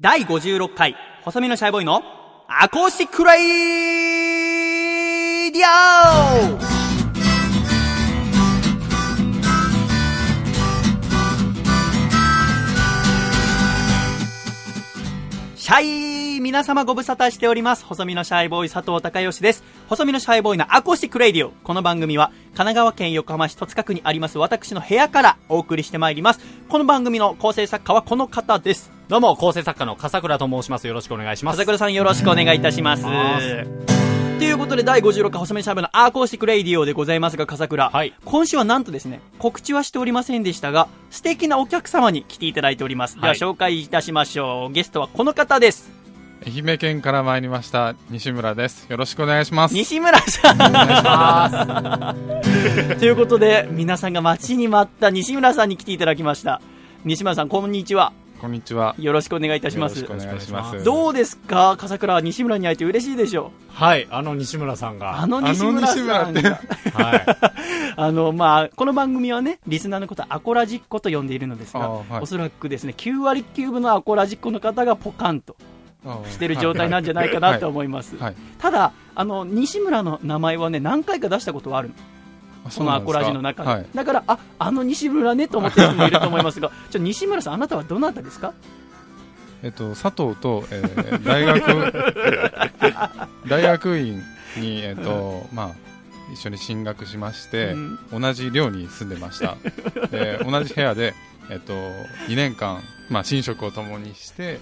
第56回、細身のシャイボーイのアコースティックレイディオシャイ皆様ご無沙汰しております。細身のシャイボーイ佐藤孝義です。細身のシャイボーイのアコースティックレイディオ。この番組は神奈川県横浜市戸塚区にあります私の部屋からお送りしてまいります。この番組の構成作家はこの方です。どうも、構成作家の笠倉と申します。よろしくお願いします。朝倉さんよろしくお願いいたします。お願いしということで、第56回細身のシャイボーイのアコースティックレイディオでございますが、笠倉。はい今週はなんとですね、告知はしておりませんでしたが、素敵なお客様に来ていただいております。では、はい紹介いたしましょう。ゲストはこの方です。愛媛県から参りました西村ですよろしくお願いします西村さん。ということで、皆さんが待ちに待った西村さんに来ていただきました。西村さん、こんにちは。こんにちはよろしくお願いいたしますよろしく。お願いしますどうですか？笠倉は西村に会えて嬉しいでしょ？はい、あの西村さんう。が。あの西村さんあの。はい。あの、まあ、この番組はね、リスナーのことはアコラジッコと呼んでいるのですが、あはいおそらくですね、9割9分のアコラジッコの方がポカンとしてる状態なんじゃないかなと思います。はいただ、あの、西村の名前はね、何回か出したことはあるの。このアコラジの中で。はいだから、あ、あの西村ねと思ってる人もいると思いますが、じゃあ西村さん、あなたはどなたですか？えっと佐藤と、えー大学 大学院にえっとまあ一緒に進学しまして、うん同じ寮に住んでました で同じ部屋でえっと2年間まあ寝食を共にして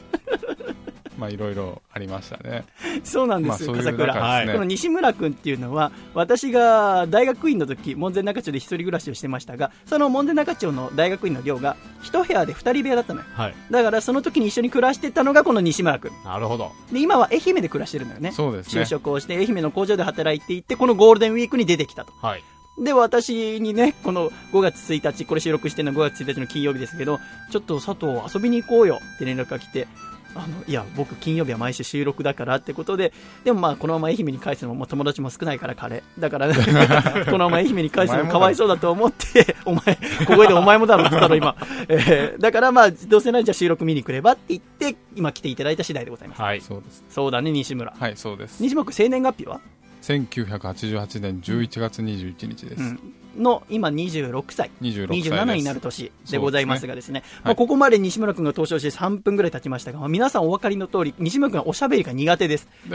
まあいろいろありましたねそうなんですよ、まあそういう笠倉。中ですねこの西村君っていうのは、私が大学院の時門前仲町で一人暮らしをしてましたが、その門前仲町の大学院の寮が、一部屋で二人部屋だったのよ。はい。だからその時に一緒に暮らしてたのがこの西村君。なるほど。で、今は愛媛で暮らしてるのよね。そうですね就職をして愛媛の工場で働いていて、このゴールデンウィークに出てきたと。はい。で、私にね、この5月1日、これ収録してるのは5月1日の金曜日ですけど、ちょっと佐藤遊びに行こうよって連絡が来て、あの、いや、僕金曜日は毎週収録だからってことで、でもまあこのまま愛媛に返すのももう友達も少ないから彼。だから、このまま愛媛に返すのもかわいそうだと思って、お前、ここでお前もだろって言ったろ今。えーだからまあ、どうせならじゃあ収録見に来ればって言って、今来ていただいた次第でございます。はい。そうですそうだね、西村。はいそうです西村君生年月日は？1988年11月21日です、うん。の、今26歳。26歳です27になる年でございますがですね、まあ、はいここまで西村君が登場して3分ぐらい経ちましたが、まあ皆さんお分かりの通り、西村君はおしゃべりが苦手です。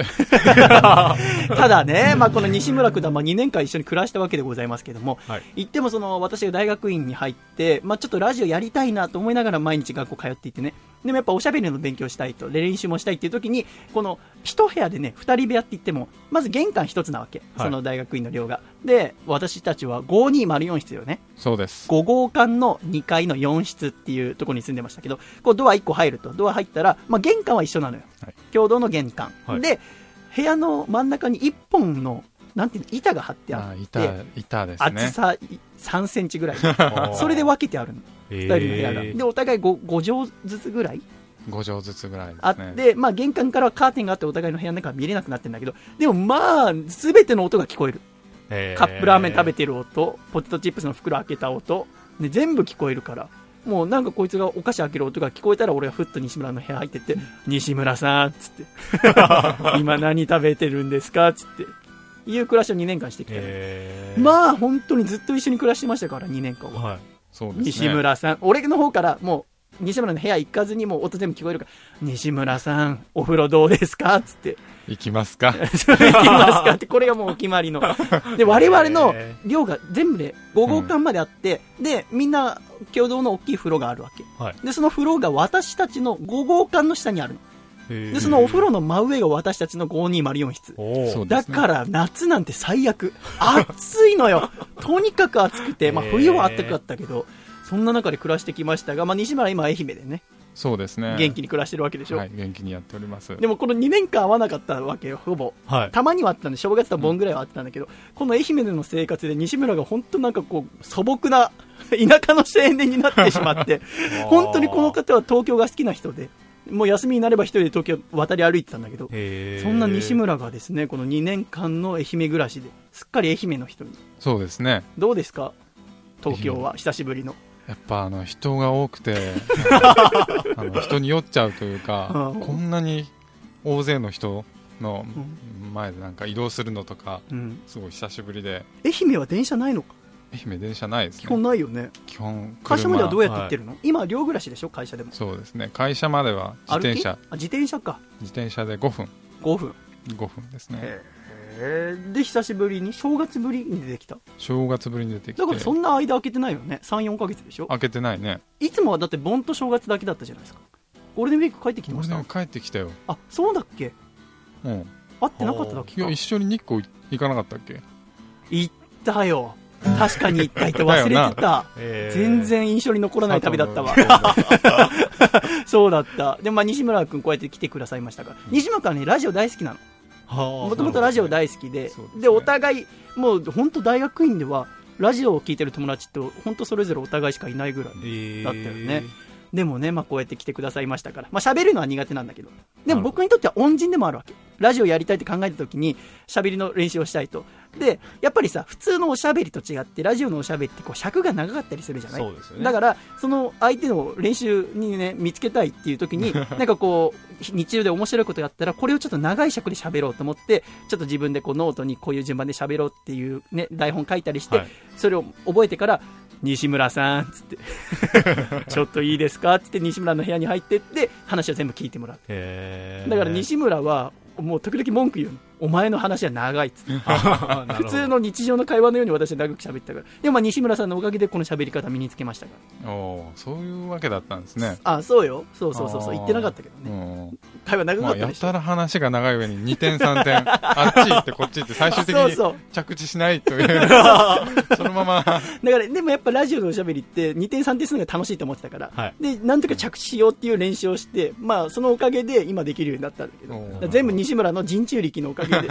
ただね、まあ、この西村君とはまあ2年間一緒に暮らしたわけでございますけども、はい。言ってもその私が大学院に入って、まあ、ちょっとラジオやりたいなと思いながら毎日学校通っていてね、でもやっぱおしゃべりの勉強したいと、で練習もしたいっていう時に、この一部屋でね、二人部屋って言っても、まず玄関一つなわけ、はいその大学院の寮が。で、私たちは5204室よね。そうです5号館の2階の4室っていうところに住んでましたけど、こうドア1個入ると、ドア入ったら、まあ、玄関は一緒なのよ。はい共同の玄関。はいで、部屋の真ん中に1本の、なんていうの、板が張ってああって、板板ですね厚さ3センチぐらい。ー それで分けてある2人の部屋が。で、お互い 5, 5畳ずつぐらい？5畳ずつぐらいですね。あって、まあ玄関からはカーテンがあってお互いの部屋の中は見れなくなってるんだけど、でもまあ、すべての音が聞こえる。えー。カップラーメン食べてる音、ポテトチップスの袋開けた音、ね、全部聞こえるから、もうなんかこいつがお菓子開ける音が聞こえたら俺がふっと西村の部屋入ってって、西村さんっつって、今何食べてるんですかっつって、いう暮らしを2年間してきて、えー。まあ本当にずっと一緒に暮らしてましたから、2年間は。はい。ね西村さん、俺の方からもう、西村の部屋行かずにもう音全部聞こえるから、西村さん、お風呂どうですか？っつって、行きますか 行きますかって、これがもうお決まりの。で、我々のへ寮が全部で5号館まであって、で、みんな共同の大きい風呂があるわけ。はい。で、その風呂が私たちの5号館の下にあるの。でで、そのお風呂の真上が私たちの5204室。だから夏なんて最悪。暑いのよ。とにかく暑くて、まあ冬は暖かかったけど、そんな中で暮らしてきましたが、まあ西村は今愛媛でね、そうですね元気に暮らしてるわけでしょ。はい元気にやっておりますでもこの2年間会わなかったわけよ、ほぼ。はい。たまにはあったんで、正月と盆ぐらいはあったんだけど、この愛媛での生活で西村が本当なんかこう、素朴な 田舎の青年になってしまって、本当にこの方は東京が好きな人で、もう休みになれば一人で東京渡り歩いてたんだけど、そんな西村がですね、この2年間の愛媛暮らしで、すっかり愛媛の人に。そうですね。どうですか？東京は久しぶりの。やっぱあの人が多くて あの人に酔っちゃうというかうん。こんなに大勢の人のうん。前でなんか移動するのとかうん、すごい久しぶりで。愛媛は電車ないのか？愛媛電車ないです基本ねないよね。基本会社まではどうややって行ってるの、今寮暮らしでしょ？会社でも。そうですね。会社までは自転車。あ自転車か。自転車で5分。5分。5分ですね。へえで久しぶりに正月ぶりに出てきた？正月ぶりに出てきて。だからそんな間空けてないよね？34ヶ月でしょ？開けてないね。いつもはだって盆と正月だけだったじゃないですか。ゴールデンウィーク帰ってきてました？帰ってきたよ。あそうだっけ？うん。会ってなかっただっけか。いや一緒に日光行かなかったっけ？行ったよ確かに行った人忘れてた。全然印象に残らない旅だったわ。そうだった。でもまあ西村君こうやって来てくださいましたから。西村君はねラジオ大好きなの。もともとラジオ大好きで。ね。でお互いもう本当大学院ではラジオを聞いてる友達と本当それぞれお互いしかいないぐらいだったよねでもね、まあ、こうやって来てくださいましたから、まあ、喋るのは苦手なんだけど、でも僕にとっては恩人でもあるわけ。ラジオやりたいって考えた時に、喋りの練習をしたいと。で、やっぱりさ、普通のおしゃべりと違って、ラジオのおしゃべりってこう尺が長かったりするじゃない？そうですよね。だから、その相手の練習にね、見つけたいっていう時に、なんかこう、日中で面白いことがあったら、これをちょっと長い尺で喋ろうと思って、ちょっと自分でこうノートにこういう順番で喋ろうっていうね、台本書いたりして、はい。それを覚えてから、西村さん、つって、ちょっといいですか？つって西村の部屋に入ってって、話を全部聞いてもらう。だから西村は、もう時々文句言うの。お前の話は長いっつって。普通の日常の会話のように私は長く喋ったから。でもまあ西村さんのおかげでこの喋り方身につけましたから。おーそういうわけだったんですねあ、そうよ。そうそうそうそう。言ってなかったけどうね。ん会話長かまあ、ったでしょ。やたら話が長い上に2点3点 あっち行ってこっち行って最終的に。着地しないという そのままだから、でもやっぱラジオのおしゃべりって2点3点するのが楽しいと思ってたから、はいで、なんとか着地しようっていう練習をして、まあそのおかげで今できるようになったんだけど、全部西村の人中力のおかげで、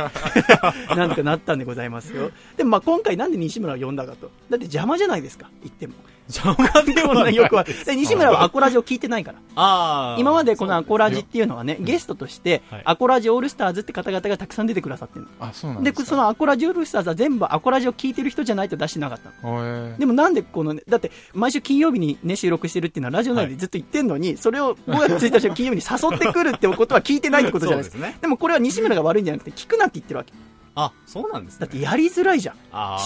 なんとかなったんでございますよ。でもまあ今回なんで西村を呼んだかと。だって邪魔じゃないですか、言っても。邪魔 ででもね、よくは。で西村はアコラジを聞いてないから。あー今までこのアコラジっていうのはね、ゲストとしてはい、アコラジオールスターズって方々がたくさん出てくださってるの。あそうなんで、そのアコラジオールスターズは全部アコラジを聞いてる人じゃないと出してなかったの。でもなんでこのね、だって毎週金曜日にね、収録してるっていうのはラジオ内でずっと言ってんのに、それを5月1日の金曜日に誘ってくるってことは聞いてないってことじゃないですか。そうですねでもこれは西村が悪いんじゃなくて、聞くなって言ってるわけ。あそうなんですねだってやりづらいじゃん。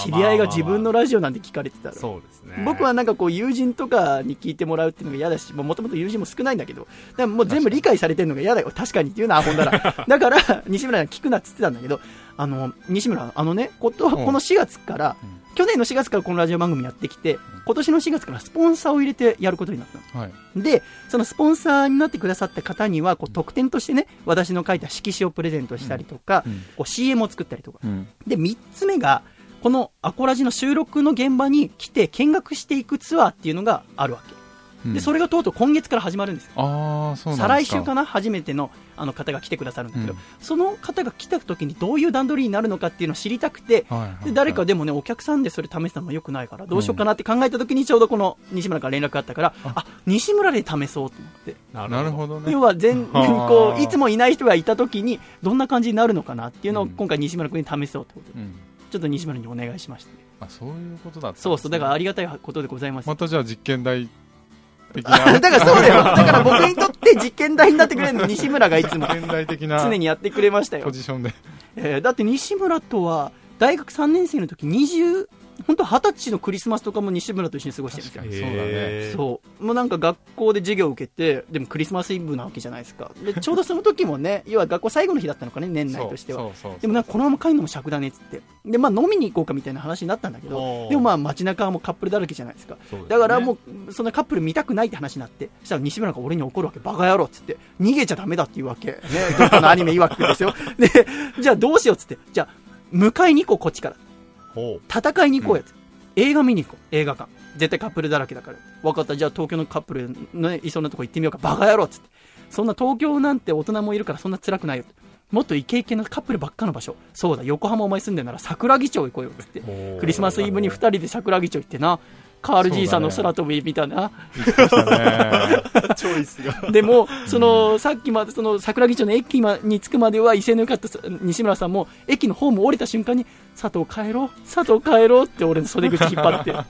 知り合いが自分のまあラジオなんて聞かれてたら。まあそうですね僕はなんかこう友人とかに聞いてもらうっていうのが嫌だし、もともと友人も少ないんだけど、だからもう全部理解されてるのが嫌だよ。確かにっていうのはアホんだら。だから、西村に聞くなって言ってたんだけど、あの、西村、あのね、こと、この4月から、うん去年の4月からこのラジオ番組やってきて、今年の4月からスポンサーを入れてやることになったの。はいで、そのスポンサーになってくださった方には、こう特典としてね、私の書いた色紙をプレゼントしたりとか、うんこう CM を作ったりとか。うんで、3つ目が、このアコラジの収録の現場に来て見学していくツアーっていうのがあるわけ。で、それがとうとう今月から始まるんですよ。ああそうなんですか。再来週かな初めてのあの方が来てくださるんだけど、うん。その方が来た時にどういう段取りになるのかっていうのを知りたくて、はいはいはい。で誰かでもね、お客さんでそれ試すのもよくないから、どうしようかなって考えた時にちょうどこの西村から連絡があったから、あ。西村で試そうと思って。なるほどね。要は全、は あこう、いつもいない人がいた時に、どんな感じになるのかなっていうのをうん。今回西村君に試そうってことで、うん。ちょっと西村にお願いしました、ね。あそういうことだったんですね。そうそう、だからありがたいことでございます。またじゃあ実験台的 だなからそうだよ。だから僕にとって実験台になってくれるの西村がいつも実験台的な常にやってくれましたよポ。ジションでえーだって西村とは大学3年生の時20本当二十歳のクリスマスとかも西村と一緒に過ごしてるんですよ。そうだね。そう。もうなんか学校で授業を受けてでもクリスマスイブなわけじゃないですか。で ちょうどその時もね要は学校最後の日だったのかね年内としては。でもなんかこのまま帰るのも尺だねっつって。でまあ飲みに行こうかみたいな話になったんだけどでもまあ街中はもうカップルだらけじゃないですか。すね。だからもうそんなカップル見たくないって話になってそしたら西村が俺に怒るわけバカ野郎っつって。逃げちゃダメだって言うわけ。ねどっかのアニメ曰くですよ。でじゃあどうしようっつって。じゃあ迎えに行こうこっちから戦いに行こうやつ、映画見に行こう。映画館。絶対カップルだらけだから。分かった。じゃあ東京のカップルのねいそうなとこ行ってみようか。バカ野郎っつって。そんな東京なんて大人もいるからそんな辛くないよもっとイケイケなカップルばっかの場所。そうだ。横浜お前住んでんなら桜木町行こうよっつって。クリスマスイブに2人で桜木町行ってなカール爺さんの空飛びみたいな。でも、その、さっきまで、その、桜木町の駅まに着くまでは威勢の良かった西村さんも、駅のホーム降りた瞬間に、佐藤帰ろう、佐藤帰ろうって俺の袖口引っ張って。や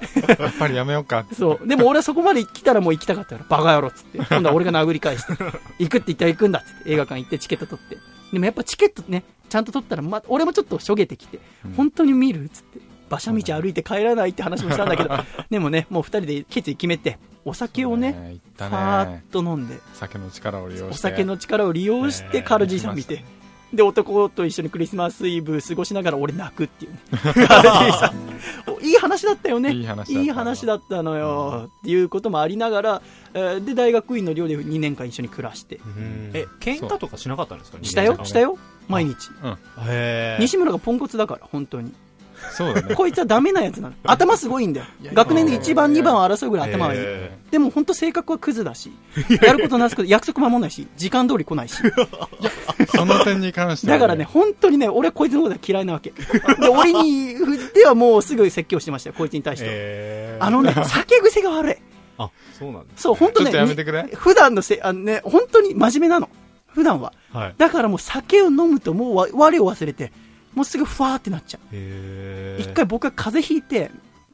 っぱりやめようか。そう。でも俺はそこまで来たらもう行きたかったから、バカ野郎っつって。今度は俺が殴り返して、行くって言ったら行くんだっつって、映画館行ってチケット取って。でもやっぱチケットね、ちゃんと取ったら、ま、俺もちょっとしょげてきて、うん本当に見る？っつって。馬車道歩いて帰らないって話もしたんだけど、でもね、もう二人で決意決めて、お酒をね、ね、言ったファーねッ。と飲んで、酒の力を利用して。お酒の力を利用してえーカルジーさん見て、で、男と一緒にクリスマスイブ過ごしながら俺泣くっていうね。カルジーさん。おいい話だったよね。いい話だったのよ。っていうこともありながら、えーで、大学院の寮で2年間一緒に暮らして。え、喧嘩とかしなかったんですか？したよ、した。よ。毎日。へー西村がポンコツだから、本当に。そうだね。こいつはダメなやつなの。頭すごいんだよ。学年で1番、2番を争うぐらい頭はいい。へでも本当性格はクズだし、やることなすこと、約束守んないし、時間通り来ないし。その点に関してはだからね、、本当にね、俺はこいつのことが嫌いなわけ。で、俺に振ってはもうすぐ説教してましたよ、こいつに対しては。へーあのね、酒癖が悪い。あ、そうなんです。そう、本当ね。やめてくれに普段のせ、あのね、本当に真面目なの。普段は。はい。だからもう酒を飲むともうわ我を忘れて、もうすぐふわーってなっちゃう。一回僕が風邪ひいて、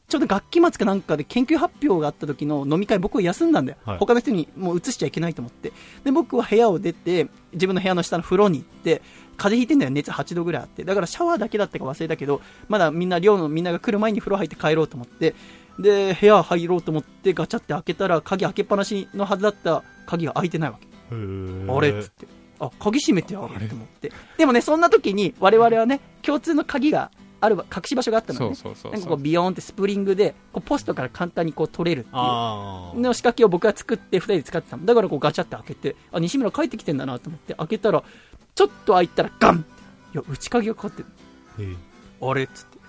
ちょうど学期末かなんかで研究発表があった時の飲み会僕は休んだんだよ。はい他の人にもう移しちゃいけないと思って。で、僕は部屋を出て、自分の部屋の下の風呂に行って、風邪ひいてんだよ、熱8度ぐらいあって。だからシャワーだけだったか忘れたけど、まだみんな寮のみんなが来る前に風呂入って帰ろうと思って、で、部屋入ろうと思ってガチャって開けたら、鍵開けっぱなしのはずだった鍵が開いてないわけ。あれっつって。あ、鍵閉めてあると思って。でもね、そんな時に我々はね、共通の鍵がある隠し場所があったのね。そうそうそうなんかこうビヨーンってスプリングで、こうポストから簡単にこう取れるっていう。の仕掛けを僕が作って二人で使ってたの。だからこうガチャって開けて、あ、西村帰ってきてんだなと思って開けたら、ちょっと開いたらガンっていや、内鍵がかかってる。あれっつって。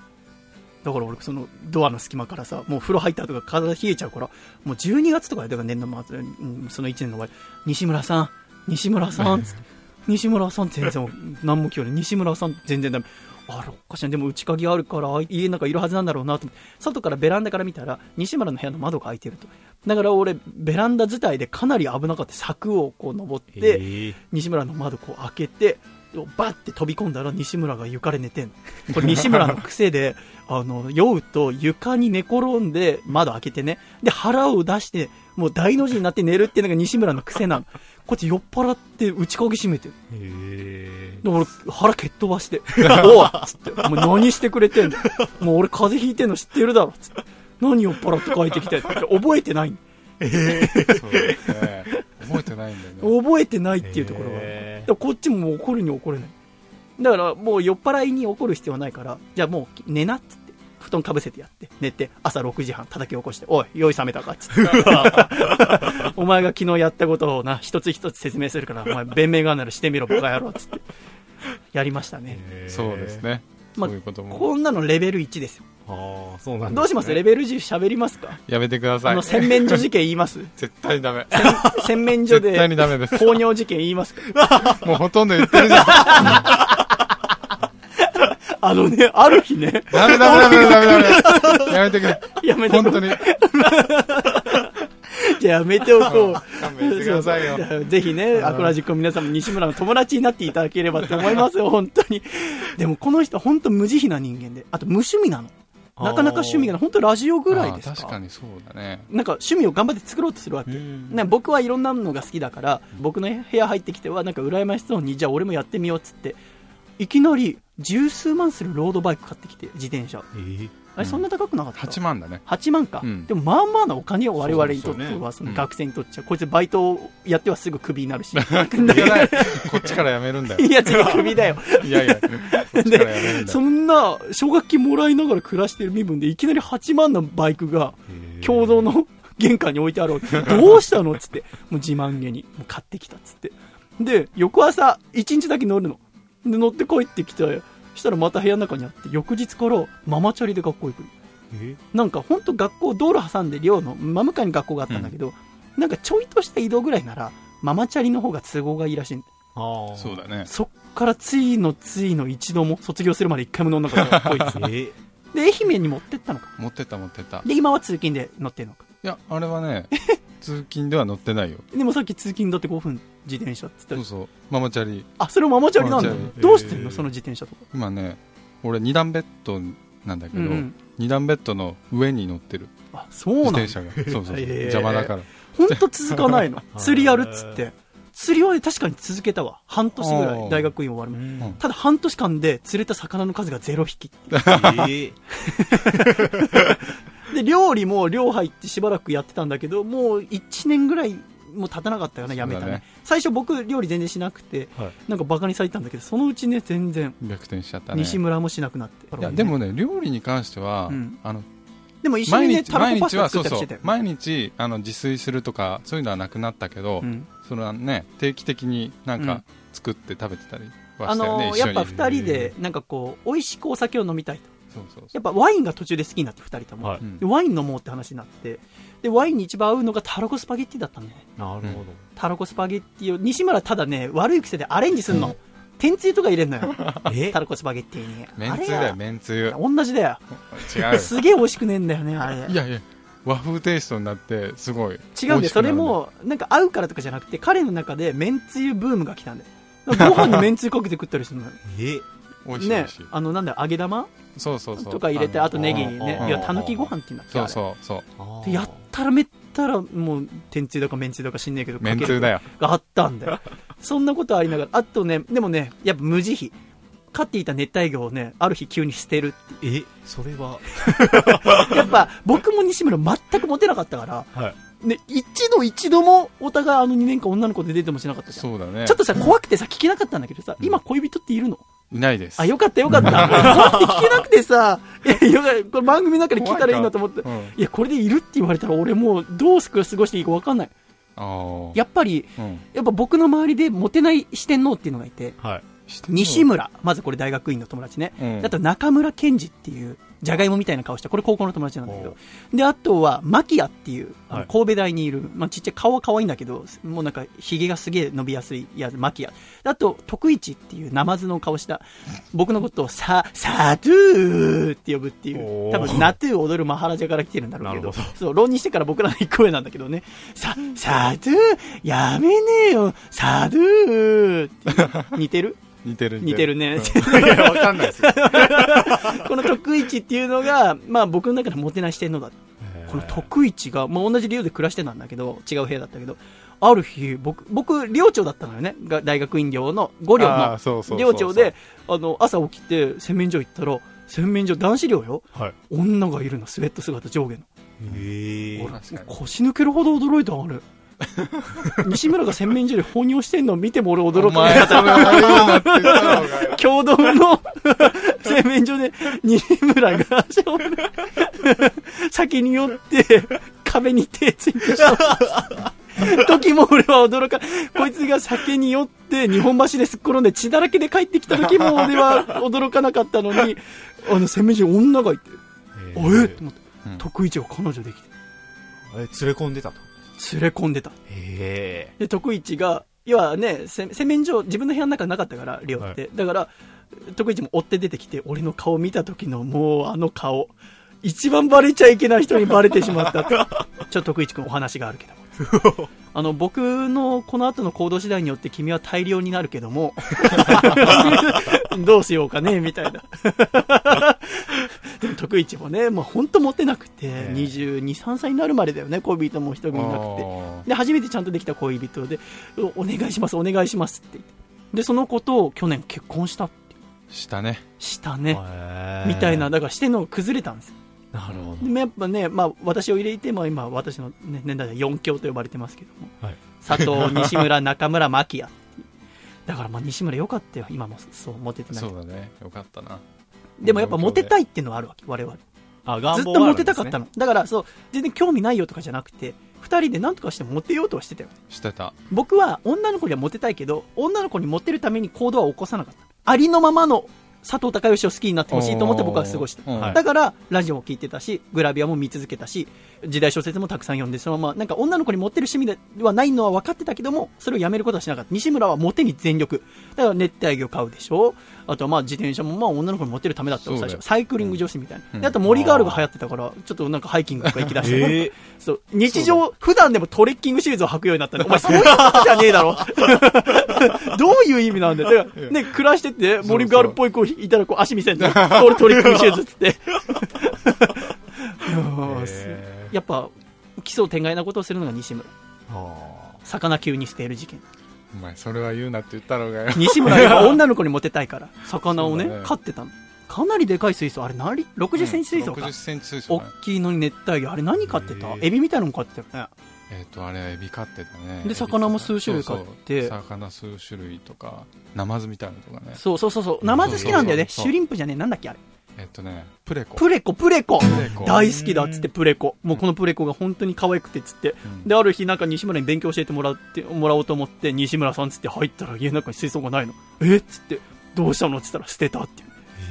だから俺、そのドアの隙間からさ、もう風呂入った後が体冷えちゃうから、もう12月とかで、だから年度末、うんその1年の終わり、西村さん、西村さん、西村さん全然、何も聞こえない。西村さん全然ダメ。あれ、おかしいな。でも内鍵あるから、家の中いるはずなんだろうなと思って、外からベランダから見たら、西村の部屋の窓が開いてると。だから俺、ベランダ伝いでかなり危なかった。柵をこう登って、西村の窓こう開けて、バッて飛び込んだら西村が床で寝てんの。これ西村の癖で、あの、酔うと床に寝転んで窓開けてね。で、腹を出して、もう大の字になって寝るっていうのが西村の癖なの。こっち酔っ払って内鍵閉めてる。へで、俺腹蹴っ飛ばして、おいっつって、もう何してくれてんの？もう俺風邪ひいてんの知ってるだろっつって。何酔っ払って帰ってきてって覚えてないそうですね。覚えてないんだよね。覚えてないっていうところがこっちももう怒るに怒れない。だからもう酔っ払いに怒る必要はないから、じゃあもう寝なっつって、布団かぶせてやって、寝て、朝6時半叩き起こして、おい、酔い冷めたかっつって。お前が昨日やったことをな、一つ一つ説明するから、お前弁明があるならしてみろ、バカ野郎っつって。やりましたね。そうですね。まあそういうこ。こんなのレベル1ですよ。ああ、そうなんですねどうします？レベル10喋りますか？やめてくださいあの、。洗面所事件言います？絶対にダメ。洗面所絶対にで、ダメです。糖尿事件言いますか？もうほとんど言ってるじゃん。あのね、ある日ね、ダメダメダメダメダメ。やめてくれ。やめて本当に。じゃあやめておこう。勘弁してくださいよ。ぜひね、アコラジックの皆さんも西村の友達になっていただければと思いますよ、本当に。でもこの人本当無慈悲な人間で、あと無趣味なの。なかなか趣味がない。本当ラジオぐらいです確かにそうだね。なんか趣味を頑張って作ろうとするわけ。うんね、僕はいろんなのが好きだから、僕の部屋入ってきては、なんか羨ましそうに、じゃあ俺もやってみようっつって、いきなり十数万するロードバイク買ってきて、自転車。えーあれ、そんな高くなかった、8万だね。8万か、うんでもまあまあなお金を我々にとっては、そのうん学生にとっちゃ、こいつバイトをやってはすぐクビになるし。こっちからやめるんだよ。いや、次クビだよ。いやいや、こっちからやめるんだそよ。んな、奨学金もらいながら暮らしてる身分で、いきなり8万のバイクが、共同の玄関に置いてあろうって、どうしたの？っつって、もう自慢げに、もう買ってきたっつって。で、翌朝、1日だけ乗るの。で、乗って帰ってきて、したらまた部屋の中にあって、翌日からママチャリで学校行くなんか本当学校、道路挟んで寮の真向かいに学校があったんだけど、なんかちょいとした移動ぐらいなら、ママチャリの方が都合がいいらしいんだああ。そうだね。そっからついのついの一度も卒業するまで一回も乗んなかったこいつ。え？で、愛媛に持ってったのか。持ってった持ってった。いで、今は通勤で乗ってんのか。や、あれはね、通勤では乗ってないよ でもさっき通勤だって5分自転車って言ったらそうそう。ママチャリ。あそれママチャリなんだ。どうしてんの？その自転車とか。今ね俺二段ベッドなんだけど、うんうん。二段ベッドの上に乗ってる。あそう自なん転車が。そうそう邪魔だから。本当続かないの。ー 釣りやるっつって。釣りはね確かに続けたわ。半年ぐらい大学院終わるまん。ただ半年間で釣れた魚の数がゼロ匹 えで料理も寮入ってしばらくやってたんだけどもう1年ぐらいもう経たなかったよねやめたね。最初僕料理全然しなくてはい。なんかバカにされてたんだけどそのうちね全然。逆転しちゃったね。西村もしなくなってでもね料理に関しては、うん。あのでも一緒にね毎日タラコパスタ毎日は作ったりして毎日あの自炊するとかそういうのはなくなったけど、うん。それはね定期的になんうん。か作って食べてたりはあしたよね、一緒にのーやっぱ2人でなんかこう美味しくお酒を飲みたいとやっぱワインが途中で好きになって2人とも、はい。ワイン飲もうって話になって。でワインに一番合うのがタラコスパゲッティだったんだよね。なるほタラコスパゲッティを西村ただね悪い癖でアレンジすんの、天つゆとか入れんのよ。タラコスパゲッティに。めんつゆだよあめんつゆ。同じだよ。違うよ。すげえ美味しくねえんだよねあれ。いやいや和風テイストになってすごい。違うんだよ。れもなんか合うからとかじゃなくて彼の中でめんつゆブームが来たんだよ。ご飯にめんつゆかけて食ったりするのよ。え？ね美味しい美味しい、あのなんだよ揚げ玉？そうそうそう。とか入れてあとネギね。うんいやたぬきご飯っていうんだっけそうそうそう。でやったらめったらもう天つゆだかめんつゆだか知んねえけどめんつゆだよ。があったんだよ。そんなことありながら。あとねでもねやっぱ無慈悲。飼っていた熱帯魚をねある日急に捨てるってえそれは？やっぱ僕も西村全くモテなかったから。はい。ね、一度一度もお互いあの2年間女の子でデートもしなかったじゃん。そうだね。ちょっとさ、怖くてさ、聞けなかったんだけどさ、今恋人っているの？いないです。あ、よかったよかった。怖くて聞けなくてさ、いや、これ番組の中で聞いたらいいなと思って。うん。いや、これでいるって言われたら俺もうどう過ごしていいか分かんない。やっぱり、うん。やっぱ僕の周りでモテない四天王っていうのがいて、はい。西村、まずこれ大学院の友達ね。うん。あと中村健二っていう、じゃがいもみたいな顔した、これ高校の友達なんだけど。で、あとは、マキアっていう、神戸大にいる、まあ、ちっちゃい顔は可愛いんだけど、もうなんか、髭がすげえ伸びやすいやつ、マキア。であと、徳一っていう、ナマズの顔した、僕のことを、さ、サトゥーって呼ぶっていう、多分、ナトゥー踊るマハラジャから来てるんだろうけど、ど。そう、浪人してから僕らの一個上なんだけどね、さ、サトゥーやめねえよ、サトゥーって似てる？似てる似てるね。いやわかんないですよ この徳一っていうのが、まあ僕の中でモテない視点のだ。この徳一が、まあ同じ寮で暮らしてたんだけど、違う部屋だったけど、ある日、僕、僕、寮長だったのよね。が大学院寮の、5寮のそうそう寮長で、あの、朝起きて洗面所行ったら、洗面所男子寮よ。はい女がいるの、スウェット姿上下の。ええ俺確かに腰抜けるほど驚いた、あれ。西村が洗面所で放尿してんのを見ても俺驚く。お前それは言うなって言ったの 共同の 洗面所で西村が先に寄って壁に手ついてしまった。時も俺は驚かこいつが酒に酔って日本橋ですっ転んで血だらけで帰ってきた時も俺は驚かなかったのにあの洗面所に女がいてえあえ？っと思って。うん。徳一が彼女できて。え連れ込んでたと連れ込んでた。で徳一が要はねせ洗面所自分の部屋の中なかったから寮って、だから徳一も追って出てきて俺の顔見た時のもうあの顔。一番バレちゃいけない人にバレてしまった ちょっと徳一君お話があるけど。も あの僕のこの後の行動次第によって君は大量になるけども どうしようかねみたいな。でも徳一もねもう本当モテなくて、え22、3歳になるまでだよね恋人も一人もいなくて。あで、初めてちゃんとできた恋人で、おお願いします、お願いしますって言って。で、その子と去年結婚したってーしたね。したね。みたいな、だからしてんのが崩れたんですよ。なるほでもやっぱね、まあ私を入れても今私の、ね、年代で4強と呼ばれてますけども。はい佐藤、西村、中村、牧谷っていう。だからまあ西村良かったよ、今もそう、モテてないそう。だねよかったなでもやっぱモテたいっていうのはあるわけ、我々。あずっとモテたかったの。だからそう、全然興味ないよとかじゃなくて、二人で何とかしてモテようとはしてたよ。してた僕は女の子にはモテたいけど、女の子にモテるために行動は起こさなかった。ありのままの佐藤孝義を好きになってほしいと思って僕は過ごした。うんはいだから、ラジオも聞いてたし、グラビアも見続けたし、時代小説もたくさん読んで、そのまま、なんか女の子にモテる趣味ではないのは分かってたけども、それをやめることはしなかった。西村はモテに全力。だから熱帯魚買うでしょあとはまあ自転車もまあ女の子にモテるためだったの最初。サイクリング女子みたいな。うんであと森ガールが流行ってたから、ちょっとなんかハイキングとか行き出して。ええそう、日常、普段でもトレッキングシューズを履くようになったね。お前 そういうことじゃねえだろ。どういう意味なんだよ。だからね、暮らしてて、森ガールっぽい子いたらこう足見せんの。俺トレッキングシューズっつって。やっぱ、奇想天外なことをするのが西村。あ魚急に捨てる事件。お前それは言うなって言ったろうがよ西村は女の子にモテたいから、魚をね、そうだね飼ってたの。かなりでかい水槽。あれ何 ?60 センチ水槽か。60センチ水槽大きいのに熱帯魚。あれ何飼ってた？エビみたいなの飼ってたよね。えっ、とあれはエビ飼ってたねで魚も数種類飼ってそうそう魚数種類とかナマズみたいなのとかねそうそうそうそう。ナマズ好きなんだよね。そうそうそうシュリンプじゃねえ。なんだっけあれ。えっ、とねプレコプレコ、プレコプレコ大好きだっつってプレコ。もうこのプレコが本当に可愛くてっつって。うんで、ある日なんか西村に勉強教えてもらって、もらおうと思って、西村さんっつって入ったら家の中に水槽がないの。えっつって、どうしたのっつったら捨てたって。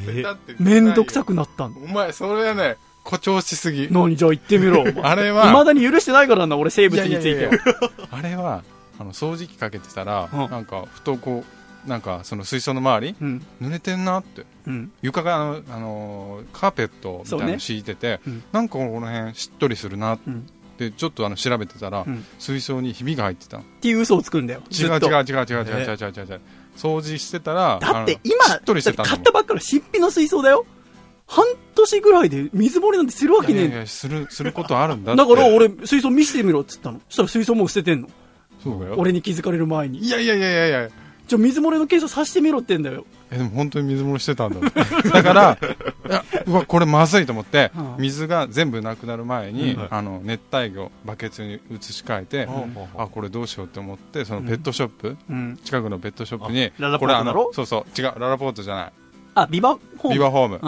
えだってめんどくさくなったんだ。お前それはね誇張しすぎ何じゃあ言ってみろ。あれいはまだに許してないからな、俺生物についてはいやいやい。やあれはあの掃除機かけてたら、うんなんかふとこうなんかその水槽の周りうん。濡れてんなってうん。床があの、あのーカーペットみたいなの敷いてて、そうねなんかこの辺しっとりするなっうん。てちょっとあの調べてたら、うん水槽にひびが入ってたのっていう嘘をつくんだよ。違う違う違う違う違う違う違う違う違う掃除してたらだって今、しっとりしてた買ったばっかの新品の水槽だよ。半年ぐらいで水漏れなんてするわけねえいやいやするすることあるんだだから俺、水槽見せてみろっつったの。そしたら水槽もう捨ててんの。そうだよ俺に気づかれる前に。いやいやいやいやいやじゃあ水漏れの検査させてみろってんだよ。えでも本当に水漏れしてたんだ だからいやうわこれまずいと思って、うん水が全部なくなる前に、うんあの熱帯魚バケツに移し替えて、あこれどうしようって思ってそのペットショップ、うん。近くのペットショップにララポこれあートだろ？のそうそう違うララポートじゃないあ、ビバホーム？ビバホーム、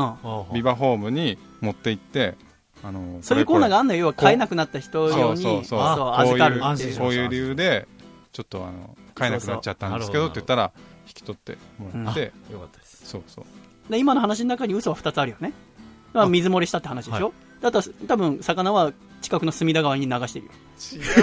うん。ビバホームに持って行ってあのそういうコーナーがああんのよ。要は買えなくなった人用に、そうそうそうそう預かる。こういう理由でちょっとあの買えなくなっちゃったんですけどって言ったら引き取ってもらって、よかったですそうそうで今の話の中に嘘は2つあるよね。まあ、水漏れしたって話でしょ、だったら多分魚は近くの隅田川に流してるよ。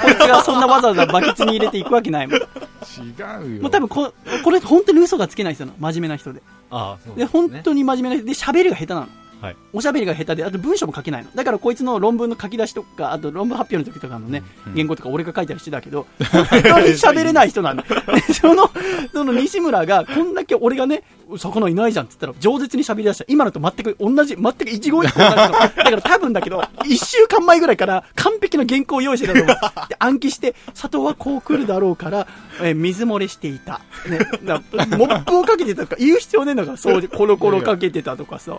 こいつがそんなわざわざバケツに入れていくわけないもん。違うよもう多分こ、これ本当に嘘がつけない人なの。真面目な人で。ああそうで、本当に真面目な人で、喋りが下手なの。はいおしゃべりが下手で、あと文章も書けないの。だからこいつの論文の書き出しとか、あと論文発表の時とかのね、うん原稿とか俺が書いたりしてたけど、本当に喋れない人なんだ。でその、その西村が、こんだけ俺がね、魚いないじゃんって言ったら、饒舌に喋り出した。今のと全く同じ、全く一語一句同じの。だから多分だけど、一週間前ぐらいから完璧な原稿を用意してたと思う。で暗記して、佐藤はこう来るだろうから、えー水漏れしていた。ね、なモップをかけてたとか言う必要ねえんだから、掃除、コロコロかけてたとかさ。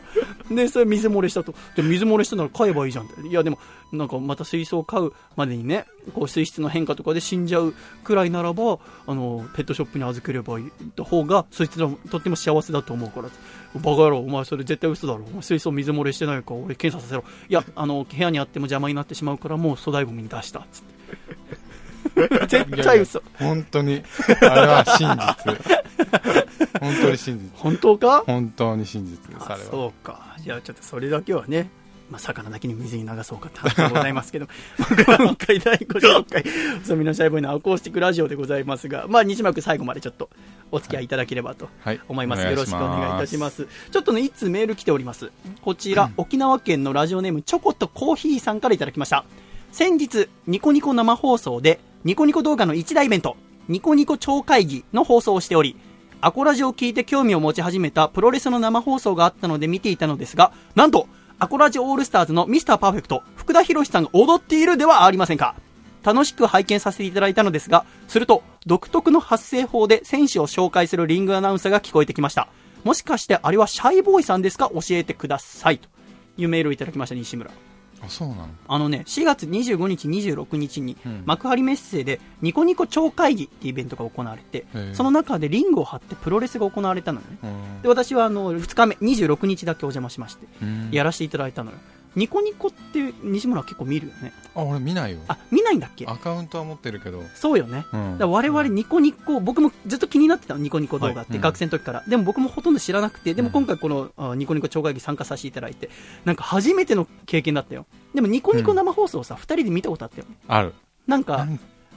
で、それ水漏れしたと。で、水漏れしたなら買えばいいじゃんって。いや、でも、なんかまた水槽を買うまでにね、こう水質の変化とかで死んじゃうくらいならば、あの、ペットショップに預ければいい方が、そいつらもとっても幸せだと思うから。バカ野郎、お前それ絶対嘘だろ。水槽水漏れしてないから俺検査させろ。いや、あの、部屋にあっても邪魔になってしまうから、もう粗大ゴミに出した。つって。絶対嘘。本当にあれは真実本当に真実本当か？本当に真実ですああれはそうか。じゃあちょっとそれだけはね、まあ、魚だけに水に流そうかって話でございますけど、今回第56回、細身のシャイボーイのアコースティックラジオでございますが、まあ、西村君最後までちょっとお付き合いいただければとはい思います。お願いよろしくお願いいたしします。ちょっとね、いつメール来ております。こちら、沖縄県のラジオネーム、チョコとコーヒーさんからいただきました。先日、ニコニコ生放送で、ニコニコ動画の一大イベント、ニコニコ超会議の放送をしており、アコラジを聞いて興味を持ち始めたプロレスの生放送があったので見ていたのですが、なんと、アコラジオールスターズのミスターパーフェクト、福田博さんが踊っているではありませんか。楽しく拝見させていただいたのですが、すると、独特の発声法で選手を紹介するリングアナウンサーが聞こえてきました。もしかしてあれはシャイボーイさんですか？教えてください。というメールをいただきました、西村。あそうなの？あのね、4月25日、26日にうん、幕張メッセで、ニコニコ超会議っていうイベントが行われて、その中でリングを張ってプロレスが行われたのね。うん。で、私はあの、2日目、26日だけお邪魔しまして、うん。やらせていただいたのよ。ニコニコって西村結構見るよね。あ俺見ないよあ、見ないんだっけ？アカウントは持ってるけど、そうよね。うんだ我々ニコニコ、僕もずっと気になってたの、ニコニコ動画って、はい学生の時から。でも僕もほとんど知らなくて、でも今回この、あニコニコ超会議参加させていただいて、なんか初めての経験だったよ。でもニコニコ生放送さ、二、人で見たことあったよ。あるなんか、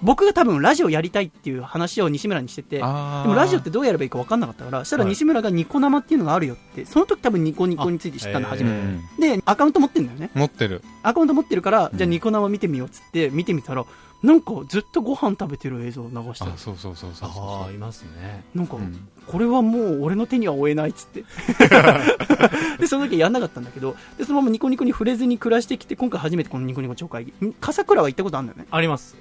僕が多分ラジオやりたいっていう話を西村にしてて、でもラジオってどうやればいいか分かんなかったから、したらはい西村がニコ生っていうのがあるよって、その時多分ニコニコについて知ったのあ初めて。うんで、アカウント持ってんだよね。持ってるアカウント持ってるから、うんじゃあニコ生見てみようっつって、見てみたら、なんかずっとご飯食べてる映像を流してる。あそうそうそうそうそうああ、いますね。なんか、うんこれはもう俺の手には負えないっつって。で、その時やんなかったんだけど、で、そのままニコニコに触れずに暮らしてきて、今回初めてこのニコニコ超会議。ん笠倉は行ったことあるんだよね。あります。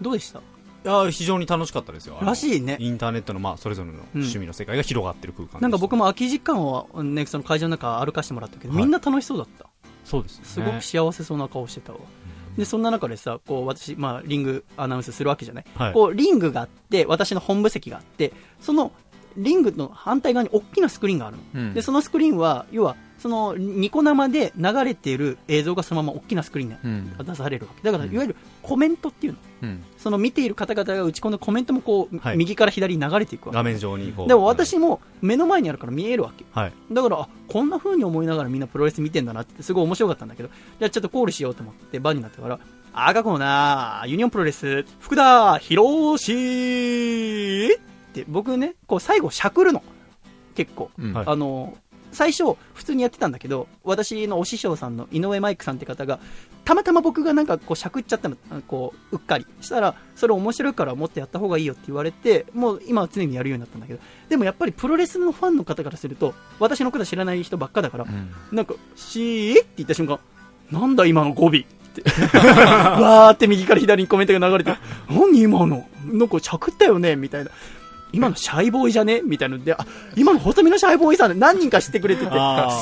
どうでした？いや非常に楽しかったですよ。らしいね。インターネットの、まあ、それぞれの趣味の世界が広がってる空間でしたなんか僕も空き時間をね、その会場の中歩かせてもらったけど、はいみんな楽しそうだった。そうですね。すごく幸せそうな顔してたわ。で、そんな中でさ、こう、私、まあ、リングアナウンスするわけじゃない？はいこう、リングがあって、私の本部席があって、その、リングの反対側に大きなスクリーンがあるの。うんで、そのスクリーンは、要は、その、ニコ生で流れている映像がそのまま大きなスクリーンでうん出されるわけ。だから、うんいわゆるコメントっていうの。うんその見ている方々が打ち込んだコメントもこう、はい右から左に流れていくわけ。画面上に。でも私も目の前にあるから見えるわけ。はい。だから、あ、こんな風に思いながらみんなプロレス見てんだなって、すごい面白かったんだけど、じゃあちょっとコールしようと思って番になったから、赤コーナー、ユニオンプロレス、福田博士って、僕ね、こう最後しゃくるの。結構。うんはいあの、最初、普通にやってたんだけど、私のお師匠さんの井上マイクさんって方が、たまたま僕がなんかこうしゃくっちゃったの、あこう、うっかり。したら、それ面白いからもっとやった方がいいよって言われて、もう今は常にやるようになったんだけど、でもやっぱりプロレスのファンの方からすると、私のこと知らない人ばっかだからう、んなんか、しーって言った瞬間、なんだ今の語尾って。わーって右から左にコメントが流れて、何今の？なんか着ったよね？みたいな。今のシャイボーイじゃね？みたいなので、あ、今の細身のシャイボーイさんで何人か知ってくれてて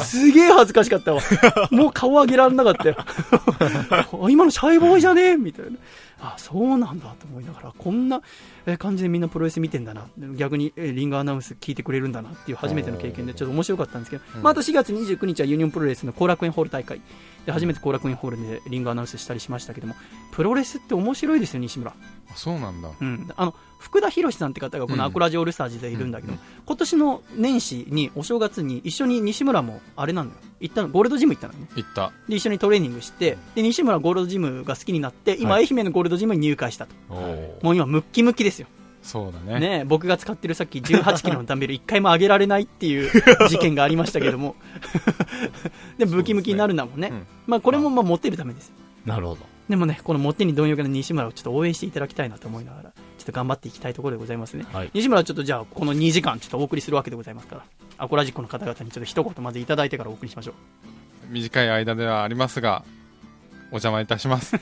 すげえ恥ずかしかったわ。もう顔上げられなかったよ。あ今のシャイボーイじゃね？みたいな。あ、そうなんだと思いながら、こんなえー感じでみんなプロレス見てんだな。逆にえーリングアナウンス聞いてくれるんだなっていう初めての経験でちょっと面白かったんですけど、うんまあ、あと4月29日はユニオンプロレスの後楽園ホール大会。で、初めて後楽園ホールでリングアナウンスしたりしましたけども、プロレスって面白いですよ、西村。あそうなんだうん。あの、福田博さんって方がこのアコラジオールスターズでいるんだけど、今年の年始に、お正月に一緒に西村も、あれなんだよ。行ったの、ゴールドジム行ったのね。行ったで、一緒にトレーニングして、で、西村はゴールドジムが好きになって、今、はい愛媛のゴールドジムに入会したと。おーもう今、ムッキムキですよ。そうだねね僕が使ってるさっき18キロのダンベル1回も上げられないっていう 事件がありましたけども。で、ムキムキになるんだもんね。うんまあ、これもまあ、モテるためです。なるほど。でもね、このモテに貪欲な西村をちょっと応援していただきたいなと思いながら、ちょっと頑張っていきたいところでございますね。はい。西村はちょっとじゃあ、この2時間ちょっとお送りするわけでございますから、アコラジックの方々にちょっと一言まずいただいてからお送りしましょう。短い間ではありますがお邪魔いたしますよ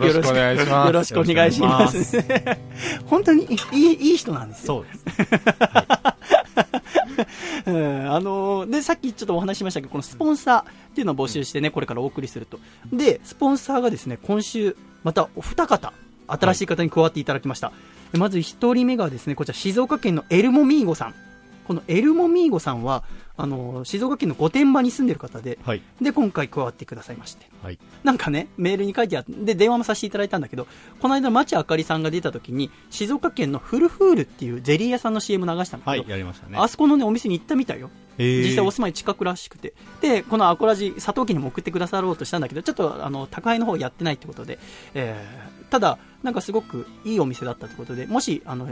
ろしくお願いしますよろしくお願いします。本当にいいいい人なんですよ。そうです。うんあのーで、さっきちょっとお話ししましたけど、このスポンサーっていうのを募集してね、これからお送りすると。で、スポンサーがですね、今週、またお二方、新しい方に加わっていただきました。でまず一人目がですね、こちら静岡県のエルモミーゴさん。このエルモミーゴさんは、あのー静岡県の御殿場に住んでる方で、はい。で、今回加わってくださいまして。はい。なんかね、メールに書いてあって、で、電話もさせていただいたんだけど、この間、町あかりさんが出た時に、静岡県のフルフールっていうゼリー屋さんの CM 流したんだはいけど、。ね。あそこのね、お店に行ったみたいよ。えー実際お住まい近くらしくて。で、このアコラジ、佐藤家にも送ってくださろうとしたんだけど、ちょっと、あの、宅配の方やってないってことで、えー、ただ、なんかすごくいいお店だったってことで、もし、あの、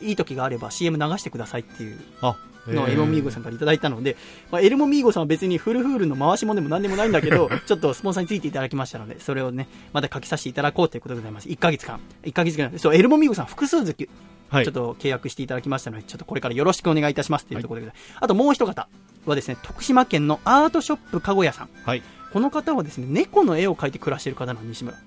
いい時があれば CM 流してくださいっていうあ、のをエルモミーゴさんからいただいたので、まあ、エルモミーゴさんは別にフルフールの回しもでも何でもないんだけど、ちょっとスポンサーについていただきましたので、それをね、また書きさせていただこうということでございます。1ヶ月間。1ヶ月間。そう、エルモミーゴさん複数月、はい。ちょっと契約していただきましたので、ちょっとこれからよろしくお願いいたしますというところで、あともう一方はですね、徳島県のアートショップかごやさん。はい。この方はですね、猫の絵を描いて暮らしている方なの、西村。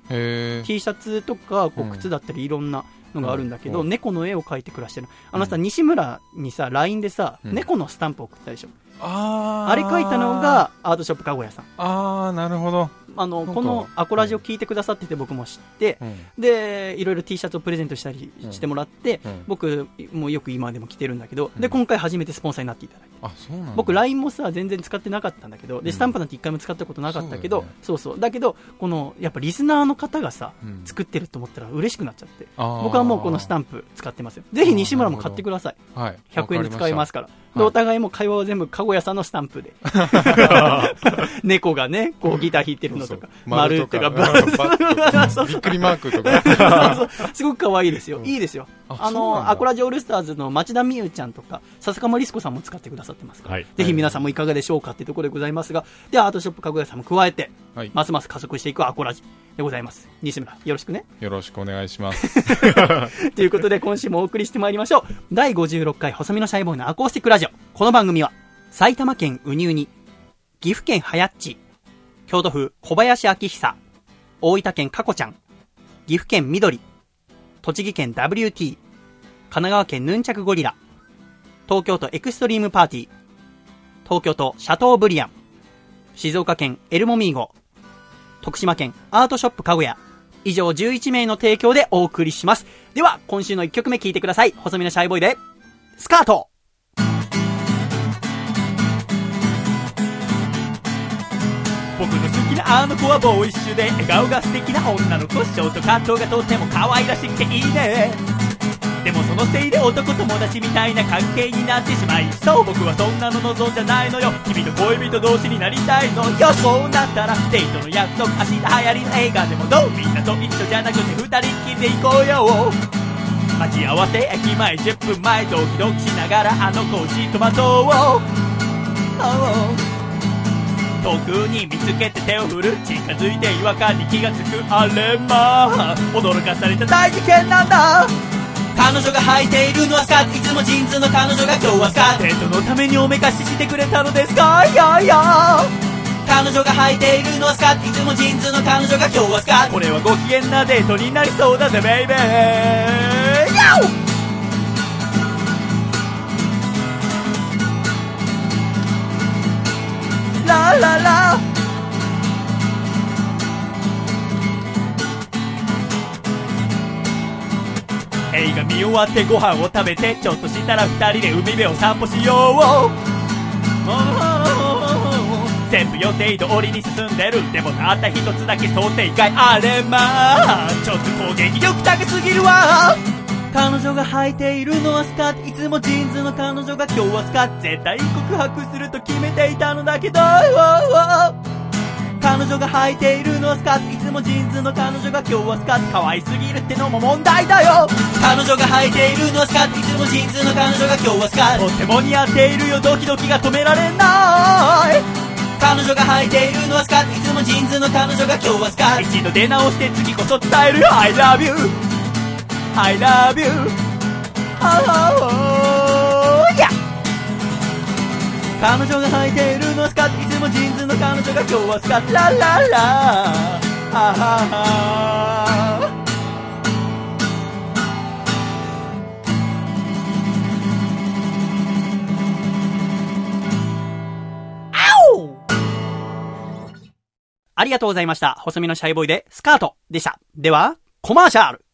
T シャツとか、こううん靴だったりいろんなのがあるんだけど、うん猫の絵を描いて暮らしてる。あのさ、西村にさ、LINE でさ、うん猫のスタンプ送ったでしょ。あー。あれ描いたのがアートショップかごやさん。ああなるほど、あの、このアコラジを聞いてくださってて僕も知って、うん。で、いろいろ T シャツをプレゼントしたりしてもらって、うん。僕もよく今でも着てるんだけど、うん。で、今回初めてスポンサーになっていただいて。あそうなんだ。僕 LINE もさ全然使ってなかったんだけどでうんスタンプなんて一回も使ったことなかったけど、そうねそう。だけどこのやっぱリスナーの方がさうん。作ってると思ったら嬉しくなっちゃって僕はもうこのスタンプ使ってますよ。ぜひ西村も買ってください。はい。100円で使えますから。お互いも会話は全部、かご屋さんのスタンプで。猫がね、こうギター弾いてるのとか、丸とか、びっくりマークとか。すごく可愛いですよ。いいですよ。ああの、アコラジオールスターズの町田美優ちゃんとか、笹川リスコさんも使ってくださってますから、はい。ぜひ皆さんもいかがでしょうかっていうところでございますが、では、アートショップかご屋さんも加えて、はい。ますます加速していくアコラジ。でございます。西村、よろしくね。よろしくお願いします。ということで今週もお送りしてまいりましょう。第56回細身のシャイボーイのアコースティックラジオ。この番組は、埼玉県ウニウニ、岐阜県はやっち、京都府小林明久、大分県かこちゃん、岐阜県緑、栃木県 WT、神奈川県ヌンチャクゴリラ、東京都エクストリームパーティー、東京都シャトーブリアン、静岡県エルモミーゴ、徳島県アートショップかごや、以上11名の提供でお送りします。では、今週の1曲目聴いてください。細身のシャイボーイで、スカート僕の好きなあの子はボーイッシュで笑顔が素敵な女の子ショートカットがとっても可愛らしくていいね。でもそのせいで男友達みたいな関係になってしまいそう僕はそんなの望んじゃないのよ。君と恋人同士になりたいのよ。そうなったらデートの約束明日流行りの映画でもどう？みんなと一緒じゃなくて二人っきりで行こうよ。待ち合わせ駅前10分前ドキドキしながらあの子をじっと待とう、Oh 遠くに見つけて手を振る。近づいて違和感に気がつくあれまあ驚かされた大事件なんだ。彼女が履いているのはスカート。いつもジーンズの彼女が今日はスカート。デートのためにおめかししてくれたのですか？いやいや。彼女が履いているのはスカート。いつもジーンズの彼女が今日はスカート。これはご機嫌なデートになりそうだぜベイベーラララ。映画見終わってご飯を食べてちょっとしたら二人で海辺を散歩しよう。全部予定通りに進んでる。でもたった一つだけ想定外あれまあ。ちょっと攻撃力高すぎるわ。彼女が履いているのはスカート。いつもジーンズの彼女が今日はスカート。絶対告白すると決めていたのだけど。彼女が履いているのはスカート。いつもジーンズの彼女が今日はスカート。可愛すぎるってのも問題だよ。彼女が履いているのはスカート。いつもジーンズの彼女が今日はスカート。とっても似合っているよドキドキが止められない彼女が履いているのはスカート。いつもジーンズの彼女が今日はスカート。一度出直して次こそ伝えるよ I love you I love you. Oh yeah. 彼女が履いているのはスカートいつもジーンズの彼女が今日はスカートラララ。あははありがとうございました。細身のシャイボーイでスカートでした。では、コマーシャル。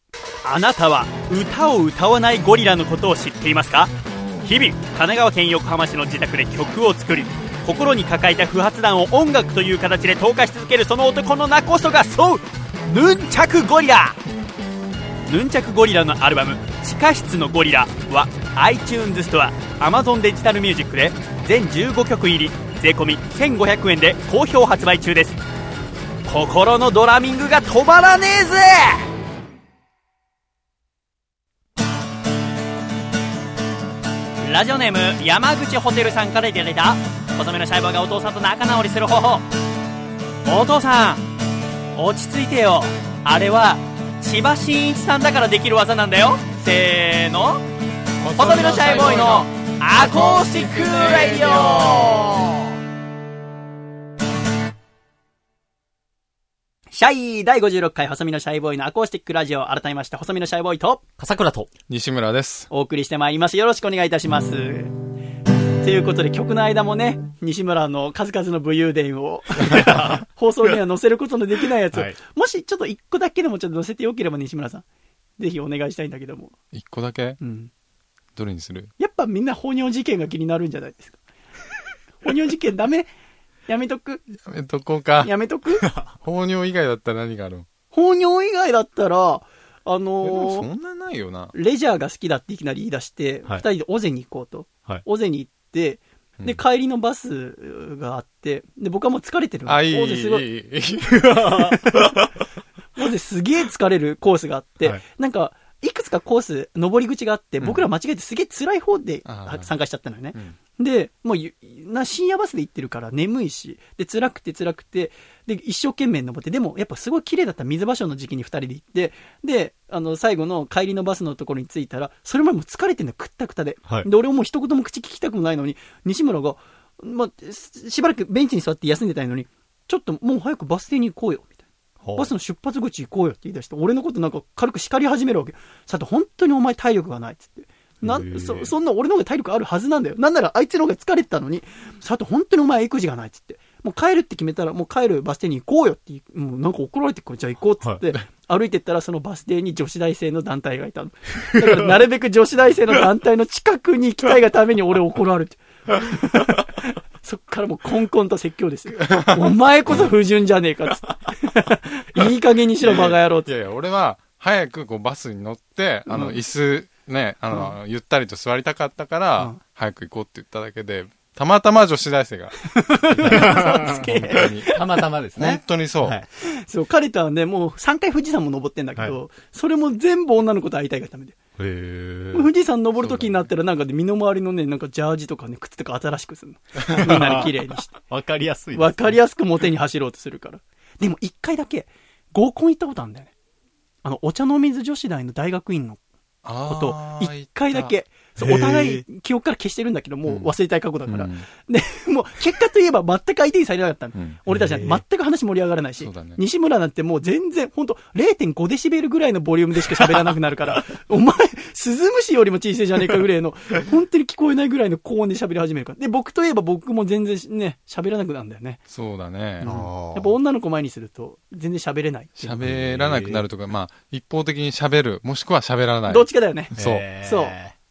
あなたは歌を歌わないゴリラのことを知っていますか？日々、神奈川県横浜市の自宅で曲を作り、心に抱えた不発弾を音楽という形で投下し続けるその男の名こそがそうヌンチャクゴリラ！ヌンチャクゴリラのアルバム「地下室のゴリラ」は iTunes Store Amazon デジタルミュージックで全15曲入り税込1500円で好評発売中です。心のドラミングが止まらねえぜ！ラジオネーム山口ホテルさんからいただいた細めのシャイボーがお父さんと仲直りする方法。お父さん落ち着いてよ。あれは千葉真一さんだからできる技なんだよ。せーの。細めのシャイボーイのアコースティックラディオ。シャイ第56回細身のシャイボーイのアコースティックラジオ改めまして細身のシャイボーイと笠倉と。西村ですお送りしてまいります。よろしくお願いいたします。ということで曲の間もね、西村の数々の武勇伝を 放送には載せることのできないやつを、はいもしちょっと一個だけでもちょっと載せてよければ西村さん、ぜひお願いしたいんだけども。一個だけ？うん。どれにする？やっぱみんな放尿事件が気になるんじゃないですか。放尿事件ダメ？やめとく？やめとこうか。やめとく？放尿以外だったら何があるん放尿以外だったら、あのーそんなないよな。レジャーが好きだっていきなり言い出して、二、はい人で尾瀬に行こうと。はい尾瀬に行って、で、うん帰りのバスがあって、で、僕はもう疲れてるの。あ、いい、い尾瀬すごい。尾瀬すげえ疲れるコースがあって、はいなんか、いくつかコース、登り口があって、うん僕ら間違えてすげえ辛い方で参加しちゃったのよね。うんで、もうゆ、な、深夜バスで行ってるから眠いし、で、辛くて辛くて、で、一生懸命登って、でも、やっぱすごい綺麗だった水場所の時期に二人で行って、で、あの、最後の帰りのバスのところに着いたら、それまでもう疲れてんのよ、くったくたで。はいで、俺ももう一言も口聞きたくもないのに、西村が、まあ、ししばらくベンチに座って休んでたいのに、ちょっともう早くバス停に行こうよ。バスの出発口行こうよって言い出して、俺のことなんか軽く叱り始めるわけ。さて、本当にお前体力がないっつって。なそそんな俺の方が体力あるはずなんだよ。なんならあいつの方が疲れてたのに、さて、本当にお前育児がないっつって。もう帰るって決めたら、もう帰るバス停に行こうよってもうなんか怒られてくる。じゃあ行こうっつって、歩いてったらそのバス停に女子大生の団体がいたの。だからなるべく女子大生の団体の近くに行きたいがために俺怒られて。そっからもうコンコンと説教ですよ。お前こそ不純じゃねえかっつって。いい加減にしろバカ野郎っつって。いやいや、俺は、早くこうバスに乗って、あの、うん椅子、ね、あの、ゆったりと座りたかったから、うん早く行こうって言っただけで、たまたま女子大生が。本当に。たまたまです本ね。当にそう。はいそう、彼とはね、もう3回富士山も登ってんだけど、それも全部女の子と会いたいがためで。富士山登る時になったらなんかで身の回りのね、なんかジャージとかね、靴とか新しくするの。みんなで綺麗にして。わかりやすいね。わかりやすくモテに走ろうとするから。でも一回だけ合コン行ったことあるんだよね。あの、お茶の水女子大の大学院のあことー一回だ。け。お互い記憶から消してるんだけど、もううん忘れたい過去だから。うんで、もう結果といえば全く相手にされなかったの。うん俺たちなんて全く話盛り上がらないし、ね西村なんてもう全然、ほんと0.5デシベルぐらいのボリュームでしか喋らなくなるから、お前、スズムシよりも小さいじゃねえかぐらいの、本当に聞こえないぐらいの高音で喋り始めるから。で、僕といえば僕も全然ね、喋らなくなるんだよね。そうだねうん。やっぱ女の子前にすると、全然喋れない。喋らなくなるとか、まあ、一方的に喋る、もしくは喋らない。どっちかだよね。そうそう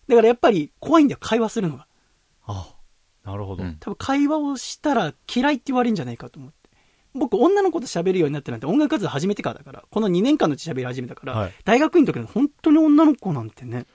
だからやっぱり怖いんだよ、会話するのが。あ、なるほど。うん多分会話をしたら嫌いって言われるんじゃないかと思って。僕、女の子と喋るようになってなんて音楽活動始めてからだから、この2年間のうち喋り始めたから、はい大学院の時の本当に女の子なんてね、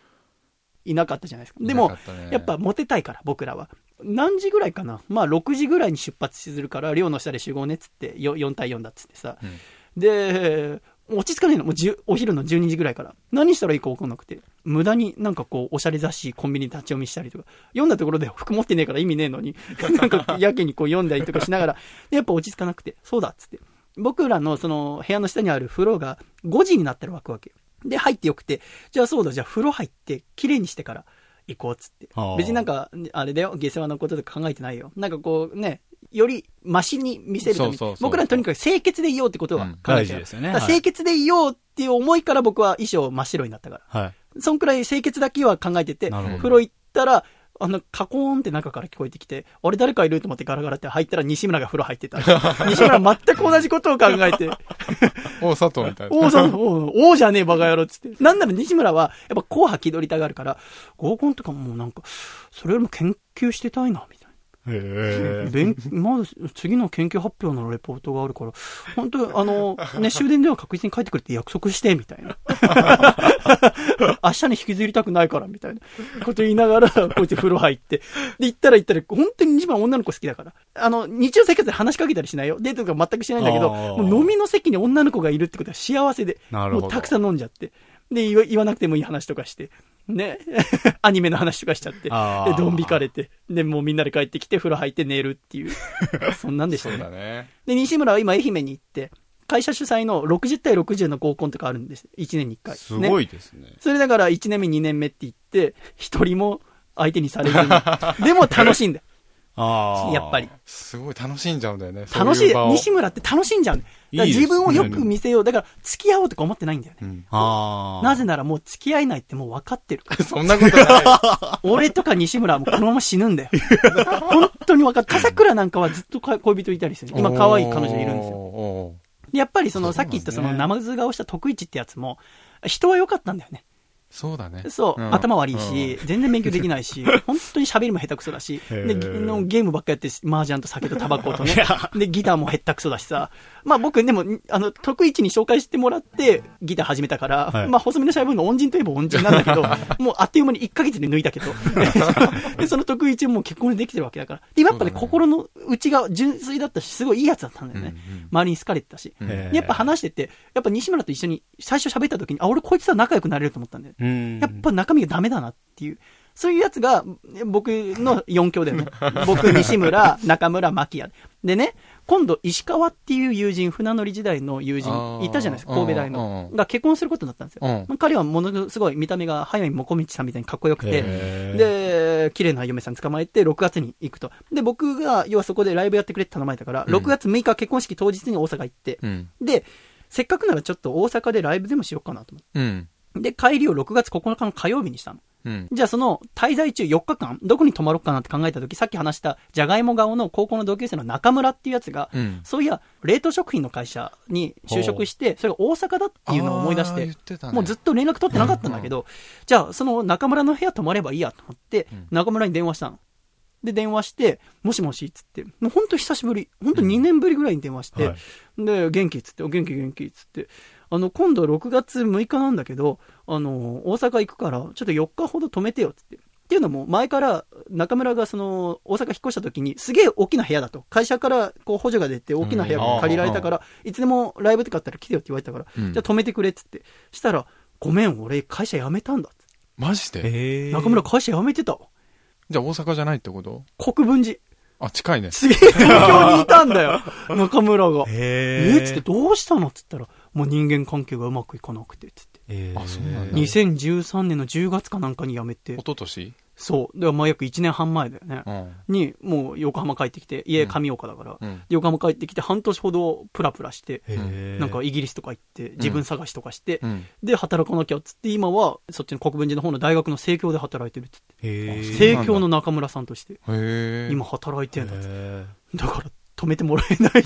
いなかったじゃないですか。でもねやっぱ、モテたいから、僕らは。何時ぐらいかな？まあ6時ぐらいに出発するから、寮の下で集合ねっつって、よ 4, 対4だっつってさ。うんで、落ち着かないの。もう10お昼の12時ぐらいから。何したらいいか分かんなくて。無駄になんかこう、おしゃれ雑誌、コンビニで立ち読みしたりとか。読んだところで服持ってねえから意味ねえのに。なんかやけにこう読んだりとかしながら。で、やっぱ落ち着かなくて。そうだっつって。僕らのその部屋の下にある風呂が5時になったら湧くわけ。で、入ってよくて。じゃあそうだ、じゃあ風呂入って、綺麗にしてから行こうっつって。別になんか、あれだよ、下世話のこととか考えてないよ。なんかこうね、よりマシに見せるために僕らはとにかく清潔でいようってことはうん考えてる大事ですよね清潔でいようっていう思いから僕は衣装真っ白になったから。はい。そんくらい清潔だけは考えてて、風呂行ったら、あの、カコーンって中から聞こえてきて、あれ誰かいると思ってガラガラって入ったら西村が風呂入ってた。西村は全く同じことを考えて、お佐藤みたいな。王さん、王王じゃねえバカ野郎っつって。なんなら西村は、やっぱ紅白気取りたがるから、合コンとかもうなんか、それよりも研究してたいな、みたいな。勉まだ次の研究発表のレポートがあるから、本当あの、ね、終電では確実に帰ってくるって約束して、みたいな。明日に引きずりたくないから、みたいなこと言いながら、こうやって風呂入って。で、行ったら行ったら、本当に一番女の子好きだから。あの、日常生活で話しかけたりしないよ。デートとか全くしないんだけど、もう飲みの席に女の子がいるってことは幸せで、もうたくさん飲んじゃって。で、言わ言わなくてもいい話とかして。ね。アニメの話とかしちゃって。で、あードン引かれて。で、もうみんなで帰ってきて、風呂入って寝るっていう。そんなんでしたそうね。だね。で、西村は今愛媛に行って、会社主催の60対60の合コンとかあるんです。1年に1回。すごい。いですね。それだから1年目、2年目って言って、一人も相手にされずに。でも楽しいんだ。やっぱり。。すごい楽しんじゃうんだよね。楽しい西村って楽しんじゃうんだ自分をよく見せよう。だから付き合おうとか思ってないんだよね。うん。ああ。なぜならもう付き合えないってもう分かってるから。そんなことない。俺とか西村はもうこのまま死ぬんだよ。本当に分かる。笠倉なんかはずっとか恋人いたりする。今可愛い彼女いるんですよ。やっぱりそのさっき言ったその生図がをした徳一ってやつも、人は良かったんだよね。そうだね。そう、ん。頭悪いし、全然勉強できないし、本当に喋りも下手くそだし、で、ゲのゲームばっかやって、麻雀と酒とタバコとね、で、ギターも下手くそだしさ、まあ僕でも、あの、得意地に紹介してもらって、ギター始めたから、はい。まあ細身のシャイボーイの恩人といえば恩人なんだけど、もうあっという間に1ヶ月で抜いたけど、で、その得意地も結婚できてるわけだから。で、やっぱね、ね。心の内が純粋だったし、すごいいいやつだったんだよね。周りに好かれてたし。やっぱ話してて、やっぱ西村と一緒に最初喋った時に、あ、俺こいつは仲良くなれると思ったんだよ。うんやっぱ中身がダメだなっていう。そういうやつが、僕の4強だよね。僕、西村、中村、牧谷。でね、今度、石川っていう友人、船乗り時代の友あ人、ーいたじゃないですか、神戸大うんのう。んが結婚することになったんですよ。彼はものすごい見た目が早見もこみちさんみたいにかっこよくて、で、綺麗な嫁さん捕まえて、6月に行くと。で、僕が、要はそこでライブやってくれって頼まれたから、うん6月6日結婚式当日に大阪行って、うん。で、せっかくならちょっと大阪でライブでもしようかなと思うん。で、帰りを6月9日の火曜日にしたの。うん。じゃあその滞在中4日間、どこに泊まろうかなって考えたとき、さっき話したじゃがいも顔の高校の同級生の中村っていうやつが、うん。そういや、冷凍食品の会社に就職して、それが大阪だっていうのを思い出しててたね。もうずっと連絡取ってなかったんだけど、じゃあその中村の部屋泊まればいいやと思ってうん、中村に電話したの。で、電話して、もしもしっつって、もう本当久しぶり、本当2年ぶりぐらいに電話して、はい。で、元気っつって、お元気元気っつって、あの、今度6月6日なんだけど、あの、大阪行くから、ちょっと4日ほど止めてよっつって。っていうのも、前から中村がその、大阪引っ越した時に、すげえ大きな部屋だと。会社からこう補助が出て、大きな部屋が借りられたから、いつでもライブとかあったら来てよって言われたから、うんじゃあ止めてくれっつって。したら、ごめん、俺会社辞めたんだっつって。マジで？中村会社辞めてたわ。じゃあ大阪じゃないってこと？国分寺。あ、近いね。すげえ東京にいたんだよ。中村が。へーえっつって、どうしたのっつったら、もう人間関係がうまくいかなくて、つって。へーあそうなんだ2013年の10月かなんかに辞めて一、昨年そう。で、まあ約1年半前だよね。うん。に、もう横浜帰ってきて、家上岡だから、うん。横浜帰ってきて半年ほどプラプラして、へーなんかイギリスとか行って、自分探しとかして、うん。で、働かなきゃっつって、今は、そっちの国分寺の方の大学の生協で働いてるっつって。生協の中村さんとして。今働いてんだっつってへだから止めてもらえない。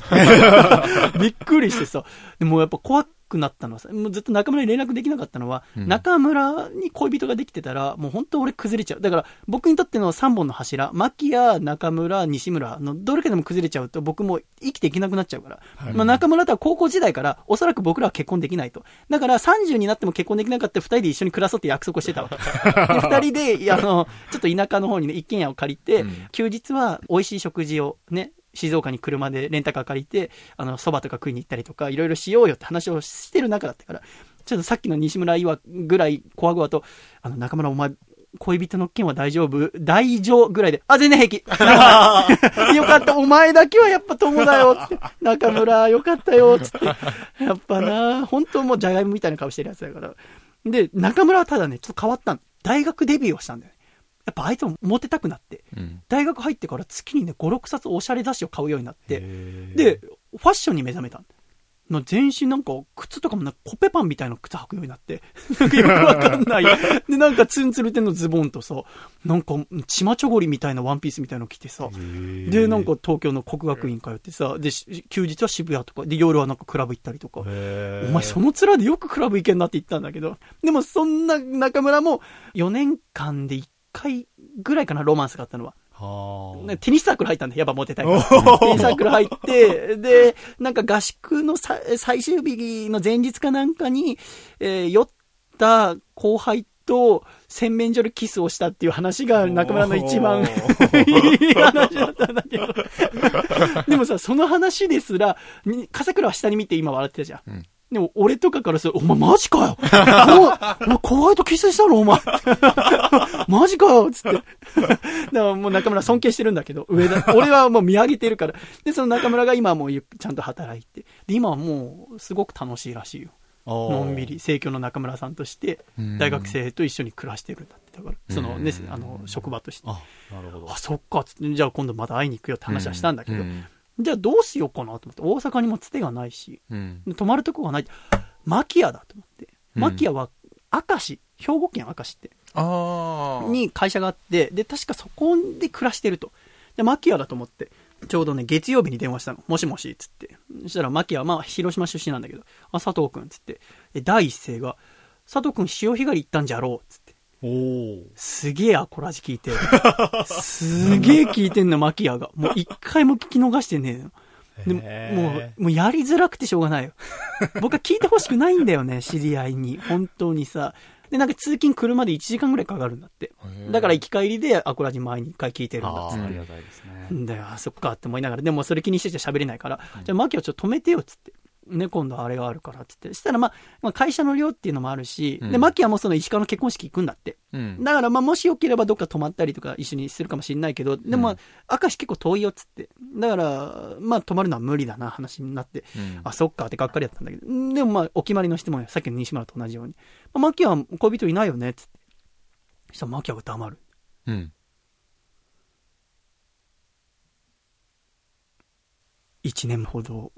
びっくりしてさ。でもやっぱ怖くなったのはさ、もうずっと中村に連絡できなかったのは、うん中村に恋人ができてたら、もう本当俺崩れちゃう。だから僕にとっての3本の柱、牧谷、中村、西村のどれかでも崩れちゃうと僕もう生きていけなくなっちゃうから。まあ中村とは高校時代から、おそらく僕らは結婚できないと。だから30になっても結婚できなかった2人で一緒に暮らそうって約束をしてたわけ。で、2人で、あの、ちょっと田舎の方にね、一軒家を借りて、うん休日は美味しい食事をね、静岡に車でレンタカー借りて、あの、蕎麦とか食いに行ったりとか、いろいろしようよって話をしてる中だったから、ちょっとさっきの西村岩ぐらい、コアグワと、あの、中村お前、恋人の件は大丈夫？大丈夫ぐらいで、あ、全然平気 よかった、お前だけはやっぱ友だよつって、中村よかったよつって、やっぱな、本当もうジャガイモみたいな顔してるやつだから。で、中村はただね、ちょっと変わったの。大学デビューをしたんだよね。やっぱあいつもモテたくなって、うん。大学入ってから月にね、5、6冊おしゃれ雑誌を買うようになって、で、ファッションに目覚めたんな全身なんか、靴とかもなんかコッペパンみたいな靴履くようになって、なんかよくわかんない。で、なんかツンツルテンのズボンとさ、なんか、チマチョゴリみたいなワンピースみたいなの着てさ、で、なんか東京の国学院通ってさ、で、し休日は渋谷とか、で、夜はなんかクラブ行ったりとか、お前その面でよくクラブ行けんなって言ったんだけど、でもそんな中村も4年間で1回ぐらいかな、ロマンスがあったのは。はテニスサークル入ったんだよ。やっぱモテたいから。テニスサークル入って、で、なんか合宿のさ最終日の前日かなんかに、えー酔った後輩と洗面所でキスをしたっていう話が中村の一番いい話だったんだけど。でもさ、その話ですら、に笠倉は下に見て今笑ってたじゃん。うんでも、俺とかからすると、お前マジかよ お前後輩とキスしたの？お前マジかよつって。だからもう中村尊敬してるんだけど、上だ。俺はもう見上げてるから。で、その中村が今はもうゆちゃんと働いて。で、今はもうすごく楽しいらしいよ。のんびり、生協の中村さんとして、大学生と一緒に暮らしてるんだって。だから、そのね、あの、職場として。あなるほどあ、そっか、つって、じゃあ今度また会いに行くよって話はしたんだけど、うんじゃあどうしようかなと思って、大阪にもつてがないし、泊まるとこがない。牧屋だと思って。うん牧屋は、明石、兵庫県明石って。に会社があって、で、確かそこで暮らしてると。で、牧屋だと思って、ちょうどね、月曜日に電話したの。もしもし、つって。そしたら、牧屋は、まあ、広島出身なんだけど、あ、佐藤くん、つって。で、第一声が、佐藤くん潮干狩り行ったんじゃろう。つって。おー。すげえアコラジ聞いてる。すげえ聞いてんの、マキアが。もう一回も聞き逃してねえの。でも、もう、もうやりづらくてしょうがないよ。僕は聞いてほしくないんだよね、知り合いに。本当にさ。で、なんか通勤車で1時間ぐらいかかるんだって。だから行き帰りでアコラジ前に一回聞いてるんだっつって。ありがたいですね。んだよ、あそっかって思いながら、でもそれ気にしてちゃ喋れないから、じゃあマキはちょっと止めてよっつって。ね、今度あれがあるからっつって。したらまあ、まあ、会社の寮っていうのもあるし、うんで、マキはもうその石川の結婚式行くんだって。うん。だからまあ、もしよければどっか泊まったりとか一緒にするかもしれないけど、でも、うん明石結構遠いよっつって。だから、まあ、泊まるのは無理だな、話になって。うんあ、そっかってがっかりだったんだけど。んでもまあ、お決まりの質問よ。さっきの西村と同じように。まあ、マキは恋人いないよねっつって。そしたらマキは黙る。うん。一年ほど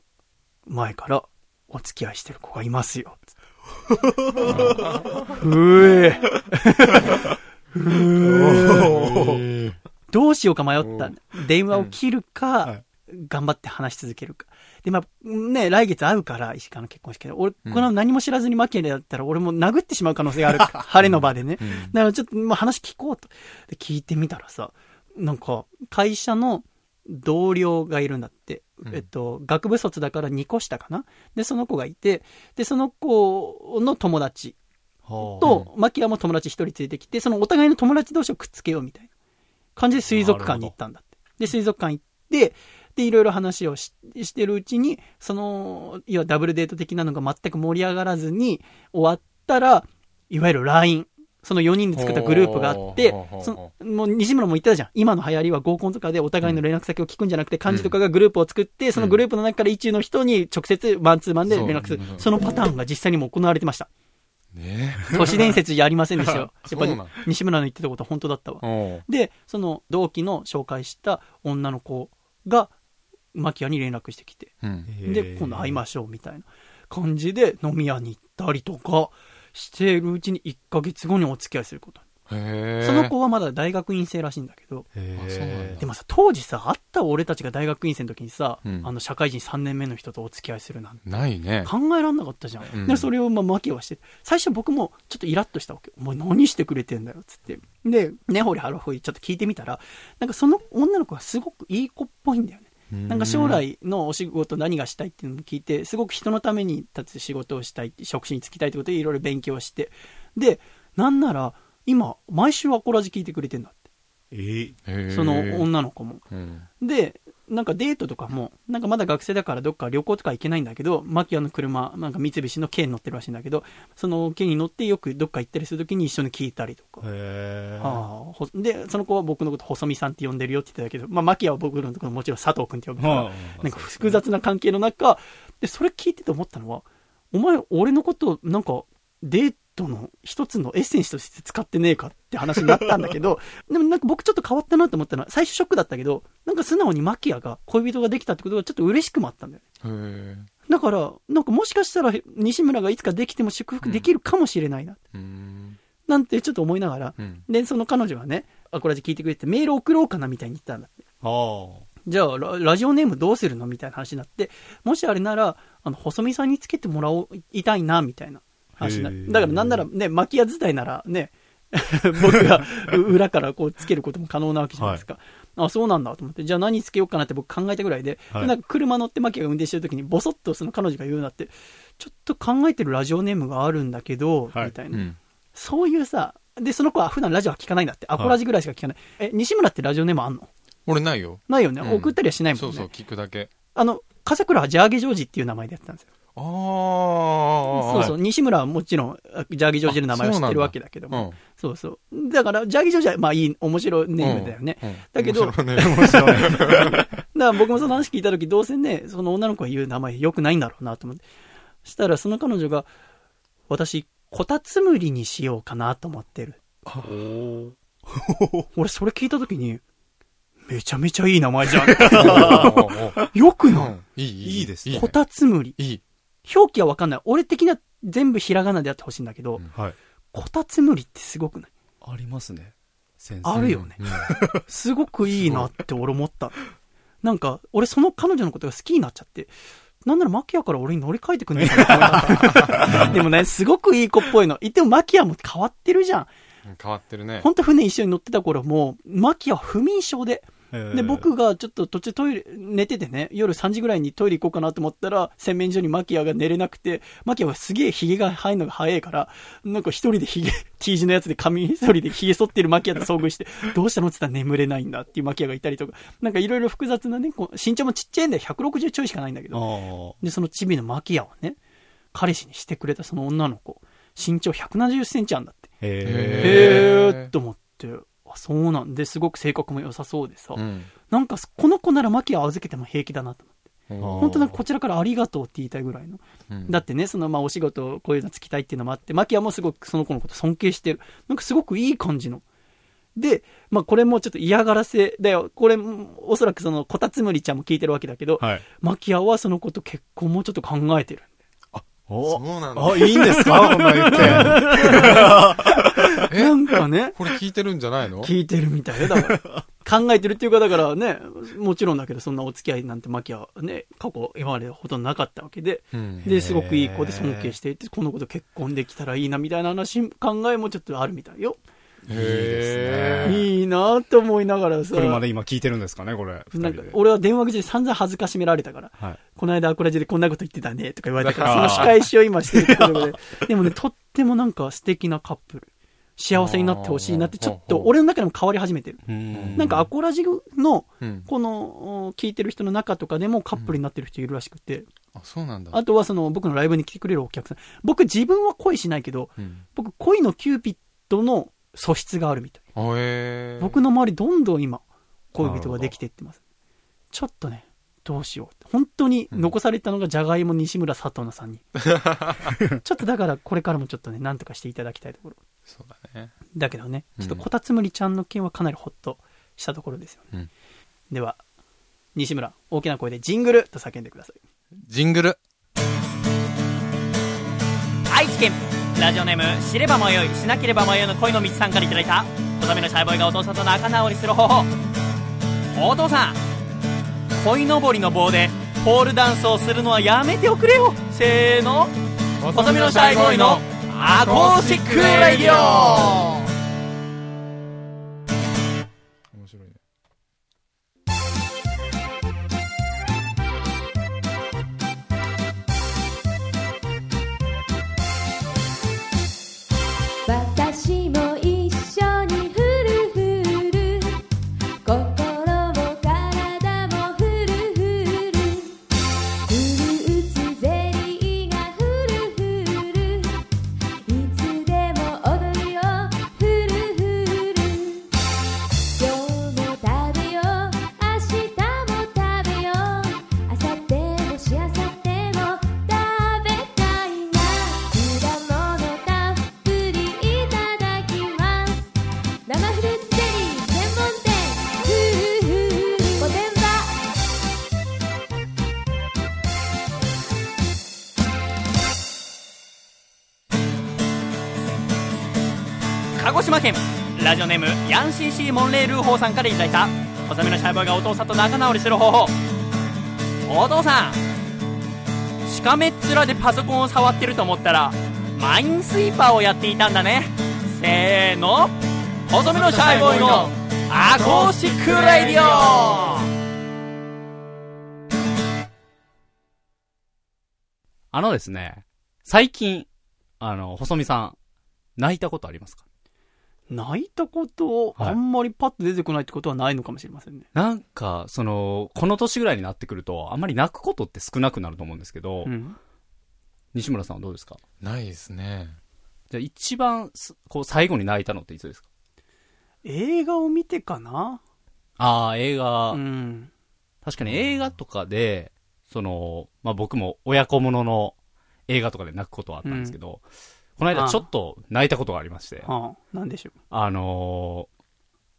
前からお付き合いしてる子がいますよ。つってうえ。うえ。どうしようか迷った。電話を切るか、はい頑張って話し続けるか。で、まあ、ね、来月会うから、石川の結婚式で。俺、うんこの何も知らずにマキアだったら、俺も殴ってしまう可能性がある。晴れの場でね。うんだからちょっと、まあ、話聞こうと。で、聞いてみたらさ、なんか、会社の同僚がいるんだって。うんえっと、学部卒だから2個下かな？で、その子がいて、で、その子の友達はあと、マキアも友達一人連れてきて、そのお互いの友達同士をくっつけようみたいな感じで水族館に行ったんだって。で、水族館行って、で、いろいろ話をししてるうちに、その、いわゆるダブルデート的なのが全く盛り上がらずに、終わったら、いわゆる LINE。その4人で作ったグループがあってそのもう西村も言ってたじゃん。今の流行りは合コンとかでお互いの連絡先を聞くんじゃなくて、漢字とかがグループを作って、そのグループの中から一中の人に直接マンツーマンで連絡するそのパターンが実際にも行われてました。ね都市伝説じゃありませんでしたよ。やっぱり西村の言ってたことは本当だったわ。で、その同期の紹介した女の子が、マキアに連絡してきて、うん。で、今度会いましょうみたいな感じで飲み屋に行ったりとかしているうちに1ヶ月後にお付き合いすること。その子はまだ大学院生らしいんだけど、でもさ、当時さ、あった俺たちが大学院生の時にさ、うんあの、社会人3年目の人とお付き合いするなんてないね。考えらんなかったじゃん。うんで、それをまあ、マキはして、最初僕もちょっとイラッとしたわけ。お前何してくれてんだよ、つって。で、根掘り葉掘りちょっと聞いてみたら、なんかその女の子がすごくいい子っぽいんだよね。なんか将来のお仕事何がしたいっていうのを聞いて、すごく人のために立つ仕事をしたい、職種に就きたいってことでいろいろ勉強して。で、なんなら、今、毎週アコラジ聞いてくれてんだって。えーその女の子も。うん。で、なんかデートとかも、なんかまだ学生だからどっか旅行とか行けないんだけど、マキアの車、なんか三菱の軽に乗ってるらしいんだけど、その軽に乗ってよくどっか行ったりするときに一緒に聞いたりとか。へあで、その子は僕のこと細見さんって呼んでるよって言ってたけど、まあマキアは僕のところもちろん佐藤君って呼ぶから、なんか複雑な関係の中、で、それ聞いてて思ったのは、お前、俺のこと、なんか、デートの一つのエッセンスとして使ってねえかって話になったんだけど、でもなんか僕ちょっと変わったなと思ったのは、最初ショックだったけど、なんか素直にマキアが恋人ができたってことがちょっと嬉しくもあったんだよね。だから、なんかもしかしたら西村がいつかできても祝福できるかもしれないな、うん。なんてちょっと思いながら、うん。で、その彼女がね、あ、これ聞いてくれてメール送ろうかなみたいに言ったんだって。あじゃあラ、ラジオネームどうするのみたいな話になって、もしあれなら、あの、細見さんにつけてもらおう、いたいな、みたいな話になだからなんならね、巻き屋伝いならね、僕が 裏からこうつけることも可能なわけじゃないですか。あ、そうなんだと思って、じゃあ何つけようかなって僕考えたぐらいで、はいでなんか車乗って巻きが運転してる時にボソッとその彼女が言うなって、ちょっと考えてるラジオネームがあるんだけど、はいみたいうな。ん。そういうさ、で、その子は普段ラジオは聞かないんだって。アコラジぐらいしか聞かない。え、西村ってラジオネームあんの？俺ないよ。ないよね。うん送ったりはしないもんね。そうそう、聞くだけ。あの、笠倉はジャーゲジョージっていう名前でやってたんですよ。ああ。そうそう、西村はもちろん、あジャーゲジョージの名前を知ってるわけだけどうも。ん。そうそう。だから、ジャーゲジョージはまあいい、面白いネームだよね。うん。だけど面白いね、面白い。だから僕もその話聞いたとき、どうせね、その女の子が言う名前良くないんだろうなと思って。したら、その彼女が、私、コタツムリにしようかなと思ってる。お 俺、それ聞いたときに、めちゃめちゃいい名前じゃん。よくない、うんいい、いいですねいいコタツムリ。いい。表記はわかんない。俺的には全部ひらがなでやってほしいんだけど、うんはい。コタツムリってすごくない？ありますね。先生。あるよね。すごくいいなって俺思った。なんか、俺その彼女のことが好きになっちゃって、なんならマキアから俺に乗り換えてくんねえか でもね、すごくいい子っぽいの。言ってもマキアも変わってるじゃん。変わってるね。ほんと船一緒に乗ってた頃も、マキアは不眠症で。で、僕がちょっと途中トイレ、寝ててね、夜3時ぐらいにトイレ行こうかなと思ったら、洗面所にマキアが寝れなくて、マキアはすげえ髭が生えるのが早いから、なんか一人で髭、T 字のやつで髪一人で髭剃ってるマキアと遭遇して、どうしたのって言ったら眠れないんだっていうマキアがいたりとか、なんかいろいろ複雑なね、こう身長もちっちゃいんだよ。160ちょいしかないんだけど。で、そのチビのマキアをね、彼氏にしてくれたその女の子、身長170センチあんだって。へへーと思って、あ、そうなんで、すごく性格も良さそうでさ、うん。なんか、この子ならマキアを預けても平気だなと思って。本本当なんかこちらからありがとうって言いたいぐらいの。だってね、そのまあお仕事こういうのつきたいっていうのもあって、マキアもすごくその子のこと尊敬してる。なんかすごくいい感じの。で、まあこれもちょっと嫌がらせだよ。これ、おそらくそのコタツムリちゃんも聞いてるわけだけど、はい。マキアはその子と結婚もちょっと考えてる。おそうなんだ。あ、いいんですか？こんなん言って。え？なんかね、これ聞いてるんじゃないの？聞いてるみたいよ。だから、考えてるっていうか、だからね、もちろんだけど、そんなお付き合いなんてマキアね、過去今までほとんどなかったわけで、うんで、すごくいい子で尊敬していて、この子と結婚できたらいいなみたいな話、考えもちょっとあるみたいよ。いいなと思いながらさ。車で今聞いてるんですかね、これ。なんか俺は電話口で散々恥ずかしめられたから、はい。この間アクラジでこんなこと言ってたねとか言われたから、その仕返しを今してるところで。でもね、とってもなんか素敵なカップル。幸せになってほしいなって、ちょっと俺の中でも変わり始めてる。うんなんかアコラジの、うん。この、お聞いてる人の中とかでもカップルになってる人いるらしくて、あ、そうなんだ。あとはその僕のライブに来てくれるお客さん。僕自分は恋しないけど、うん。僕恋のキューピッドの素質があるみたい。僕の周りどんどん今、恋人ができていってます。ちょっとね、どうしよう。本当に残されたのがじゃがいも西村佐藤の3人。ちょっとだからこれからもちょっとね、なんとかしていただきたいところ。そうだね。だけどね、うんちょっとこたつむりちゃんの件はかなりホッとしたところですよね。うんでは、西村、大きな声でジングルと叫んでください。ジングル。愛知県ラジオネーム知れば迷いしなければ迷いの恋の道さんからいただいた細身のシャイボーイがお父さんと仲直りする方法お父さん鯉のぼりの棒でポールダンスをするのはやめておくれよ。せーの。細身のシャイボーイのアコースティックレディオ。ラジオネームヤンシーシーモンレールーホーさんからいただいた細身のシャイボーイがお父さんと仲直りする方法。お父さんしかめっ面でパソコンを触ってると思ったらマインスイーパーをやっていたんだね。せーの。細身のシャイボーイのアコースティックラディオ。あのですね、最近、あの、細見さん、泣いたことありますか？泣いたこと、はいあんまりパッと出てこないってことはないのかもしれませんね。なんか、その、この年ぐらいになってくると、あんまり泣くことって少なくなると思うんですけど、うん。西村さんはどうですか？ないですね。じゃあ一番す、こう、最後に泣いたのっていつですか？映画を見てかな？ああ、映画、うん。確かに映画とかで、その、まあ、僕も親子ものの映画とかで泣くことはあったんですけど、この間ちょっと泣いたことがありまして、はあ、なんでしょあのー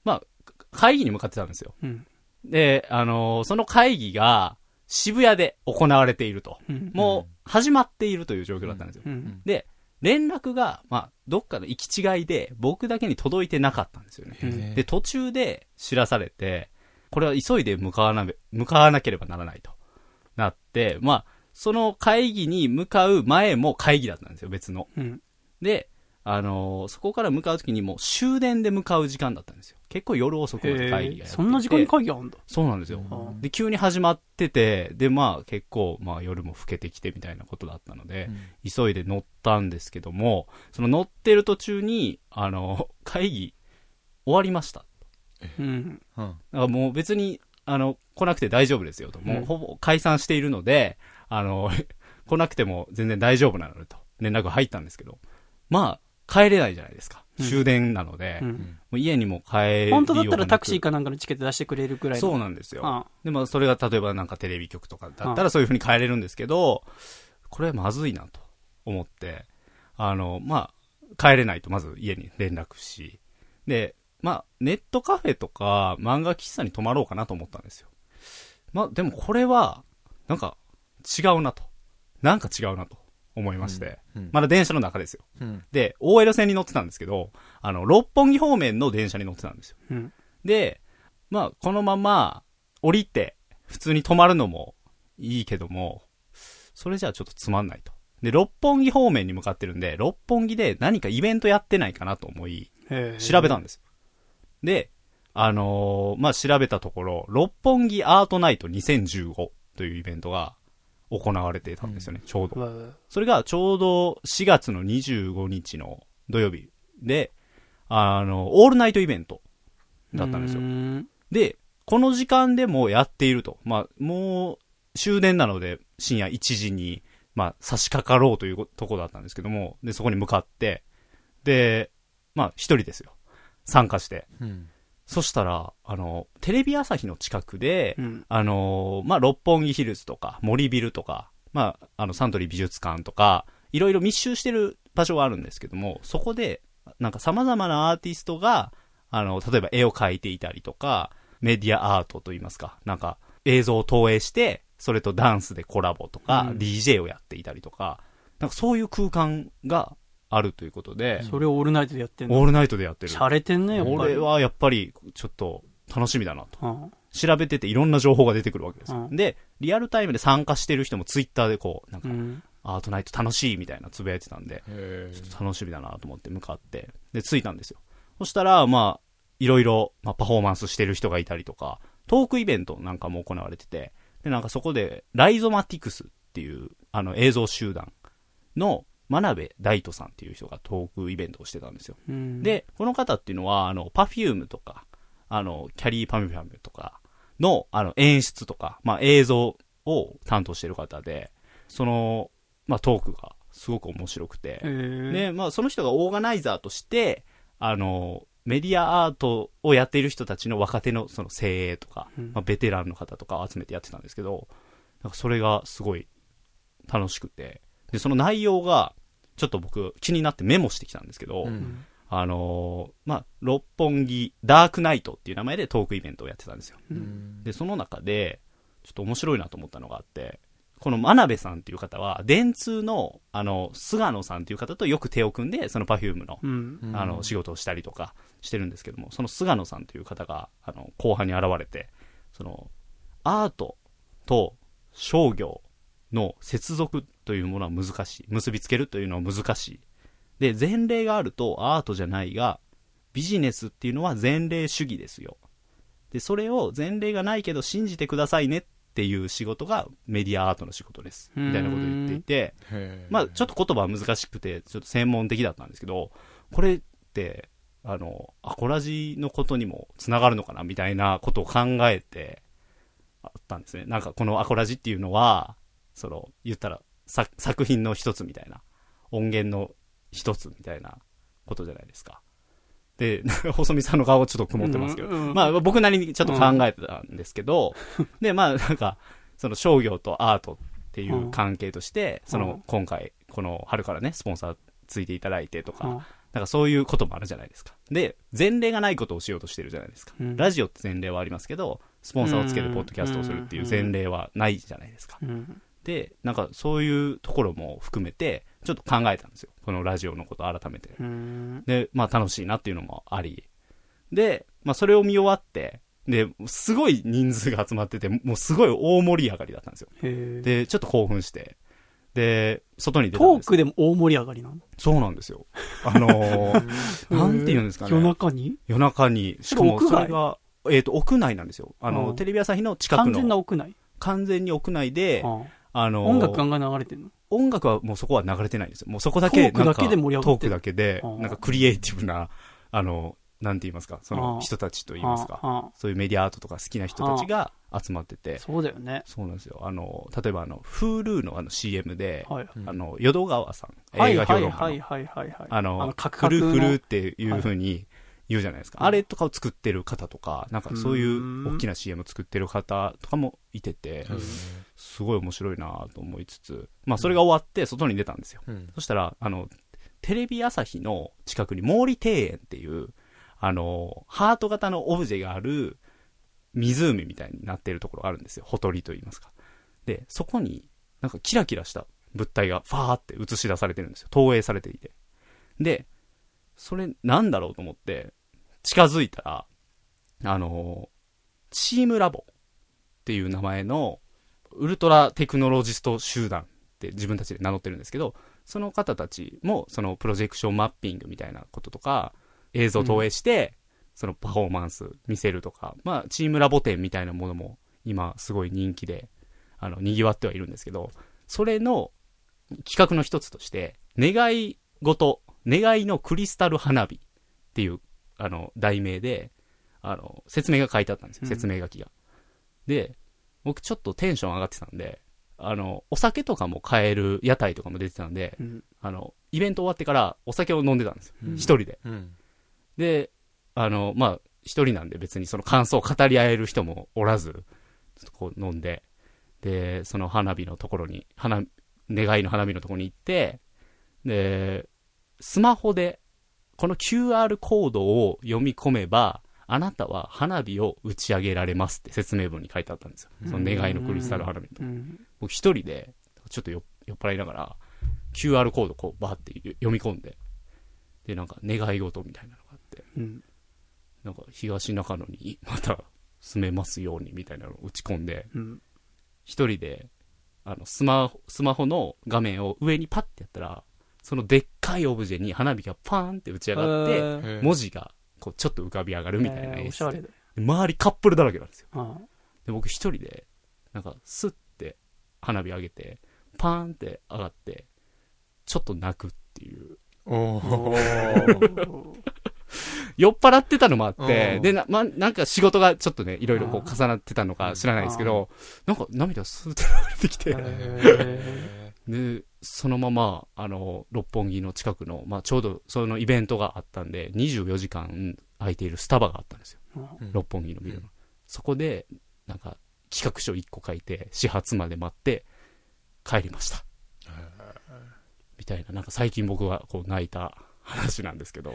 まあ、会議に向かってたんですよ。う。うん。で、あのーその会議が渋谷で行われていると。うん。もう始まっているという状況だったんですよ。うん。で、連絡が、まあ、どっかの行き違いで僕だけに届いてなかったんですよね。うんで、途中で知らされて、これは急いで向かわな、向かわなければならないとなって、まあ、その会議に向かう前も会議だったんですよ、別の。うん。で、あのーそこから向かう時にもう終電で向かう時間だったんですよ。結構夜遅くまで会議がやってい。てそんな時間に会議あるんだ。そうなんですよ。あで、急に始まってて、で、まあ結構、まあ夜も更けてきてみたいなことだったので、急いで乗ったんですけども、その乗ってる途中に、あの、会議終わりました。うん。うん。だからもう別に、あの、来なくて大丈夫ですよと。もううんほぼ解散しているので、あの、来なくても全然大丈夫なのでと連絡が入ったんですけど、まあ、帰れないじゃないですか。うん終電なので、もうん。う家にも帰りようがなく本当だったらタクシーかなんかのチケット出してくれるくらいの。そうなんですよ。あでもそれが例えばなんかテレビ局とかだったらそういう風に変えれるんですけど、これはまずいなと思って、あの、まあ、帰れないとまず家に連絡し、で、まあ、ネットカフェとか漫画喫茶に泊まろうかなと思ったんですよ。まあ、でもこれは、なんか違うなと。なんか違うなと思いまして、うんまだ電車の中ですよ。うん。で、OL 線に乗ってたんですけど、あの、六本木方面の電車に乗ってたんですよ。うん。で、まあ、このまま降りて、普通に止まるのもいいけども、それじゃあちょっとつまんないと。で、六本木方面に向かってるんで、六本木で何かイベントやってないかなと思い、調べたんですよ。で、あのーまあ、調べたところ、六本木アートナイト2015というイベントが行われてたんですよね、ちょうど。それがちょうど4月の25日の土曜日で、あの、オールナイトイベントだったんですよう。んで、この時間でもやっていると。まあ、もう終電なので深夜1時に、まあ、差し掛かろうというとこだったんですけども、で、そこに向かって、で、まあ、一人ですよ。参加して。うん。そしたら、あの、テレビ朝日の近くで、うん。あのーまあ、六本木ヒルズとか、森ビルとか、まあ、あの、サントリー美術館とか、いろいろ密集してる場所があるんですけども、そこで、なんか様々なアーティストが、あの、例えば絵を描いていたりとか、メディアアートといいますか、なんか映像を投影して、それとダンスでコラボとか、うん DJ をやっていたりとか、なんかそういう空間があるということで、それをオールナイトでやってんの？オールナイトでやってる。洒落てんね、やっぱり。これはやっぱり、ちょっと楽しみだなと。うん。調べてていろんな情報が出てくるわけですよ。うんで、リアルタイムで参加してる人もツイッターでこう、なんか、うん。アートナイト楽しいみたいなつぶやいてたんで、へちょっと楽しみだなと思って向かって、で、着いたんですよ。そしたら、まあ、いろいろ、まあ、パフォーマンスしてる人がいたりとか、トークイベントなんかも行われてて、で、なんかそこで、ライゾマティクスっていう、あの、映像集団の、真鍋大斗さんっていう人がトークイベントをしてたんですよ。うん、で、この方っていうのは、あの、パフュームとか、あの、キャリーパミュパミュとかの、あの、演出とか、まあ、映像を担当してる方で、その、まあ、トークがすごく面白くて、で、まあ、その人がオーガナイザーとして、あの、メディアアートをやっている人たちの若手のその精鋭とか、うん。まあ、ベテランの方とかを集めてやってたんですけど、なんかそれがすごい楽しくて、で、その内容が、ちょっと僕気になってメモしてきたんですけど、うんあのーまあ、六本木ダークナイトっていう名前でトークイベントをやってたんですよ。うんで、その中で、ちょっと面白いなと思ったのがあって、この真鍋さんっていう方は、電通の、あの、菅野さんっていう方とよく手を組んで、その Perfume の、うん。あの、仕事をしたりとかしてるんですけども、その菅野さんという方が、あの、後半に現れて、その、アートと商業の接続というものは難しい。結びつけるというのは難しい。で、前例があるとアートじゃないが、ビジネスっていうのは前例主義ですよ。で、それを前例がないけど信じてくださいねっていう仕事がメディアアートの仕事です。みたいなことを言っていて、まあ、ちょっと言葉は難しくて、ちょっと専門的だったんですけど、これって、あの、アコラジのことにもつながるのかな？みたいなことを考えてあったんですね。なんかこのアコラジっていうのは、その、言ったら、さ作品の一つみたいな、音源の一つみたいなことじゃないですか。で、細見さんの顔ちょっと曇ってますけど、うんうんまあ僕なりにちょっと考えてたんですけど、で、まあなんか、その商業とアートっていう関係として、その今回、この春からね、スポンサーついていただいてとか、うん。なんかそういうこともあるじゃないですか。で、前例がないことをしようとしてるじゃないですか。うん。ラジオって前例はありますけど、スポンサーをつけてポッドキャストをするっていう前例はないじゃないですか。うん。で、なんかそういうところも含めて、ちょっと考えたんですよ。このラジオのことを改めて。うん。で、まあ楽しいなっていうのもあり。で、まあそれを見終わって、で、すごい人数が集まってて、もうすごい大盛り上がりだったんですよ。で、ちょっと興奮して、で、外に出トたんですークでも大盛り上がりなの？そうなんですよ。あのー なんて言うんですかね。夜中に？夜中に、しかもそれが、えっ、と、屋内なんですよ。あの、うんテレビ朝日の近く完全なの、屋内？完全に屋内で、ああのー音楽ガンガン流れてんの？音楽はもうそこは流れてないんですよ。もうそこだけ、トークだけで盛り上がって？るトークだけでう、んなんかクリエイティブな、あの、なんて言いますか、そのうん人たちと言いますか、そういうメディアアートとか好きな人たちが集まってて、そうだよね。そうなんですよ。あの、例えばあの、Hulu のあの CM で、はい。あの、淀川さん、はい映画評はい論家の。あの、カクカクの。フルフルっていう風に言うじゃないですか。はいあれとかを作ってる方とか、なんかそういううん大きな CM 作ってる方とかもいてて、すごい面白いなと思いつつ、まあそれが終わって外に出たんですよ。うんそしたら、あの、テレビ朝日の近くに毛利庭園っていう、あの、ハート型のオブジェがある湖みたいになってるところがあるんですよ。ほとりと言いますか。で、そこになんかキラキラした物体がファーって映し出されてるんですよ。投影されていて。で、それなんだろうと思って近づいたら、あの、チームラボっていう名前のウルトラテクノロジスト集団って自分たちで名乗ってるんですけど、その方たちもそのプロジェクションマッピングみたいなこととか、映像投影して、そのパフォーマンス見せるとか、まあ、チームラボ展みたいなものも今すごい人気で、あの、賑わってはいるんですけど、それの企画の一つとして、願い事、願いのクリスタル花火っていう、あの、題名で、あの、説明が書いてあったんですよ、うん説明書きが。で、僕ちょっとテンション上がってたんで、あの、お酒とかも買える屋台とかも出てたんで、うんあの、イベント終わってからお酒を飲んでたんですよ。うん一人で。うんで、あの、まあ、一人なんで別にその感想を語り合える人もおらず、ちょっとこう飲んで、で、その花火のところに、花、願いの花火のところに行って、で、スマホで、この QR コードを読み込めば、あなたは花火を打ち上げられますって説明文に書いてあったんですよ。その願いのクリスタル花火とう。ん僕一人で、ちょっと酔酔っ払いながら、QR コードこうバーって読み込んで、で、なんか願い事みたいなのがあって、うんなんか東中野にまた住めますようにみたいなのを打ち込んで、うん一人で、あの、スマホ、スマホの画面を上にパッてやったら、そのでっかいオブジェに花火がパーンって打ち上がって、文字がこうちょっと浮かび上がるみたいなえー演おしゃれ。で周りカップルだらけなんですよ。あで、僕一人で、なんか、スッて花火上げて、パーンって上がって、ちょっと泣くっていう。おあー。酔っ払ってたのもあってう、んで、な、ま、なんか仕事がちょっとね、いろいろこあう重なってたのか知らないですけど、なんか涙スーって流れてきて、へで、そのまま、あの、六本木の近くの、まあ、ちょうどそのイベントがあったんで、24時間空いているスタバがあったんですよ。うん六本木のビルの。うんそこで、なんか、企画書1個書いて、始発まで待って、帰りました。みたいな、なんか最近僕はこう泣いた話なんですけど、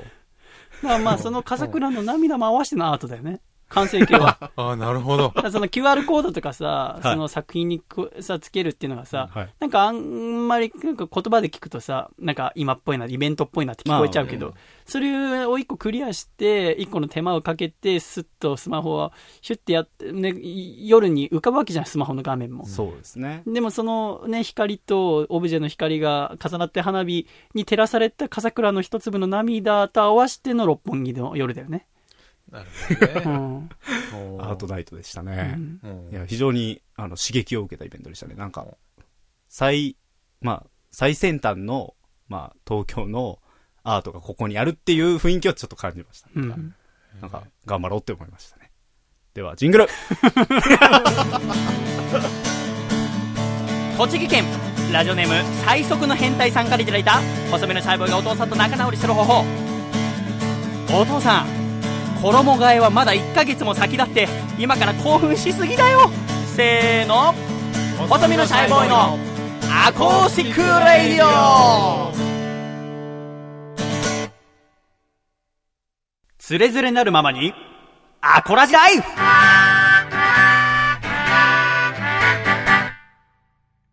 まあまあ、その笠倉の涙も合わせてのアートだよね。完成形は。ああ、なるほど。その QR コードとかさ、はいその作品にくさ、つけるっていうのがさ、はい。なんかあんまりなんか言葉で聞くとさ、なんか今っぽいな、イベントっぽいなって聞こえちゃうけど、まそれを一個クリアして、一個の手間をかけて、スッとスマホをシュッてやって、ね、夜に浮かぶわけじゃん、スマホの画面も。そうですね。でもそのね、光とオブジェの光が重なって花火に照らされた笠倉の一粒の涙と合わせての六本木の夜だよね。なるほどね。うん。アートナイトでしたうね。んうんいや、非常に、あの、刺激を受けたイベントでしたね。なんか、最、まあ、最先端の、まあ、東京のアートがここにあるっていう雰囲気をちょっと感じました。うん。なんか、頑張ろうって思いましたね。では、ジングル 栃木県ラジオネーム最速の変態さんからいただいた細身のシャイボーイがお父さんと仲直りする方法お父さん衣替えはまだ1ヶ月も先だって今から興奮しすぎだよ。せーの。細身のシャイボーイのアコースティックレイディオ。つれづれなるままに、アコラジライフ。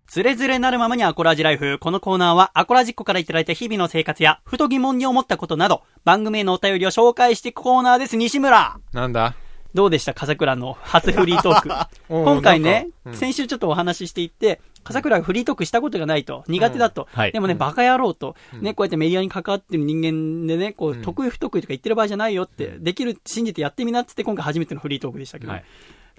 つれづれなるままにアコラジライフ。このコーナーはアコラジっ子からいただいた日々の生活や、ふと疑問に思ったことなど、番組へのお便りを紹介していくコーナーです。西村。なんだ？どうでした？笠倉の初フリートーク。今回ねうん。先週ちょっとお話ししていって、笠倉がフリートークしたことがないと、苦手だと。はい。でもね、バカ野郎と、うん。ね、こうやってメディアに関わってる人間でね、こう、うん。得意不得意とか言ってる場合じゃないよって、できる、信じてやってみなってって、今回初めてのフリートークでしたけど、はい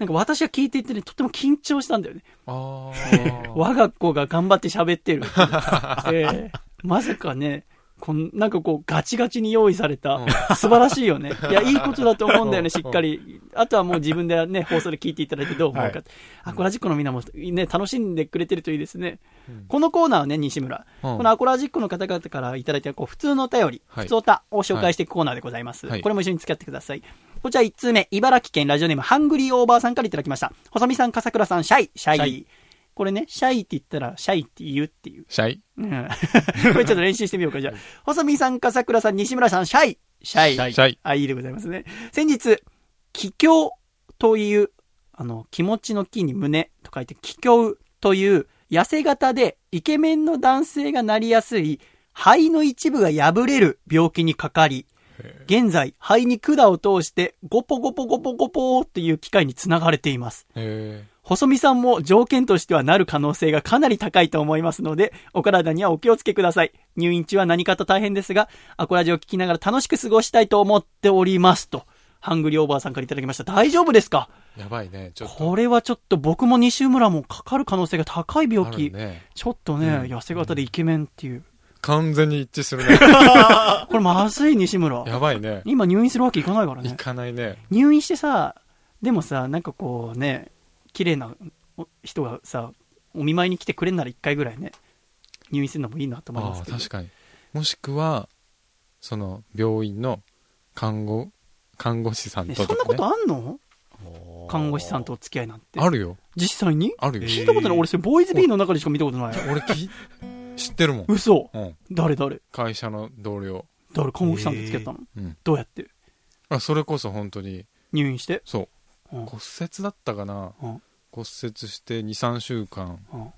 なんか私が聞いていてね、とっても緊張したんだよね。我が子が頑張って喋ってる。ええまさかね、こんなんかこう、ガチガチに用意された、うん素晴らしいよね。いや、いいことだと思うんだよね、うんしっかり。あとはもう自分でね、放送で聞いていただいてどう思うか。アコラジックのみんなもね、楽しんでくれてるといいですね。うんこのコーナーはね、西村。うんこのアコラジックの方々からいただいたこう普通のお便り、はい普通おたを紹介していくコーナーでございます。はいこれも一緒に付き合ってください。こちら1通目、茨城県ラジオネームハングリーオーバーさんからいただきました。細見さん、笠倉さん、シャイ、シャイ。シャイこれね、シャイって言ったら、シャイって言うっていう。シャイうん これちょっと練習してみようか、じゃあ。細見さん、笠倉さん、西村さん、シャイ、シャイ。シャイシャイあ、いいでございますね。先日、気境という、あの、気持ちの気に胸と書いて、気境という、痩せ型でイケメンの男性がなりやすい、肺の一部が破れる病気にかかり、現在、肺に管を通して、ゴポゴポゴポゴポっていう機械につながれています。へ細見さんも条件としてはなる可能性がかなり高いと思いますので、お体にはお気をつけください。入院中は何かと大変ですが、アコラジを聞きながら楽しく過ごしたいと思っております。と、ハングリーオーバーさんからいただきました。大丈夫ですか？ーやばいねちょっとこれはちょっと僕も西村もかかる可能性が高い病あ気。るねちょっとね、うん痩せ型でイケメンっていう。完全に一致するね これまずい西村。やばいね今入院するわけいかないからいね。かないね入院してさ、でもさ、なんかこうね、綺麗なお人がさ、お見舞いに来てくれんなら一回ぐらいね、入院するのもいいなと思いまあすけど。あ確かにもしくはその病院の看護看護師さんねとねそんなことあんの？看護師さんとお付き合いなんて。あるよ実際に？あるよ、聞いたことない。俺、それ、ボーイズビーの中でしか見たことない。俺き知ってるもん、嘘。うん、誰誰？会社の同僚、誰？看護師さんと付き合ったの？うん、どうやって？あそれこそ本当に。入院して？そう。うん。骨折だったかな、うん。骨折して23週間うん。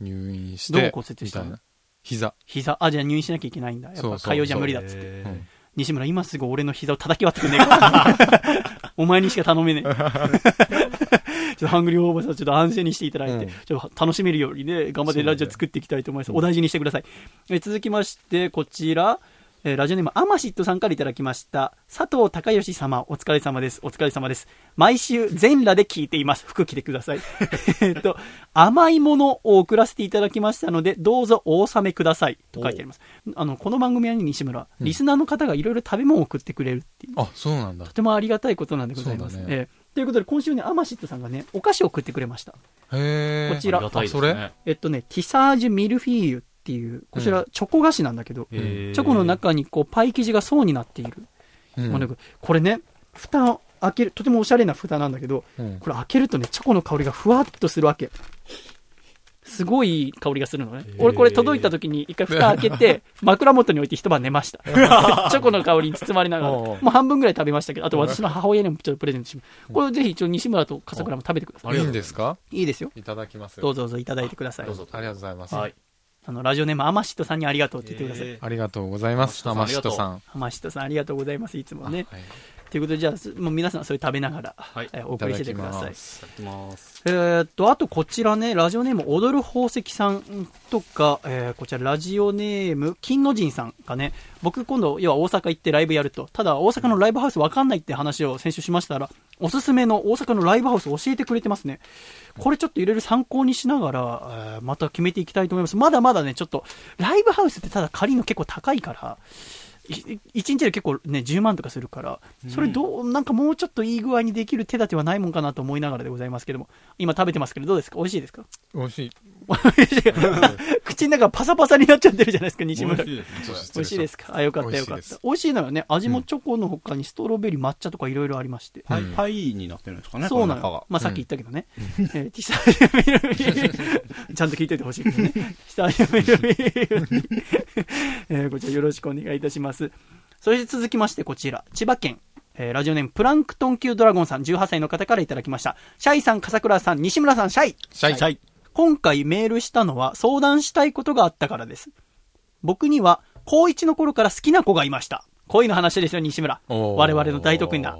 入院してどこ骨折したの？膝、膝、あ、じゃあ入院しなきゃいけないんだ。やっぱ、そうそう。通うじゃ無理だっつって。西村、今すぐ俺の膝を叩き割ってくんねえか。お前にしか頼めねえ。ちょっとハングリーオーバーさん、ちょっと安静にしていただいて、うんちょっと楽しめるようにね、頑張ってラジオ作っていきたいと思います。お大事にしてください。えー続きまして、こちら、えーラジオネーム、アマシットさんからいただきました。佐藤孝義様、お疲れ様です。お疲れ様です。毎週、全裸で聞いています。服着てください。えっと、甘いものを送らせていただきましたので、どうぞお納めください。と書いてあります。あの、この番組はね、西村、うんリスナーの方がいろいろ食べ物を送ってくれるっていう。あそうなんだとてもありがたいことなんでございます。ねえーということで、今週ね、アマシットさんがね、お菓子を送ってくれました。こちら。あそれ？ねえっとね、ティサージュミルフィーユっていう、こちら、チョコ菓子なんだけど、えー。チョコの中にこう、パイ生地が層になっている。うん。もうねこれね、蓋を開ける、とてもおしゃれな蓋なんだけど、うん。これ開けるとね、チョコの香りがふわっとするわけ。すごいいい香りがするのね。俺これ届いた時に一回蓋開けて、枕元に置いて一晩寝ました。チョコの香りに包まれながら。もう半分ぐらい食べましたけど、あと私の母親にもちょっとプレゼントします。これぜひ一応西村と笠倉も食べてください。いいんですか？いいですよ。いただきますどうぞどうぞいただいてください。どうぞありがとうございます、はいあの、ラジオネームアマシットさんにありがとうって言ってください。えーありがとうございます天下人さん天下人さんアマシットさんありがとうございます、いつもね。はいということで、じゃあ、すもう皆さんそれ食べながら、お送りしててください。いただきますえーっと、あとこちらね、ラジオネーム踊る宝石さんとか、えーこちらラジオネーム金の神さんがね、僕今度、要は大阪行ってライブやると、ただ大阪のライブハウスわかんないって話を先週しましたら、おすすめの大阪のライブハウス教えてくれてますね。これちょっといろいろ参考にしながら、えーまた決めていきたいと思います。まだまだね、ちょっと、ライブハウスってただ借りの結構高いから、い一日で結構ね、10万とかするから、それどう、なんかもうちょっといい具合にできる手立てはないもんかなと思いながらでございますけども、今食べてますけど、どうですか？美味しいですか？美味しい 口の中パサパサになっちゃってるじゃないですか、西村。美味しいですね美味しいですか？あ、よかったよかった。美味しいのよね。味もチョコの他にストロベリー、抹茶とかいろいろありまして。パイうんパイになってるんですかねそうなのまあさっき言ったけどね。えーティサージュミルフィーユちゃんと聞いといてほしいけどね。ティ こちらよろしくお願いいたします。そして続きましてこちら、千葉県。えーラジオネームプランクトン級ドラゴンさん18歳の方からいただきました。シャイさん、笠倉さん、西村さん、シャイ。シャイシャイ今回メールしたのは相談したいことがあったからです。僕には高1の頃から好きな子がいました。恋の話ですよ、西村。我々の大得意な。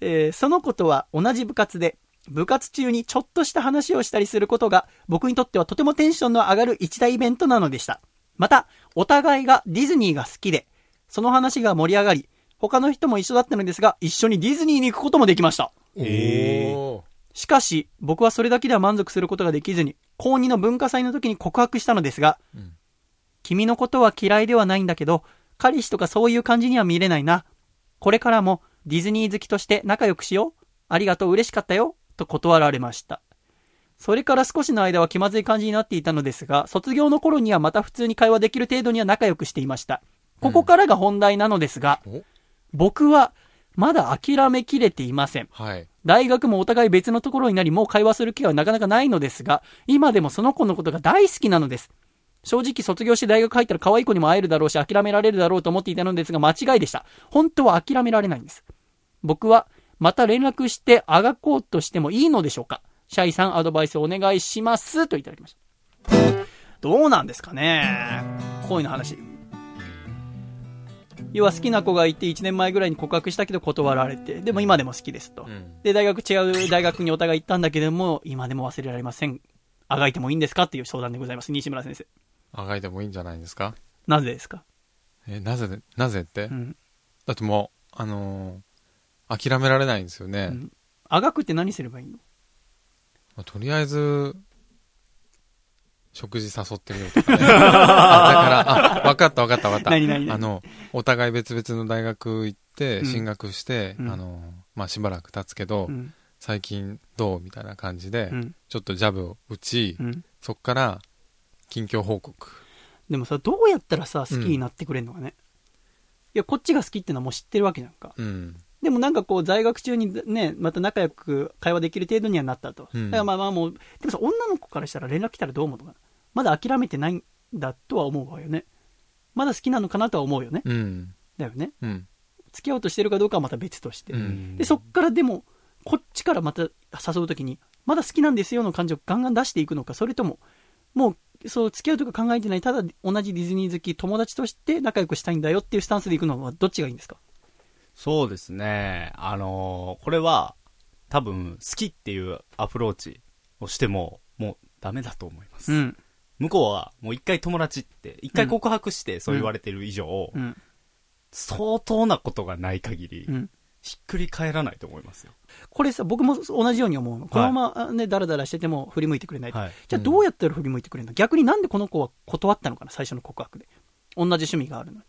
えーその子とは同じ部活で、部活中にちょっとした話をしたりすることが、僕にとってはとてもテンションの上がる一大イベントなのでした。また、お互いがディズニーが好きで、その話が盛り上がり、他の人も一緒だったのですが、一緒にディズニーに行くこともできました。えーおしかし、僕はそれだけでは満足することができずに、高2の文化祭の時に告白したのですが、うん君のことは嫌いではないんだけど、彼氏とかそういう感じには見れないな。これからもディズニー好きとして仲良くしよう。ありがとう、嬉しかったよ。と断られました。それから少しの間は気まずい感じになっていたのですが、卒業の頃にはまた普通に会話できる程度には仲良くしていました。ここからが本題なのですが、お僕はまだ諦めきれていません。はい。大学もお互い別のところになり、もう会話する気はなかなかないのですが、今でもその子のことが大好きなのです。正直卒業して大学入ったら可愛い子にも会えるだろうし、諦められるだろうと思っていたのですが、間違いでした。本当は諦められないんです。僕は、また連絡してあがこうとしてもいいのでしょうかシャイさんアドバイスお願いします。といただきました。どうなんですかね恋の話。要は好きな子がいて1年前ぐらいに告白したけど断られて、でも今でも好きですと。うん。で、大学違う大学にお互い行ったんだけども、今でも忘れられません。あがいてもいいんですかっていう相談でございます。西村先生。あがいてもいいんじゃないですか？なぜですか？え、なぜで、なぜって、うん。だってもう、あのー諦められないんですよね。うんあがくって何すればいいの？まあとりあえず、食事誘ってみようとかね。あだから、あ、わかったわかったわかった。何何何？あの、お互い別々の大学行って、うん進学して、うんあの、まあ、しばらく経つけど、うん。最近どうみたいな感じで、うん。ちょっとジャブを打ち、うん。そっから、近況報告。でもさ、どうやったらさ、好きになってくれるのかね。いや、こっちが好きってのはもう知ってるわけじゃんか。うん。でもなんかこう、在学中にね、また仲良く会話できる程度にはなったと。うんだからまあまあもう、でもさ、女の子からしたら連絡来たらどう思うのかな？まだ諦めてないんだとは思うわよね。まだ好きなのかなとは思うよね。うん。だよね。うん。付き合おうとしてるかどうかはまた別として。うんで、そっからでも、こっちからまた誘うときに、まだ好きなんですよの感じをガンガン出していくのか、それとも、もう、そう、付き合うとか考えてない、ただ同じディズニー好き、友達として仲良くしたいんだよっていうスタンスでいくのはどっちがいいんですか？そうですね。あのーこれは、多分、好きっていうアプローチをしても、もうダメだと思います。うん。向こうは、もう一回友達って、一回告白してそう言われてる以上、うん。相当なことがない限り、うん。ひっくり返らないと思いますよ。これさ、僕も同じように思うの。このままね、ダラダラしてても振り向いてくれないと。はい。じゃあどうやったら振り向いてくれるの？逆になんでこの子は断ったのかな最初の告白で。同じ趣味があるのに。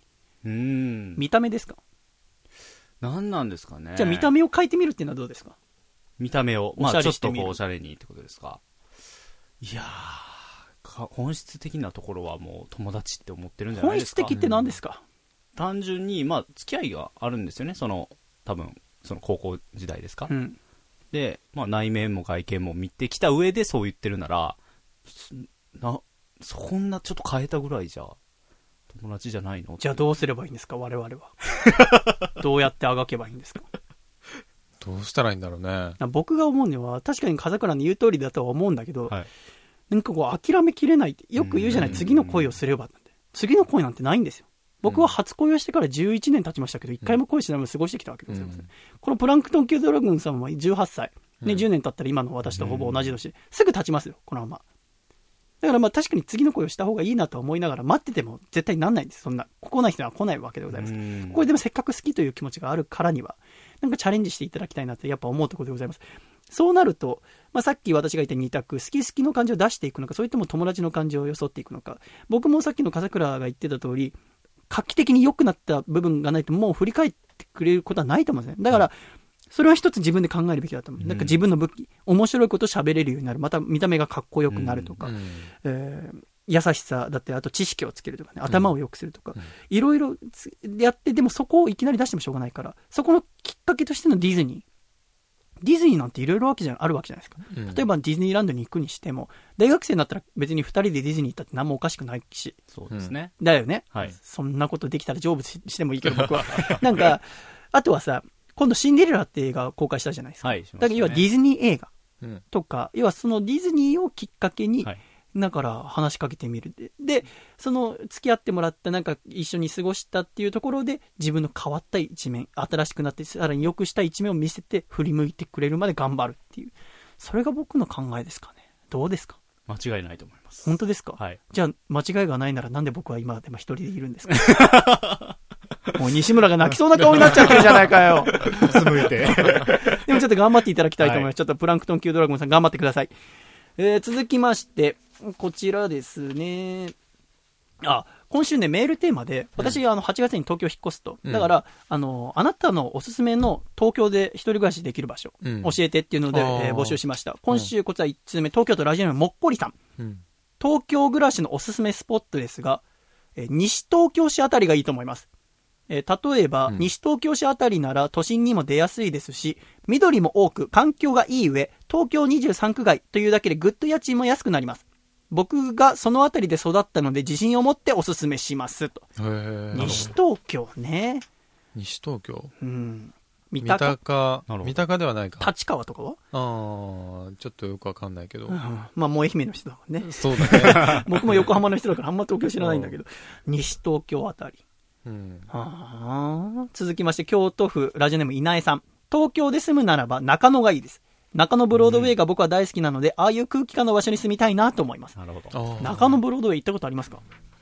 うーん。見た目ですか？何なんですかね。じゃあ見た目を変えてみるっていうのはどうですか？見た目を、まあちょっとこうおしゃれにってことですか。いやー、か本質的なところはもう友達って思ってるんじゃない本ですか。質的って何ですか？単純に、まあ付き合いがあるんですよね。その、多分、その高校時代ですか？うん。で、まあ内面も外見も見てきた上でそう言ってるなら、すな、そんなちょっと変えたぐらいじゃ、友達じゃないの？じゃあどうすればいいんですか？我々は。どうやってあがけばいいんですか？どうしたらいいんだろうね。僕が思うのは、確かに風倉の言う通りだとは思うんだけど、はい。なんかこう諦めきれないって、よく言うじゃない、うん次の恋をすればなんて。次の恋なんてないんですよ。僕は初恋をしてから11年経ちましたけど、一回も恋しないまま過ごしてきたわけですよ。うんこのプランクトン級ドラゴンさんは18歳。ね、うん10年経ったら今の私とほぼ同じ年。すぐ経ちますよ、このまま。だからまあ確かに次の恋をした方がいいなとは思いながら待ってても絶対なんないんです。そんな、来ない人は来ないわけでございます。これでもせっかく好きという気持ちがあるからには、なんかチャレンジしていただきたいなってやっぱ思うところでございます。そうなると、まあ、さっき私が言った2択、好き好きの感情を出していくのか、それとも友達の感情を装っていくのか。僕もさっきの笠倉が言ってた通り、画期的に良くなった部分がないともう振り返ってくれることはないと思うんですね。だから、それは一つ自分で考えるべきだと思う。なんか自分の武器、面白いことを喋れるようになる。また見た目がかっこよくなるとか、うんえー優しさだって、あと知識をつけるとかね、頭を良くするとか、うんいろいろつやって、でもそこをいきなり出してもしょうがないから、そこのきっかけとしてのディズニー。ディズニーなんていろいろわけじゃあるわけじゃないですか。うん例えばディズニーランドに行くにしても、大学生になったら別に二人でディズニー行ったって何もおかしくないし、そうですね。だよね。はいそんなことできたら成仏ししてもいいけど、僕は。なんか、あとはさ、今度シンデレラって映画公開したじゃないですか。はい。しましたねだから要はディズニー映画うんとか、要はそのディズニーをきっかけに、はいだから話しかけてみるで。で、その付き合ってもらったなんか一緒に過ごしたっていうところで自分の変わった一面、新しくなってさらに良くした一面を見せて振り向いてくれるまで頑張るっていう。それが僕の考えですかね。どうですか？間違いないと思います。本当ですか？はい。じゃあ間違いがないならなんで僕は今でも一人でいるんですか？もう西村が泣きそうな顔になっちゃってるじゃないかよ。向いて。でもちょっと頑張っていただきたいと思います。はいちょっとプランクトン級ドラゴンさん頑張ってください。えー、続きまして、こちらですね。あ、今週ね、メールテーマで、私、あの、8月に東京引っ越すと。だから、あの、あなたのおすすめの東京で一人暮らしできる場所、うん教えてっていうので、えー募集しました。今週、こちら1通目、東京都ラジオネームもっこりさん。うん東京暮らしのおすすめスポットですが、えー西東京市あたりがいいと思います。えー例えば、うん。西東京市あたりなら都心にも出やすいですし、緑も多く環境がいい上、東京23区外というだけでぐっと家賃も安くなります。僕がそのあたりで育ったので自信を持っておすすめしますと。西東京ね。西東京？うん。三三鷹、三鷹ではないか。立川とかは、ああちょっとよくわかんないけど。うん、まあもう愛媛の人だもんね。そうだね。僕も横浜の人だからあんま東京知らないんだけど、西東京あたり。うんはあ続きまして、京都府ラジオネーム稲江さん。東京で住むならば中野がいいです。中野ブロードウェイが僕は大好きなので、ああいう空気感の場所に住みたいなと思います。なるほど。中野ブロードウェイ行ったことありますか？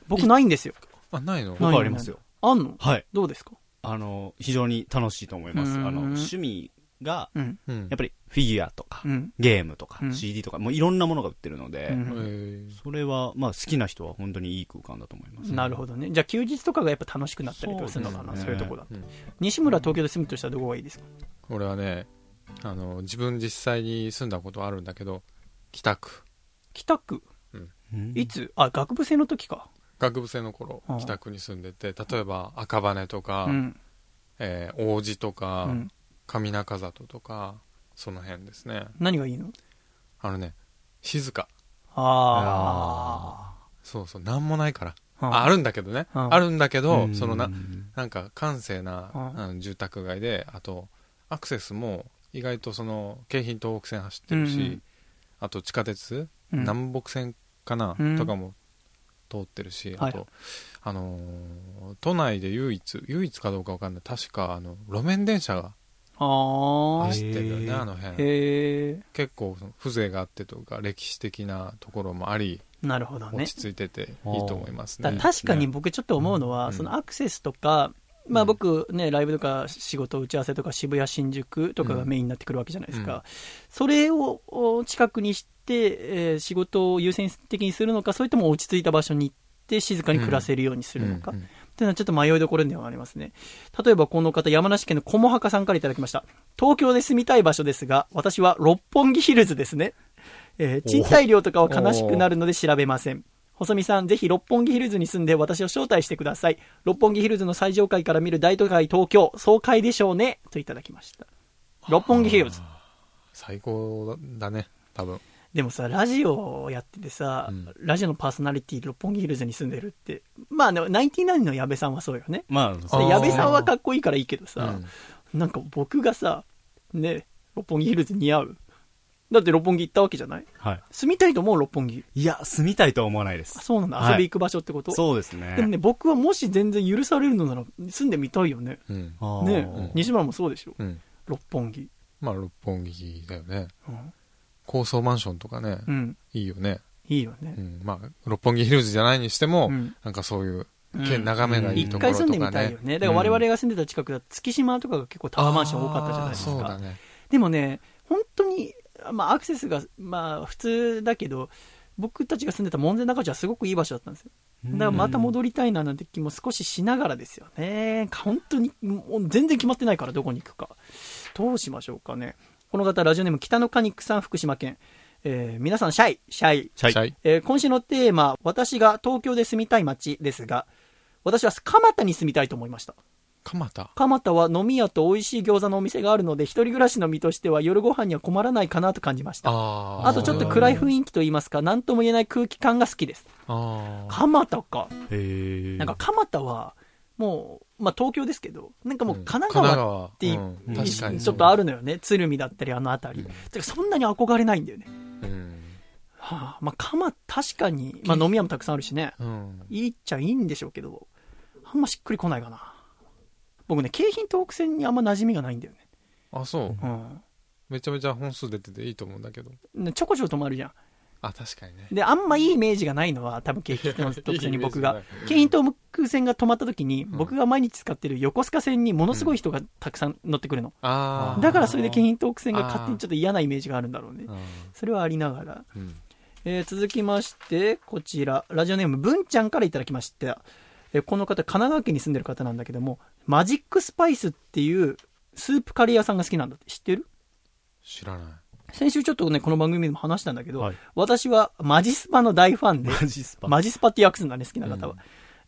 僕ないんですよ。あないの？ない僕はありますよ。あんの？はい。どうですか？あの、非常に楽しいと思います。うんあの、趣味が、うん。うんやっぱりフィギュアとかう、ん。ゲームとかう、ん CD とか、もういろんなものが売ってるので、それは、まあ好きな人は本当にいい空間だと思います。なるほどね。じゃあ休日とかがやっぱ楽しくなったりとかするのかな、そう,、ねいうとこだと。うん西村東京で住むとしたらどこがいいですか？俺はねあの自分実際に住んだことあるんだけど北区北区？うんいつ？あ、学部生の時か。学部生の頃北区に住んでて例えば赤羽とか、うん。えー王子とうか、ん。上中里とかその辺ですね。何がいいの？あのね静か。あそうそうなんもないから。あ。ああるんだけどね。うん。あるんだけどうん。そのななんか閑静な住宅街であとアクセスも意外とその京浜東北線走ってるし、うん。うんあと地下鉄、うん。南北線かな、うん。とかも通ってるし、はい。あと、あのー都内で唯一唯一かどうかわかんない。確かあの路面電車がああ。走ってるよねあの辺。結構風情があってとか歴史的なところもありなるほどね。落。ち着いてていいと思いますね。だ確かに僕ちょっと思うのは、うんそのアクセスとか、まあうん僕ね、ライブとか仕事打ち合わせとか渋谷、新宿とかがメインになってくるわけじゃないですか。うん。それをお近くにして、えー仕事を優先的にするのか、それとも落ち着いた場所に行って静かに暮らせるようにするのか。うんうんっていうのはちょっと迷いどころではありますね。例えばこの方、山梨県のこもはかさんからいただきました。東京で住みたい場所ですが、私は六本木ヒルズですね。えー賃貸料とかは悲しくなるので調べません。細見さん、ぜひ六本木ヒルズに住んで私を招待してください。六本木ヒルズの最上階から見る大都会東京、爽快でしょうね。といただきました。六本木ヒルズ。最高だね多分でもさ、ラジオをやっててさ、うんラジオのパーソナリティ六本木ヒルズに住んでるって。まあね、ナインティナインの矢部さんはそうよね。まあ、あでー矢部さんはかっこいいからいいけどさ、うんなんか僕がさ、ね、六本木ヒルズ似合う。だって六本木行ったわけじゃない？はい。住みたいと思う六本木。いや、住みたいとは思わないですあ、。そうなんだ。はい遊び行く場所ってこと、そうですね。でもね、僕はもし全然許されるのなら住んでみたいよね。うんあーね、西村もそうでしょ？うん六本木。まあ六本木だよねうん。高層マンションとかね、うん。いいよね、いいよねう。ん、まあ六本木ヒルズじゃないにしても、うんなんかそういう眺めがいい一ところとかね、回住んでみたいよね。だから我々が住んでた近くだと月島とかが結構タワーマンション多かったじゃないですか。ねでもね、本当に、まあアクセスが、まあ普通だけど、僕たちが住んでた門前仲町はすごくいい場所だったんですよ。だからまた戻りたいななんて気も少ししながらですよね。本当に、もう全然決まってないからどこに行くか。どうしましょうかね。この方、ラジオネーム北のカニックさん、福島県。えー皆さん、シャイ、シャイ。シャイえー今週のテーマ、私が東京で住みたい街ですが、私は蒲田に住みたいと思いました。蒲田？蒲田は飲み屋と美味しい餃子のお店があるので、一人暮らしの身としては夜ご飯には困らないかなと感じました。ああとちょっと暗い雰囲気といいますか、何とも言えない空気感が好きです。あー蒲田か。へえ。なんか蒲田は、もう、まあ東京ですけど、なんかもううん神奈川川っていうん意確かに識ちょっとあるのよね。鶴見だったりあの辺り。うんそんなに憧れないんだよね。うんははあ、まあ、鎌確かに、まあ、飲み屋もたくさんあるしね。うん。いいっちゃいいんでしょうけど、あんましっくりこないかな。僕ね、京浜東北線にあんま馴染みがないんだよね。あ、そう。うん。めちゃめちゃ本数出てていいと思うんだけど。ねちょこちょこ止まるじゃん。あ、確かにね。で、あんまいいイメージがないのは、多分京浜東北線に僕が。京浜東北線が止まった時に、ん僕が毎日使ってる横須賀線にものすごい人がたくさん乗ってくるの。ああ。だからそれで京浜東北線が勝手にちょっと嫌なイメージがあるんだろうね。うんそれはありながら。うん。えー続きまして、こちら、ラジオネーム、文ちゃんからいただきました。えーこの方、神奈川県に住んでる方なんだけども、マジックスパイスっていうスープカレー屋さんが好きなんだって知ってる？知らない。先週ちょっとね、この番組でも話したんだけど、はい私はマジスパの大ファンで、マジスパマジスパって訳すんだね、好きな方は。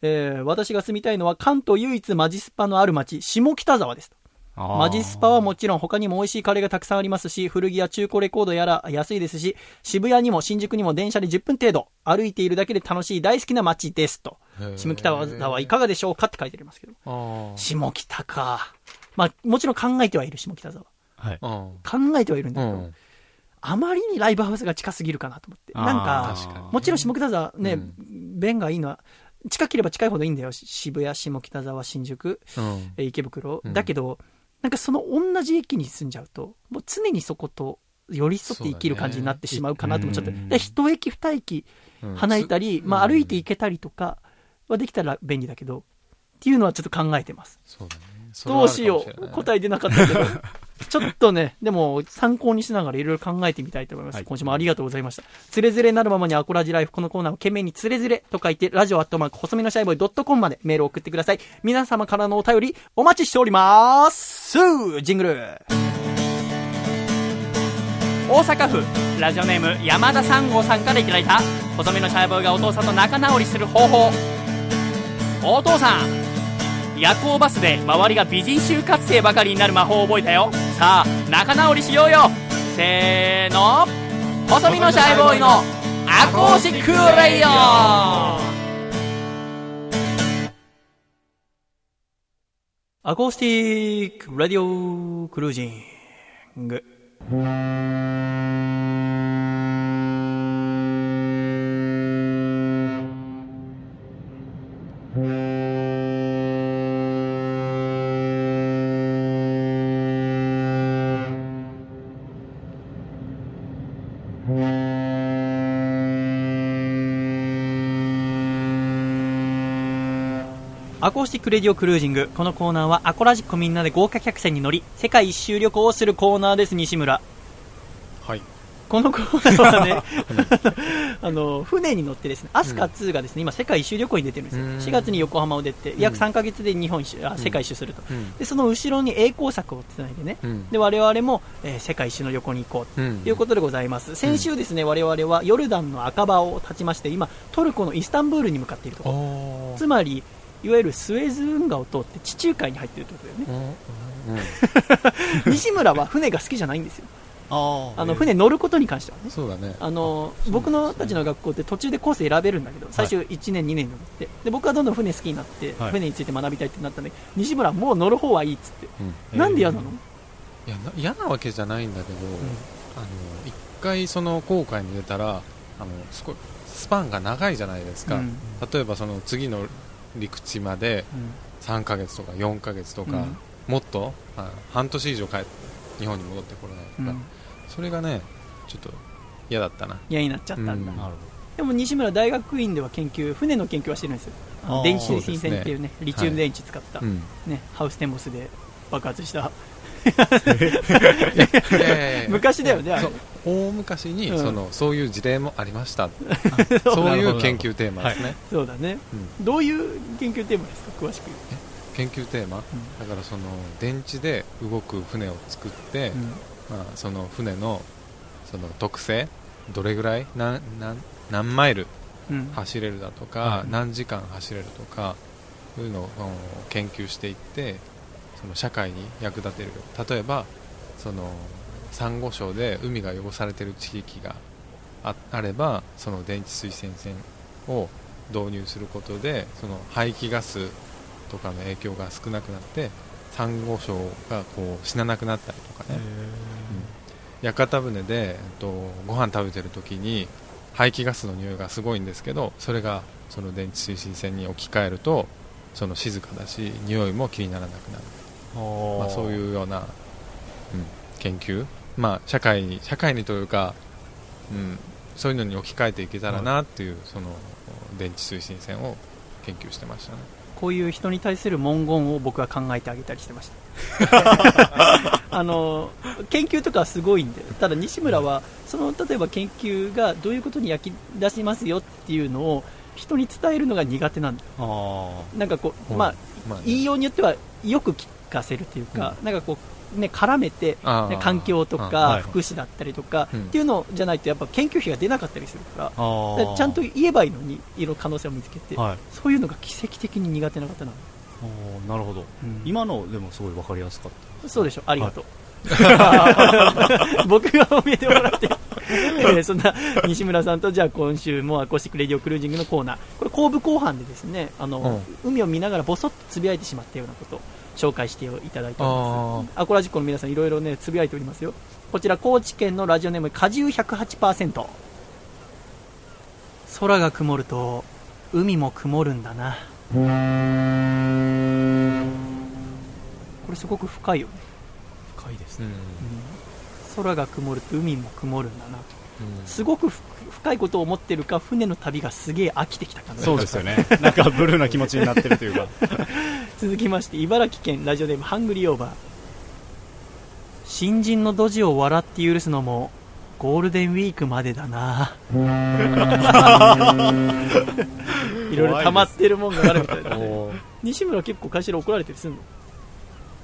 えー私が住みたいのは関東唯一マジスパのある町、下北沢ですと。マジスパはもちろん他にも美味しいカレーがたくさんありますし、古着や中古レコードやら安いですし、渋谷にも新宿にも電車で10分程度、歩いているだけで楽しい大好きな街ですと。下北沢はいかがでしょうかって書いてありますけど。あ下北か。まあ、もちろん考えてはいる、下北沢。はい。あ。考えてはいるんうだけど、ん。あまりにライブハウスが近すぎるかなと思って。なんか、もちろん下北沢ね、うん便がいいのは、近ければ近いほどいいんだよ。渋谷、下北沢、新宿、池袋。うんだけど、なんかその同じ駅に住んじゃうと、もう常にそこと寄り添って生きる感じになってしまうかなと思っちゃって。で一駅二駅うん離れたり、うんまあ歩いて行けたりとかはできたら便利だけど、っていうのはちょっと考えてます。そうだね。どうしよう。答え。え出なかったけど。ちょっとね、でも参考にしながらいろいろ考えてみたいと思います。はい今週もありがとうございました。つれづれなるままにアコラジライフ。このコーナーを懸命につれづれと書いて、ラジオアットマーク細身のシャイボーイドットコムまでメールを送ってください。皆様からのお便りお待ちしておりますジングル大阪府ラジオネーム山田三号さんからいただいた細身のシャイボーイがお父さんと仲直りする方法お父さん夜行バスで周りが美人就活生ばかりになる魔法を覚えたよ。さあ仲直りしようよ。せーの。細身のシャイボーイのアコースティックレイディオアコースティックレイディオクルージング。アコースティックレディオクルージング。このコーナーはアコラジックみんなで豪華客船に乗り、世界一周旅行をするコーナーです、西村。はい。このコーナーはね、あの、船に乗ってですね、アスカ2がですね、今世界一周旅行に出てるんですよ。うん4月に横浜を出て、約うん3ヶ月で日本一周、あ、世界一周すると。うん。で、その後ろに栄光作をつないでね、うん。で、我々も、えー世界一周の旅行に行こううんということでございます。先週ですね、我々はヨルダンの赤場を立ちまして、今、トルコのイスタンブールに向かっているところ。つまり、いわゆるスエズ運河を通って地中海に入っているということだよね。うん。西村は船が好きじゃないんですよ。ああの、船乗ることに関してはね。そうだね。あの、僕のたちの学校って途中でコース選べるんだけど、最初1年2年に乗って。で、僕はどんどん船好きになって、はい船について学びたいってなったんで、西村はもう乗る方はいいっつって。うん。なんで嫌なの？いやな嫌なわけじゃないんだけど、あの一回その航海に出たらあのすごいスパンが長いじゃないですか、うん例えばその次の陸地まで3ヶ月とか4ヶ月とか、うん。もっとあ半年以上帰って日本に戻ってこれないとか、うん。それがねちょっと嫌だったな。嫌になっちゃったんだ。うん。なるほでも西村大学院では研究、船の研究はしてるんですよ。電気推進船っていうね、リチウム電池使った、うん。ね、ハウステンボスで爆発した。昔だよね大昔に、うん。そのそういう事例もありました。そういう研究テーマですね、そうだね。うん。どういう研究テーマですか？詳しく研究テーマ、だからその電池で動く船を作って、まあ、その船のその特性？どれぐらい？何何何マイルうん。走れるだとか、はい何時間走れるとかそういうのを研究していってその社会に役立てる例えばそのサンゴ礁で海が汚されている地域がああればその電池水洗船を導入することでその排気ガスとかの影響が少なくなってサンゴ礁がこう死ななくなったりとかね、屋形船で、えっと、ご飯食べてる時に排気ガスの匂いがすごいんですけどそれがその電池推進線に置き換えるとその静かだし匂いも気にならなくなる、まあ、そうういうような、うん、研究、まあ、社会に社会にというか、うん、そういうのに置き換えていけたらなっていう、その電池推進線を研究してましたね。こういう人に対する文言を僕は考えてあげたりしてました。あの研究とかはすごいんでただ西村はその例えば研究がどういうことに焼き出しますよっていうのを人に伝えるのが苦手なんだ。あなんかこう、うん。まあ、まあね。言いようによってはよく聞かせるというか、なんかこう、ね、絡めて、ね環境とあかはい福祉だったりとか、うん。っていうのじゃないとやっぱ研究費が出なかったりするからちゃんと言えばいいのにいろいろ可能性を見つけて、はい。そういうのが奇跡的に苦手な方なの、なるほど。うん。今のでもすごい分かりやすかった。そうでしょ。ありがとう、僕が褒めてもらって、えーそんな西村さんとじゃあ今週もアコースティックレディオクルージングのコーナー。これ後部後半でですねあの、海を見ながらボソッとつぶやいてしまったようなことを紹介していただいております。アコラジックの皆さんいろいろねつぶやいておりますよ。こちら高知県のラジオネーム果汁108%空が曇ると海も曇るんだな。これすごく深いよね、深いですね。うん。うん空が曇ると海も曇るんだな。うん。すごくふ深いことを思ってるか船の旅がすげえ飽きてきた感じそうですよね。なんかブルーな気持ちになってるというか。続きまして茨城県ラジオネームハングリーオーバー。新人のドジを笑って許すのもゴールデンウィークまでだな。いろいろ溜まってるもんがあるみたいだね。西村結構会社で怒られたりするの、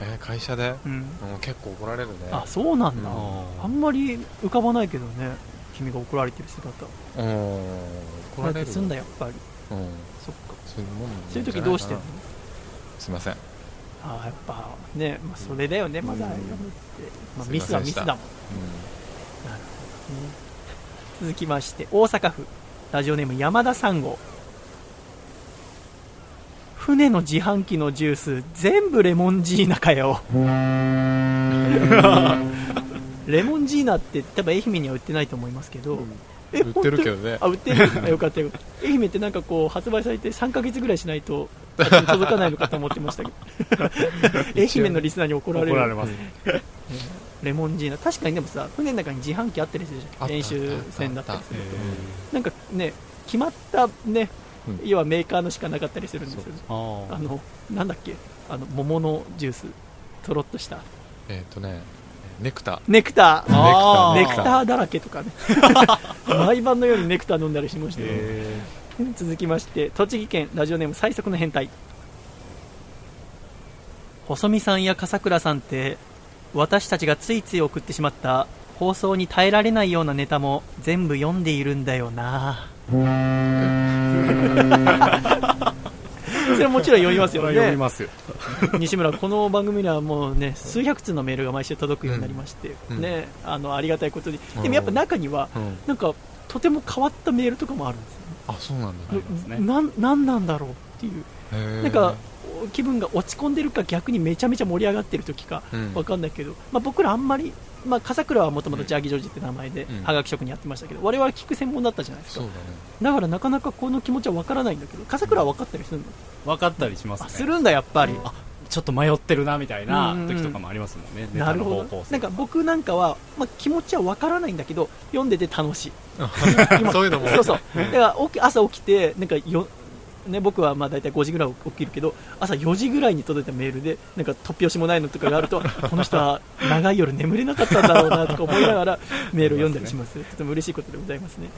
えー会社で、うん、うん結構怒られるね。あそうなんだ、うん。あんまり浮かばないけどね君が怒られてる姿。うん。怒られてすんだやっぱり。うん。そっか。そういうもんそういう時どうしてんの？すいません。ああやっぱね、まあ、それだよねまだ。うん。謝って、まあ、ミスはミスだもん。なるほどね。続きまして大阪府。ラジオネーム山田三号船の自販機のジュース全部レモンジーナかよ レモンジーナって多分愛媛には売ってないと思いますけど、え売ってるけどね。あ売ってるあ よかったよ愛媛ってなんかこう発売されて3ヶ月ぐらいしないと届かないのかと思ってましたけど。愛媛のリスナーに怒られる。怒られます。レモンジーナ。確かにでもさ船の中に自販機あったりするじゃん。練習船だったりするえなんかね決まったね、うん。要はメーカーのしかなかったりするんですよ。ー、ああのなんだっけ？あの桃のジュース。とろっとした。えっとねネクタネクター。ネクターだらけとかね。毎晩のようにネクター飲んだりしました。よ、え続きまして栃木県ラジオネーム最速の変態。細見さんや笠倉さんって私たちがついつい送ってしまった放送に耐えられないようなネタも全部読んでいるんだよな それはもちろん読みますよー、読みねますよ。西村この番組にはもうね数百通のメールが毎週届くようになりまして、うん。ねあのありがたいことに。うん。でもやっぱ中にはうん。なんかとても変わったメールとかもあるんですよ。あそうなんだね。なんなんなんだろうっていう。なんか気分が落ち込んでるか逆にめちゃめちゃ盛り上がってる時かうん。わかんないけど、まあ、僕らあんまり、まあ、笠倉はもともとジャーギージョージって名前でうん。はがき職人やってましたけど我々聞く専門だったじゃないですか。だね。だからなかなかこの気持ちはわからないんだけど笠倉は分かったりするの、分かったりしますね。あするんだやっぱり。あちょっと迷ってるなみたいなうん。うんうん時とかもありますもんね、ネなタるほど。なんか僕なんかは、まあ、気持ちはわからないんだけど読んでて楽しい。今 そういうのも。そうそう。だから朝起きてなんかよね、僕はまあ大体5時ぐらい起きるけど朝4時ぐらいに届いたメールでなんか突拍子もないのとかがあると この人は長い夜眠れなかったんだろうなとか思いながら メールを読んだりします、とても嬉しいことでございますね。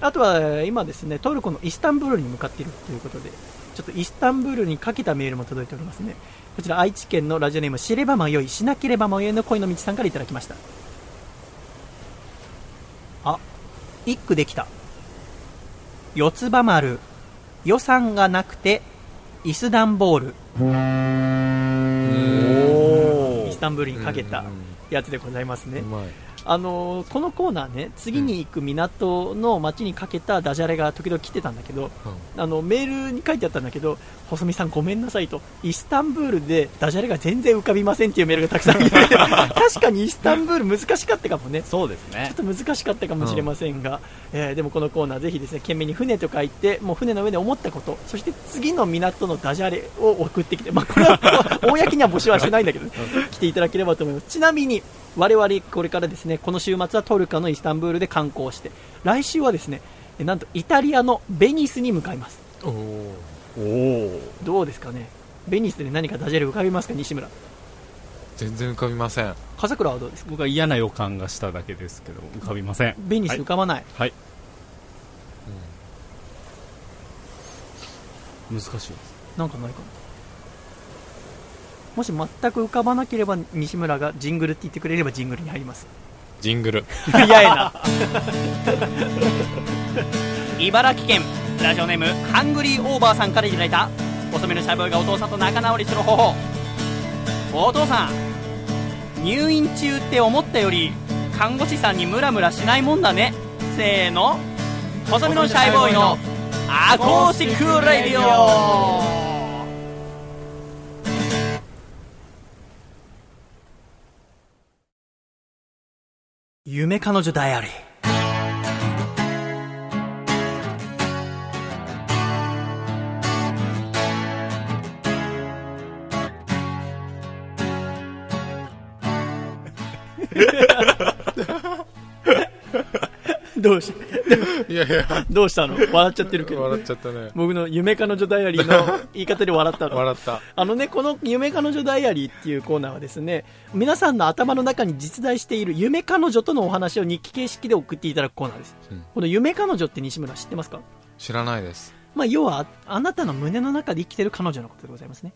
あとは今ですねトルコのイスタンブールに向かっているということでちょっとイスタンブールにかけたメールも届いておりますね。こちら愛知県のラジオネーム知れば迷いしなければ迷いの恋の道さんからいただきました。あ一句できた。四つ葉丸予算がなくてイスダンボール。うんイスタンブールにかけたうんやつでございますねあのーこのコーナーね、次に行く港の街にかけたダジャレが時々来てたんだけど、あの、メールに書いてあったんだけど、細見さんごめんなさいと、イスタンブールでダジャレが全然浮かびませんっていうメールがたくさん来て、確かにイスタンブール難しかったかもね。そうですね。ちょっと難しかったかもしれませんが、えーでもこのコーナーぜひですね懸命に船と書いてもう船の上で思ったことそして次の港のダジャレを送ってきて、まあ、これは公には募集はしないんだけど、来ていただければと思います。ちなみに我々これからですねこの週末はトルカのイスタンブールで観光して来週はですねえなんとイタリアのベニスに向かいます。おおおおどうですかね？ベニスで何かダジャレ浮かびますか西村。全然浮かびません。笠倉はどうですか？僕は嫌な予感がしただけですけど浮かびません。ベニス浮かばない、はい。難しいです。なんかないかな？もし全く浮かばなければ西村がジングルって言ってくれればジングルに入ります。ジングル。嫌やな。茨城県ラジオネームハングリーオーバーさんからいただいた遅めのシャイボーイがお父さんと仲直りする方法。お父さん入院中って思ったより看護師さんにムラムラしないもんだね。せーの。細身のシャイボーイのアコースティックレディオ夢彼女ダイアリーどうしいやいや。どうしたの？笑っちゃってるけど笑っちゃったね。僕の夢彼女ダイアリーの 言い方で笑ったの。笑った。あのね、この夢彼女ダイアリーっていうコーナーはですね、皆さんの頭の中に実在している夢彼女とのお話を日記形式で送っていただくコーナーです。うん。この夢彼女って西村知ってますか？知らないですまあ、要は、あなたの胸の中で生きてる彼女のことでございますね。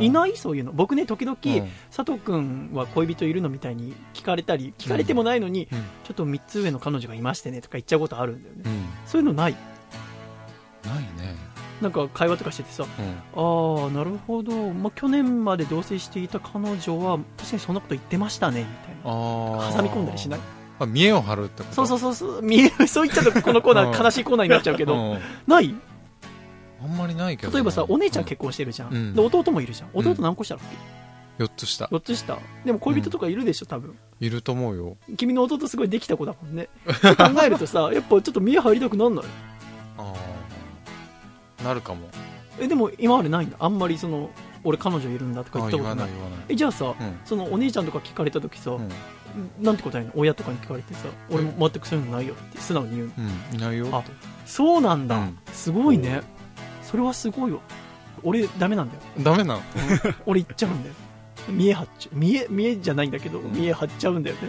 いいないそういうの。僕ね、時々、うん佐藤くんは恋人いるのみたいに聞かれたり、聞かれてもないのに、うんちょっと3つ上の彼女がいましてねとか言っちゃうことあるんだよね。うんそういうのない？ないねなんか会話とかしててさ、うんああ、なるほど、まあ、去年まで同棲していた彼女は、確かにそんなこと言ってましたね、みたいな。挟み込んだりしない？あ見栄を張るってこと？そうそうそう。そう、見え そう言っちゃうとこのコーナうん。ー悲しいコーナーになっちゃうけど、うん。ない？あんまりないけど例えばさ、お姉ちゃん結結婚してるじゃん。うん。で、弟もいるじゃん。うん。弟何個したっけ、4つ下 ?4 つした。でも恋人とかいるでしょ、多分。いると思うよ。君の弟すごいできた子だもんね。考えるとさ、やっぱちょっと見え入りたくなんない？ああなるかも。え、でも今までないんだ。あんまりその、俺彼女いるんだとか言あったことない。え、じゃあさ、うん。そのお姉ちゃんとか聞かれた時さ、うんなんて答えるの？親とかに聞かれてさ、俺も全くそういうのないよって素直に言うの。うん。いないよ。あそうなんだ、うん。すごいね。それはすごいわ。俺ダメなんだよ。ダメなの？俺言っちゃうんだよ。見え張っちゃう。見え見えじゃないんだけど、ん。見え張っちゃうんだよね。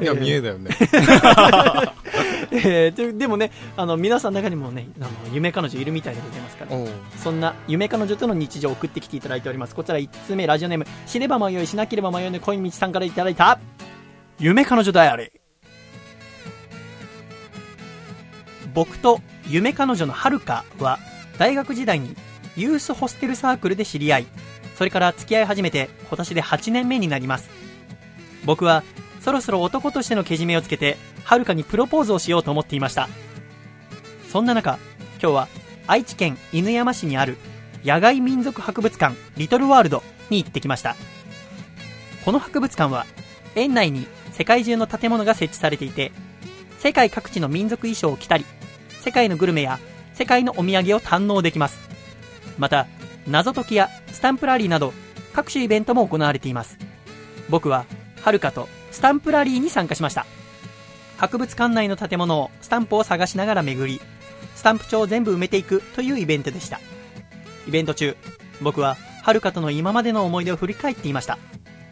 いやえー。見栄だよね。えーででもねあの皆さんの中にもねあの夢彼女いるみたいでございますから。おう。そんな夢彼女との日常を送ってきていただいておりますこちら5つ目ラジオネーム知れば迷いしなければ迷いの恋道さんからいただいた夢彼女ダイアリー僕と夢彼女のはるかは大学時代にユースホステルサークルで知り合い。それから付き合い始めて今年で8年目になります。僕はそろそろ男としてのけじめをつけてはるかにプロポーズをしようと思っていました。そんな中今日は愛知県犬山市にある野外民族博物館リトルワールドに行ってきました。この博物館は園内に世界中の建物が設置されていて世界各地の民族衣装を着たり世界のグルメや世界のお土産を堪能できます。また謎解きやスタンプラリーなど各種イベントも行われています。僕ははるかとスタンプラリーに参加しました。博物館内の建物をスタンプを探しながら巡りスタンプ帳を全部埋めていくというイベントでした。イベント中僕ははるかとの今までの思い出を振り返っていました。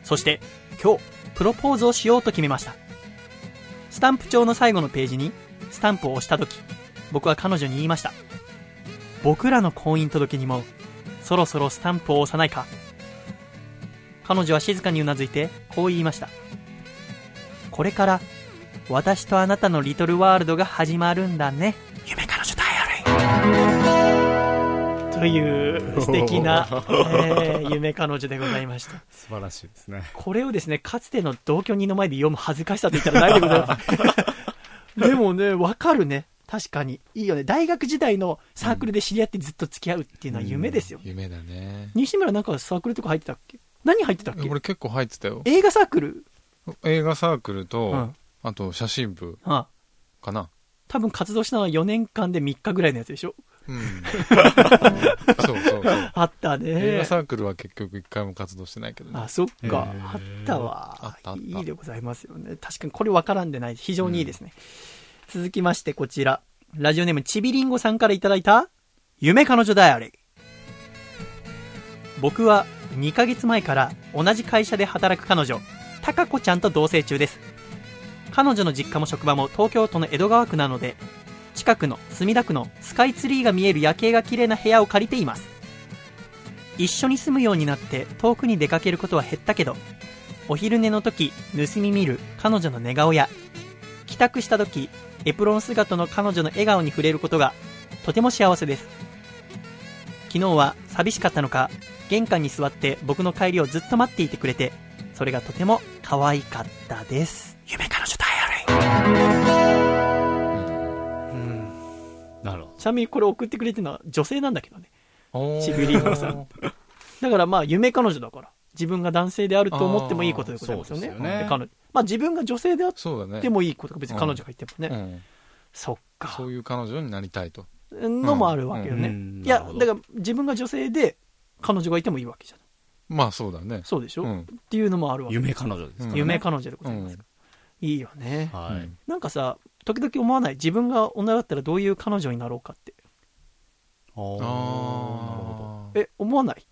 そして今日プロポーズをしようと決めました。スタンプ帳の最後のページにスタンプを押した時僕は彼女に言いました。僕らの婚姻届にもそろそろスタンプを押さないか。彼女は静かにうなずいてこう言いました。これから私とあなたのリトルワールドが始まるんだね。夢彼女ダイアリーとという素敵な、えー夢彼女でございました。素晴らしいですね。これをですね、かつての同居人の前で読む恥ずかしさと言ったらないでございます。でもね、わかるね。確かに。いいよね。大学時代のサークルで知り合ってずっと付き合うっていうのは夢ですよ。夢だね西村なんかサークルとか入ってたっけ？何入ってたっけ？俺結構入ってたよ映画サークル？映画サークルと、うんあと写真部あかな多分活動したのは4年間で3日ぐらいのやつでしょ？うんそうそうそうあった映ね画。サークルは結局一回も活動してないけどねあ、そっへか。ーあったわ。あったあったいいでございますよね。確かにこれわからんでない。非常にいいですね。続きましてこちら。ラジオネームちびりんごさんからいただいた、夢彼女ダイアリー。僕は2ヶ月前から同じ会社で働く彼女、たかこちゃんと同棲中です。彼女の実家も職場も東京都の江戸川区なので、近くの墨田区のスカイツリーが見える夜景が綺麗な部屋を借りています。一緒に住むようになって遠くに出かけることは減ったけど、お昼寝の時盗み見る彼女の寝顔や、帰宅した時エプロン姿の彼女の笑顔に触れることがとても幸せです。昨日は寂しかったのか、玄関に座って僕の帰りをずっと待っていてくれて、それがとても可愛かったです。夢彼女ダイアリー。うん。なるほちなみにこれ送ってくれてるのは女性なんだけどね。おーちびりんごさん。だからまあ夢彼女だから。自分が男性であると思ってもいいことでございますよね。あーそうですよねで彼女まあ自分が女性であってもいいことが別に彼女が言ってもね。うんそっか。そういう彼女になりたいとのもあるわけよね。うんいやだから自分が女性で彼女がいてもいいわけじゃない。まあそうだねそうでしょ、うんっていうのもあるわけ。夢彼女ですからね。夢彼女でございます。いいよね。はい。うんなんかさ、時々思わない？自分が女だったらどういう彼女になろうかって。あーあなるほーえ、思わない？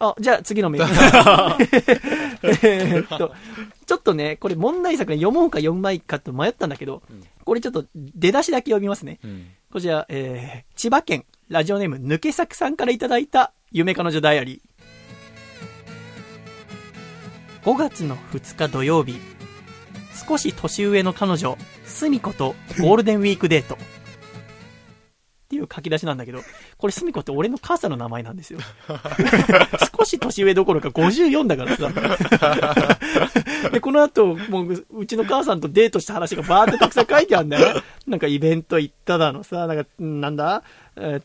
あ、じゃあ次のメール。えーっと、ちょっとね、これ問題作ね、読もうか読むまいかと迷ったんだけど、うんこれちょっと出だしだけ読みますね。うんこちら、えー、千葉県ラジオネーム抜け作さんからいただいた夢彼女ダイアリー。5月の2日土曜日、少し年上の彼女、すみことゴールデンウィークデート。っていう書き出しなんだけど、これすみこって俺の母さんの名前なんですよ。少し年上どころか54だからさ。で、この後、もう、うちの母さんとデートした話がバーってたくさん書いてあるんだよ。なんかイベント行っただのさ、なんか、なんだ、えー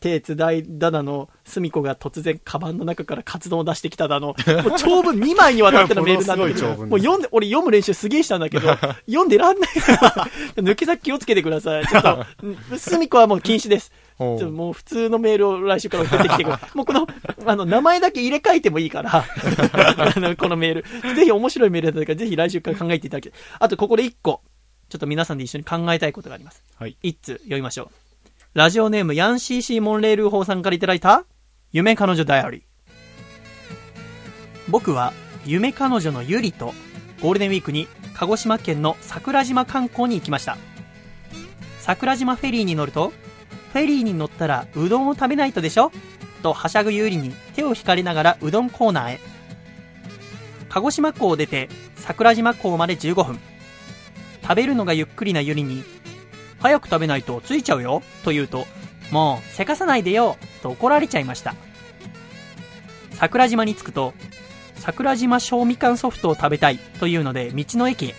手つないだだの、すみこが突然カバンの中からカツ丼を出してきただの、もう長文2枚にわたってのメールなんだけど、も う読んで、俺読む練習すげえしたんだけど、読んでらんないから、抜け先気をつけてください。ちょっと、うんすみこはもう禁止です。ちょっともう普通のメールを来週から送ってきてくれ。もうこの、あの、名前だけ入れ替えてもいいから、あの、このメール。ぜひ面白いメールだったから、ぜひ来週から考えていただきあと、ここで一個、ちょっと皆さんで一緒に考えたいことがあります。はい。一通読みましょう。ラジオネームヤンシーシーモンレール法さんからいただいた、夢彼女ダイアリー。僕は、夢彼女のゆりと、ゴールデンウィークに鹿児島県の桜島観光に行きました。桜島フェリーに乗ると、フェリーに乗ったらうどんを食べないとでしょ？とはしゃぐ有利に手を引かれながらうどんコーナーへ。鹿児島港を出て桜島港まで15分。食べるのがゆっくりなゆりに、早く食べないとついちゃうよと言うと、もうせかさないでよと怒られちゃいました。桜島に着くと、桜島小みかんソフトを食べたいというので道の駅へ。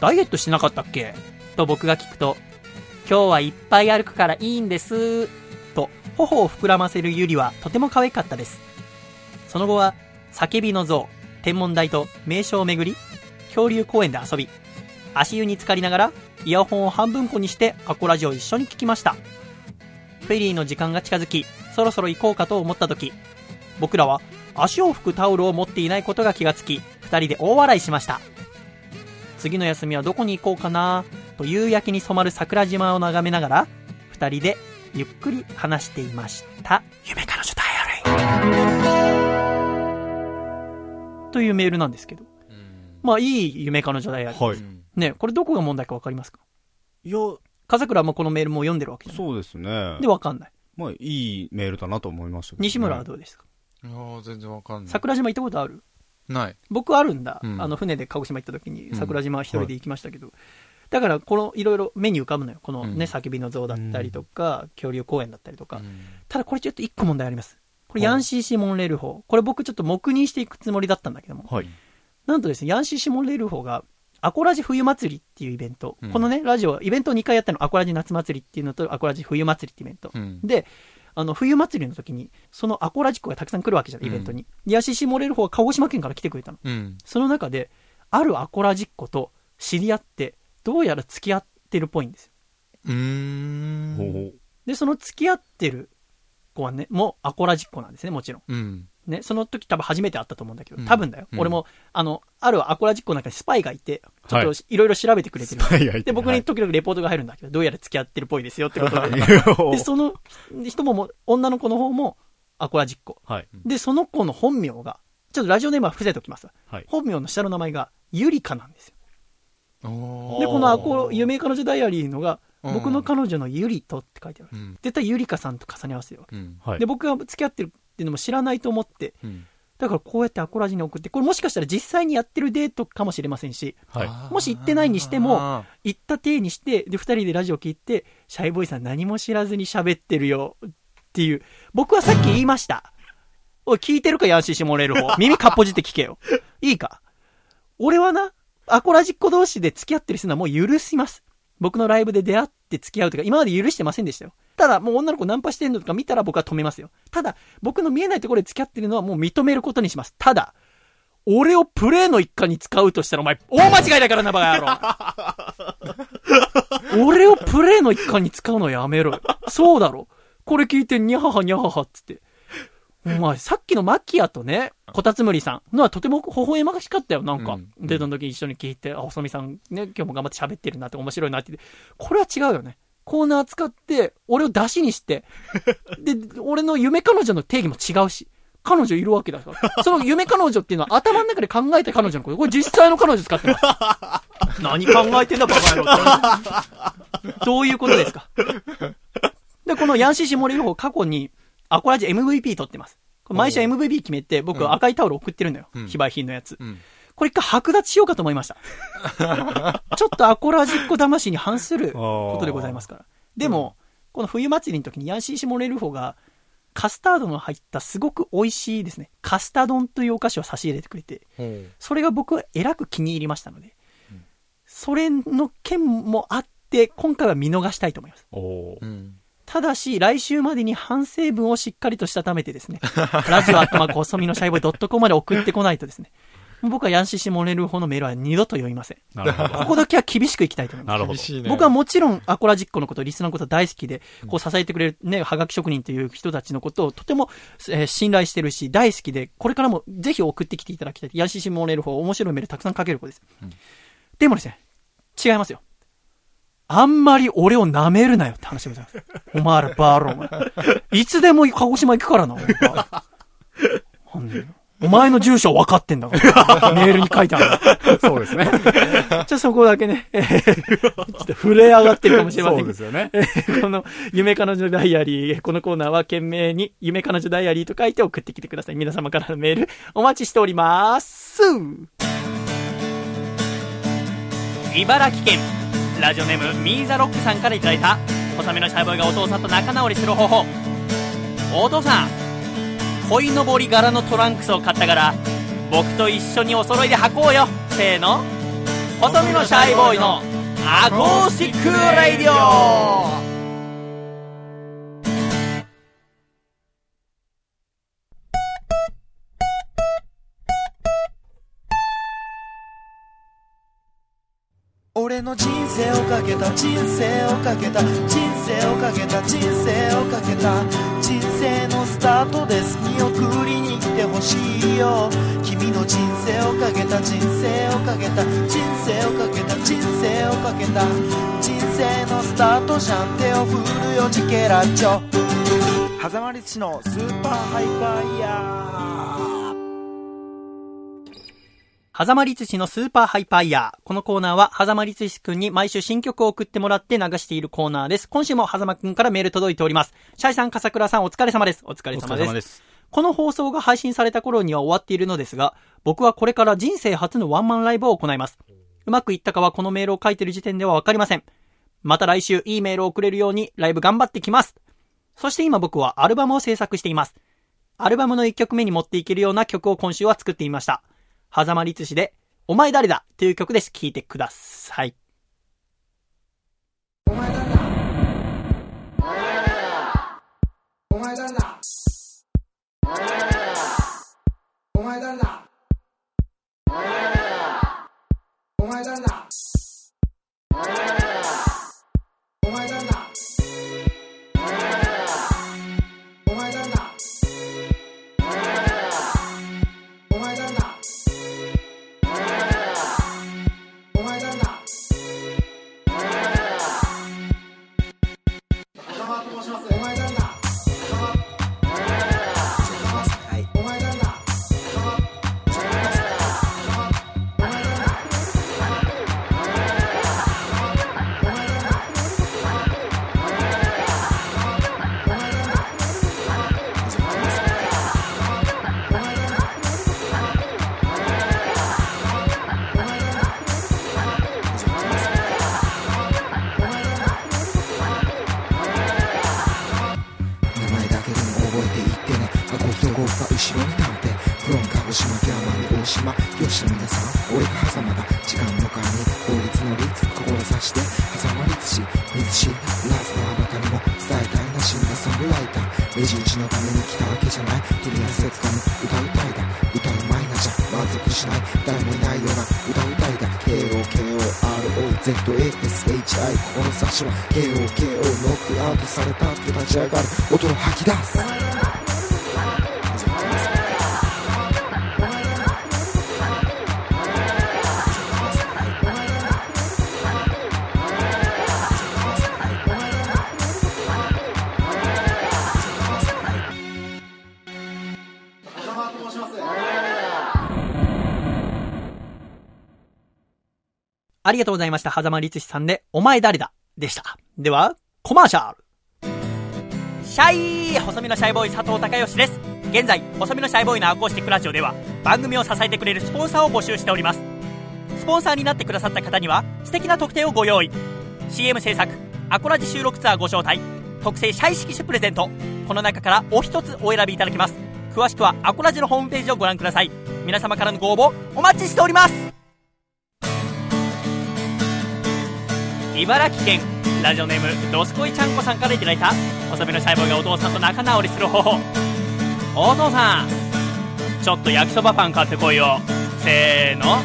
ダイエットしてなかったっけ？と僕が聞くと、今日はいっぱい歩くからいいんです。と、頬を膨らませるゆりはとても可愛かったです。その後は、叫びの像、天文台と名所を巡り、恐竜公園で遊び、足湯に浸かりながら、イヤホンを半分こにしてアコラジを一緒に聞きました。フェリーの時間が近づき、そろそろ行こうかと思った時、僕らは足を拭くタオルを持っていないことが気がつき、二人で大笑いしました。次の休みはどこに行こうかなと夕焼けに染まる桜島を眺めながら、二人でゆっくり話していました。夢彼女ダイアリーというメールなんですけど。まあいい夢彼女ダイアリー。はい。ね、これどこが問題かわかりますか？いや、笠倉もこのメールも読んでるわけじゃないそうですね。で、わかんない。まあ、いいメールだなと思いましたけどね西村はどうですか？いやー全然わかんない桜島行ったことある？ない僕あるんだ。うんあの、船で鹿児島行った時にうん桜島一人で行きましたけど。だから、この、いろいろ目に浮かぶのよ。このね、うん叫びの像だったりとか、恐竜公園だったりとか。うんただこれちょっと一個問題あります。これヤンシーシモンレール法。これ僕ちょっと黙認していくつもりだったんだけども。はい。なんとですね、ヤンシーシモンレール法が、アコラジ冬祭りっていうイベント。うんこのね、ラジオ、イベントを2回やったの。アコラジ夏祭りっていうのと、アコラジ冬祭りっていうイベント。うんで、あの、冬祭りの時に、そのアコラジっ子がたくさん来るわけじゃん、イベントに。ヤンシーシモンレール法は鹿児島県から来てくれたの。うんその中で、あるアコラジっ子と知り合って、どうやら付き合ってるっぽいんですよ。うーんで、その付き合ってる子はね、もうアコラジっ子なんですね、もちろん。うんね、その時多分初めて会ったと思うんだけど、うん多分だよ。うん俺も、あの、あるアコラジっ子の中にスパイがいて、ちょっはといろいろ調べてくれてる。スパイがいてで、僕はいに時々レポートが入るんだけど、どうやら付き合ってるっぽいですよってことで。で、その人もも、女の子の方もアコラジっ子。はい。で、その子の本名が、ちょっとラジオネームは伏せておきます。はい。本名の下の名前が、ゆりかなんですよ。で、このアコ、夢彼女ダイアリーのが、うん僕の彼女のゆりとって書いてある。うん絶対ゆりかさんと重ね合わせてるわけ。うんはい。で、僕が付き合ってるっていうのも知らないと思って、うんだからこうやってアコラジに送って、これもしかしたら実際にやってるデートかもしれませんし、はい。もし行ってないにしてもあ行った体にして、で、二人でラジオ聞いて、シャイボーイさん何も知らずに喋ってるよっていう。僕はさっき言いました。おい、聞いてるかヤンシーシモレル方。耳かっぽじって聞けよ。いいか。俺はな、アコラジっ子同士で付き合ってる人はもう許します。僕のライブで出会って付き合うとか、今まで許してませんでしたよ。ただ、もう女の子ナンパしてんのとか見たら僕は止めますよ。ただ、僕の見えないところで付き合ってるのはもう認めることにします。ただ、俺をプレイの一環に使うとしたらお前、大間違いだからな、バカ野郎。俺をプレイの一環に使うのやめろよ。そうだろ。これ聞いて、にゃははにゃははっつって。お前、さっきのマキアとね、こたつむりさんのはとても微笑ましかったよ、なんか。うんデートの時一緒に聞いて、あ、細見さんね、今日も頑張って喋ってるなって面白いなって。これは違うよね。コーナー使って、俺を出しにして、で、俺の夢彼女の定義も違うし。彼女いるわけだから。その夢彼女っていうのは頭の中で考えた彼女のこと。これ実際の彼女使ってます。何考えてんだバカ野郎。どういうことですか？で、このヤンシーシモリル法過去に、アコラジ MVP 取ってます。これ毎週 MVP 決めて、僕うん赤いタオル送ってるのよ。うん非売品のやつ。うんこれ一回剥奪しようかと思いました。ちょっとアコラジっ子魂に反することでございますから。でも、この冬祭りの時にヤンシーシモレルフォが、カスタードの入ったすごく美味しいですね。カスタドンというお菓子を差し入れてくれて、それが僕はえらく気に入りましたので、それの件もあって、今回は見逃したいと思います。おーうんただし、来週までに反省文をしっかりとしたためてですね、ラジオアットマーク細身のシャイボーイドットコムまで送ってこないとですね、僕はヤンシーシモレルフォのメールは二度と読みません。なるほど。ここだけは厳しくいきたいと思います。なるほど僕はもちろんアコラジックのこと、リスナーのこと大好きで、こう支えてくれるね、はがき職人という人たちのことをとても、えー信頼してるし、大好きで、これからもぜひ送ってきていただきたい。ヤンシーシモレルフォ面白いメールたくさん書ける子です。でもですね、違いますよ。あんまり俺を舐めるなよって話でございます。お前らバーローお前。いつでも鹿児島行くからな、お前の住所は分かってんだから。メールに書いてある。そうですね。ちょっとそこだけね、えーちょっと震え上がってるかもしれませんけどそうですよね。え ーこの、夢彼女ダイアリー、このコーナーは懸命に、夢彼女ダイアリーと書いて送ってきてください。皆様からのメール、お待ちしております。茨城県ラジオネームミーザロックさんからいただいた細身のシャイボーイがお父さんと仲直りする方法。お父さん鯉のぼり柄のトランクスを買ったから僕と一緒にお揃いで履こうよ。せーの。細身のシャイボーイのアコースティックレディオ。俺の人生をかけた人生をかけた人生をかけた人生をかけた人生のスタートです。見送りに来てほしいよ。君の人生をかけた人生をかけた人生をかけた人生をかけた人生のスタートじゃん。手を振るよジケラッチョ。狭間律師のスーパーハイパーイヤー。狭間律師のスーパーハイパーイヤー。このコーナーは、狭間律師くんに毎週新曲を送ってもらって流しているコーナーです。今週も狭間くんからメール届いております。シャイさん、笠倉さん、お疲れ様です。お疲れお様です。です。この放送が配信された頃には終わっているのですが、僕はこれから人生初のワンマンライブを行います。うまくいったかはこのメールを書いてる時点ではわかりません。また来週いいメールをくれるようにライブ頑張ってきます。そして今僕はアルバムを制作しています。アルバムの1曲目に持っていけるような曲を今週は作ってみました。狭間律師で、お前誰だという曲です。聴いてください。名この差しは KOKO ノックアウトされたって立ち上がる。音を吐き出す。ありがとうございました。狭間律師さんで、お前誰だ？でした。では、コマーシャル。シャイ細身のシャイボーイ佐藤孝義です。現在細身のシャイボーイのアコースティックラジオでは番組を支えてくれるスポンサーを募集しております。スポンサーになってくださった方には素敵な特典をご用意。CM 制作アコラジ収録ツアーご招待特製シャイ色紙プレゼント。この中からお一つお選びいただけます。詳しくはアコラジのホームページをご覧ください。皆様からのご応募お待ちしております。茨城県。ラジオネームどすこいちゃんこさんからいただいた。細身のシャイボーイがお父さんと仲直りする方法。お父さんちょっと焼きそばパン買ってこいよ。せーの。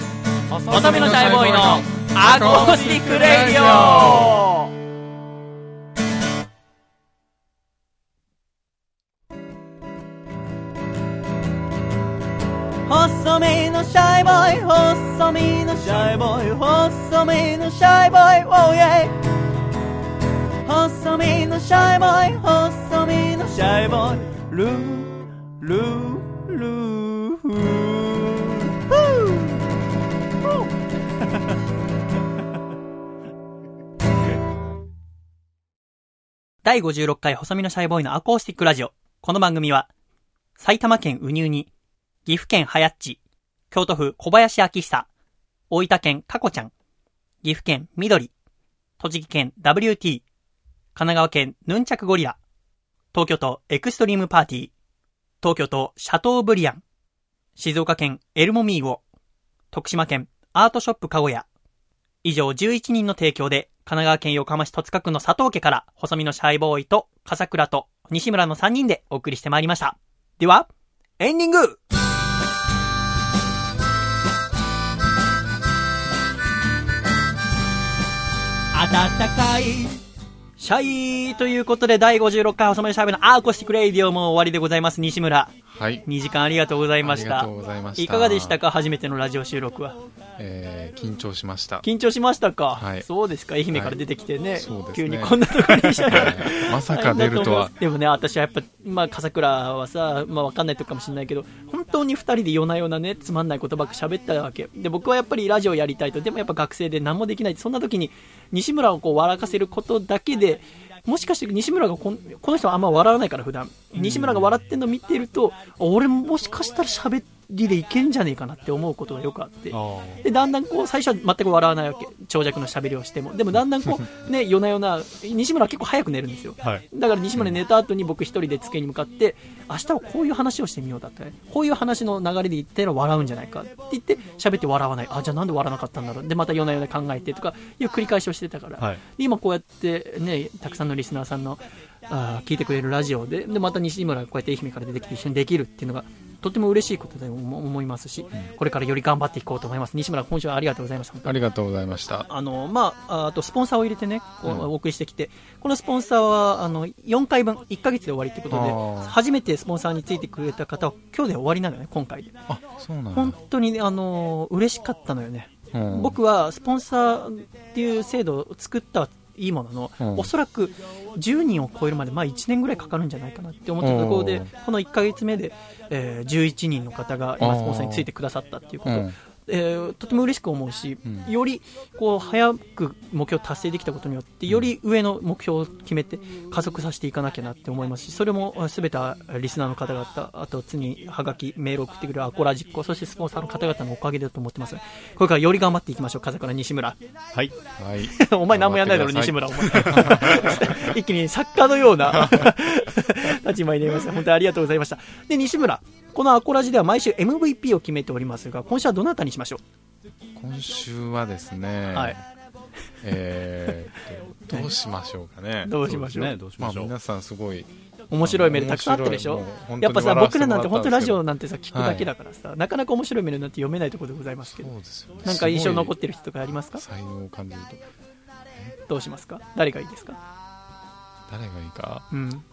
細身のシャイボーイのアコースティックレイディオ。身のシャイボーイ細身のシャイボーイ細身のシャイボーイ Oh yeah 細身のシャイボーイ細身のシャイボーイ。ルールールー。フー第56回細身のシャイボーイのアコースティックラジオ。この番組は、埼玉県ウニウニ、岐阜県はやっち、京都府小林明久、大分県かこちゃん、岐阜県緑、栃木県 WT、神奈川県ヌンチャクゴリラ、東京都エクストリームパーティー、東京都シャトーブリアン、静岡県エルモミーゴ、徳島県アートショップかごや、以上11人の提供で、神奈川県横浜市戸塚区の佐藤家から、細身のシャイボーイと、笠倉と西村の3人でお送りしてまいりました。では、エンディング!暖かいシャイということで、第56回細身のシャイボーイのアコースティックレイディオも終わりでございます。西村、はい。2時間ありがとうございました。ありがとう。ございました。いかがでしたか？初めてのラジオ収録は。えー緊張しました。緊張しましたか、はい。そうですか？愛媛から出てきてね、そうですね。急にこんなところにしたら、まさか出るとは。でもね、私はやっぱ、まあ、笠倉はさ、まあ、わかんないとこかもしれないけど、本当に二人で夜な夜なね、つまんないことばっか喋ったわけ。で、僕はやっぱりラジオやりたいと、でもやっぱ学生で何もできない。そんな時に、西村をこう笑かせることだけで、もしかして西村がこの人はあんま笑わないから普段。西村が笑ってんの見てると俺もしかしたら喋っ人でいけんじゃねえかなって思うことがよくあって。でだんだんこう最初は全く笑わないわけ。長尺の喋りをしても。でもだんだんこう ね夜な夜な西村は結構早く寝るんですよ。はい。だから西村寝た後に僕一人で机に向かって明日はこういう話をしてみようだって。こういう話の流れで言ったら笑うんじゃないかって言って喋って笑わない。あじゃあなんで笑わなかったんだろう。でまた夜な夜な考えてとかいう繰り返しをしてたから、はい。今こうやってねたくさんのリスナーさんのあー聞いてくれるラジオででまた西村がこうやって愛媛から出てきて一緒にできるっていうのがとても嬉しいことだと思思いますし、これからより頑張っていこうと思います。西村今週はありがとうございました。ありがとうございました。あのまあ、あとスポンサーを入れてね、お送りしてきて、このスポンサーはあの4回分、1ヶ月で終わりということで初めてスポンサーについてくれた方は今日で終わりなのよね、今回で。あそうなんだ本当にね、あの嬉しかったのよね。うん。僕はスポンサーっていう制度を作ったはいいものの、うん。おそらく10人を超えるまで、まあ、1年ぐらいかかるんじゃないかなって思ったところでうん、この1ヶ月目で、えー11人の方が今、スポンサーについてくださったっていうこと、うんえーとても嬉しく思うし、うん。よりこう早く目標を達成できたことによってより上の目標を決めて加速させていかなきゃなって思いますしそれもすべてはリスナーの方々あと次にはがきメールを送ってくれるアコラジッコそしてスポンサーの方々のおかげだと思ってますこれからより頑張っていきましょう風倉西村。はい。はい。お前何もやんないだろ西村お前。一気に作家のような 立場になりました。本当にありがとうございました。で西村このアコラジでは毎週 MVP を決めておりますが今週はどなたにしましょ今週はですね、はい。えーどうしましょうかね。う どうしましょう？ね、どうしましょう。まあ皆さんすごい面白いメールたくさんあったでしょ？やっぱさ僕らなんて本当ラジオ笑なんてさ聞くだけだからさ、なかなか面白いメールなんて読めないところでございますけど。そうですよ。ねなんか印象に残っすてる人とかありますか？才能を感じると。どうしますか？誰がいいですか？誰がいいか？うん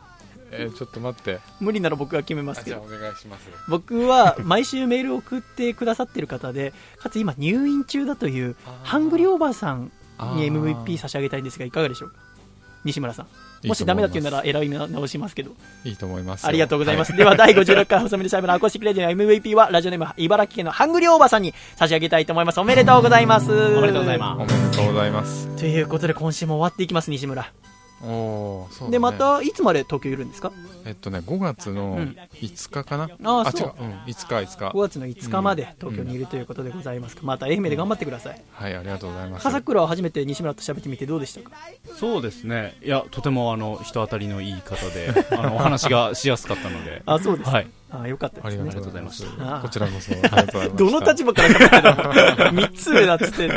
えーちょっと待って。無理なら僕が決めますけど。お願いします。僕は毎週メールを送ってくださってる方でかつ今入院中だというハングリーおばあさんに MVP 差し上げたいんですがいかがでしょう？か西村さん。もしダメだって言うなら選び直しますけど。いいと思いますよ。ありがとうございます。はでは、第56回細身のシャイブのアコースティックレディの MVP は、ラジオネーム、茨城県のハングリーオーバーさんに差し上げたいと思います。おめでとうございます。おめでとうございます。おめでとうございます。ということで、今週も終わっていきます、西村。で、また、いつまで東京いるんですか？えっとね5月のうん5日かな、ああそう違う、うん、5日5日 ?5 月の5日まで東京にいるということでございます。また、愛媛で頑張ってください。はいありがとうございます笠倉は初めて西村と喋ってみてどうでしたか？そうですね。いや、とてもあの、人当たりのいい方で、あの、お話がしやすかったので。あ、そうですか。はい。あ、よかったありがですね。とうございますあこちらこそありがとうございます どの立場から喋ってたの ?3 つ上だっつって。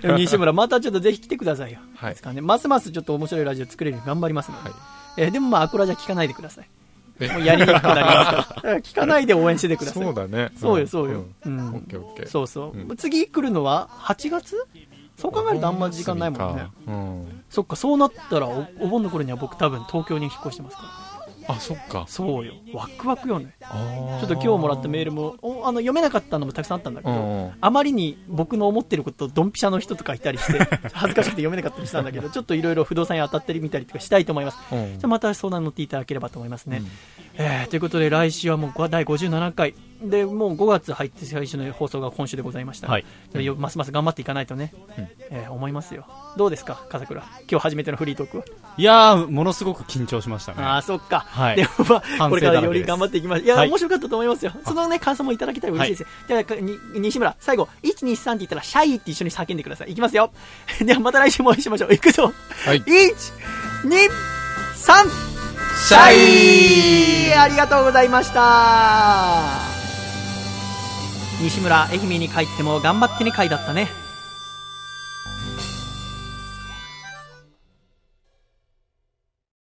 で も西村、またちょっとぜひ来てくださいよ。はいですかね。ますますちょっと面白いラジオ作れるように頑張りますので。はいえーでもまあ、アクラじゃ聞かないでください。え？もうやりにくくなりますから。聞かないで応援しててください。そうだねそうよ、そうよ。うオッん。ケーオッケーそうそう。うん次来るのは8月？そう考えるとあんま時間ないもんね。うんそっか、そうなったらお、お盆の頃には僕多分東京に引っ越してますから。あそっかそうよ。ワクワクよね。ちちょっと今日もらったメールも、おあの読めなかったのもたくさんあったんだけど、うんあまりに僕の思ってることドンピシャの人とかいたりして、恥ずかしくて読めなかったりしたんだけど、ちょっといろいろ不動産に当たったり見たりとかしたいと思います。うんじゃあまた相談乗っていただければと思いますね。えーということで来週はもう第57回でもう5月入って最初の放送が今週でございました、はい。ますます頑張っていかないとね、うん。えー思いますよ。どうですか笠倉？今日初めてのフリートークは、いやー、ものすごく緊張しましたね。ああそっか、はい。でもまあこれからより頑張っていきましょういや、はい。面白かったと思いますよ。そのね感想もいただけたら嬉しいです。よ、じゃあに西村最後。123って言ったらシャイって一緒に叫んでください。いきますよ。ではまた来週もお会いしましょう。いくぞ。はい。1、2、3、シャイ。ありがとうございました西村、愛媛に帰っても頑張ってね会だったね。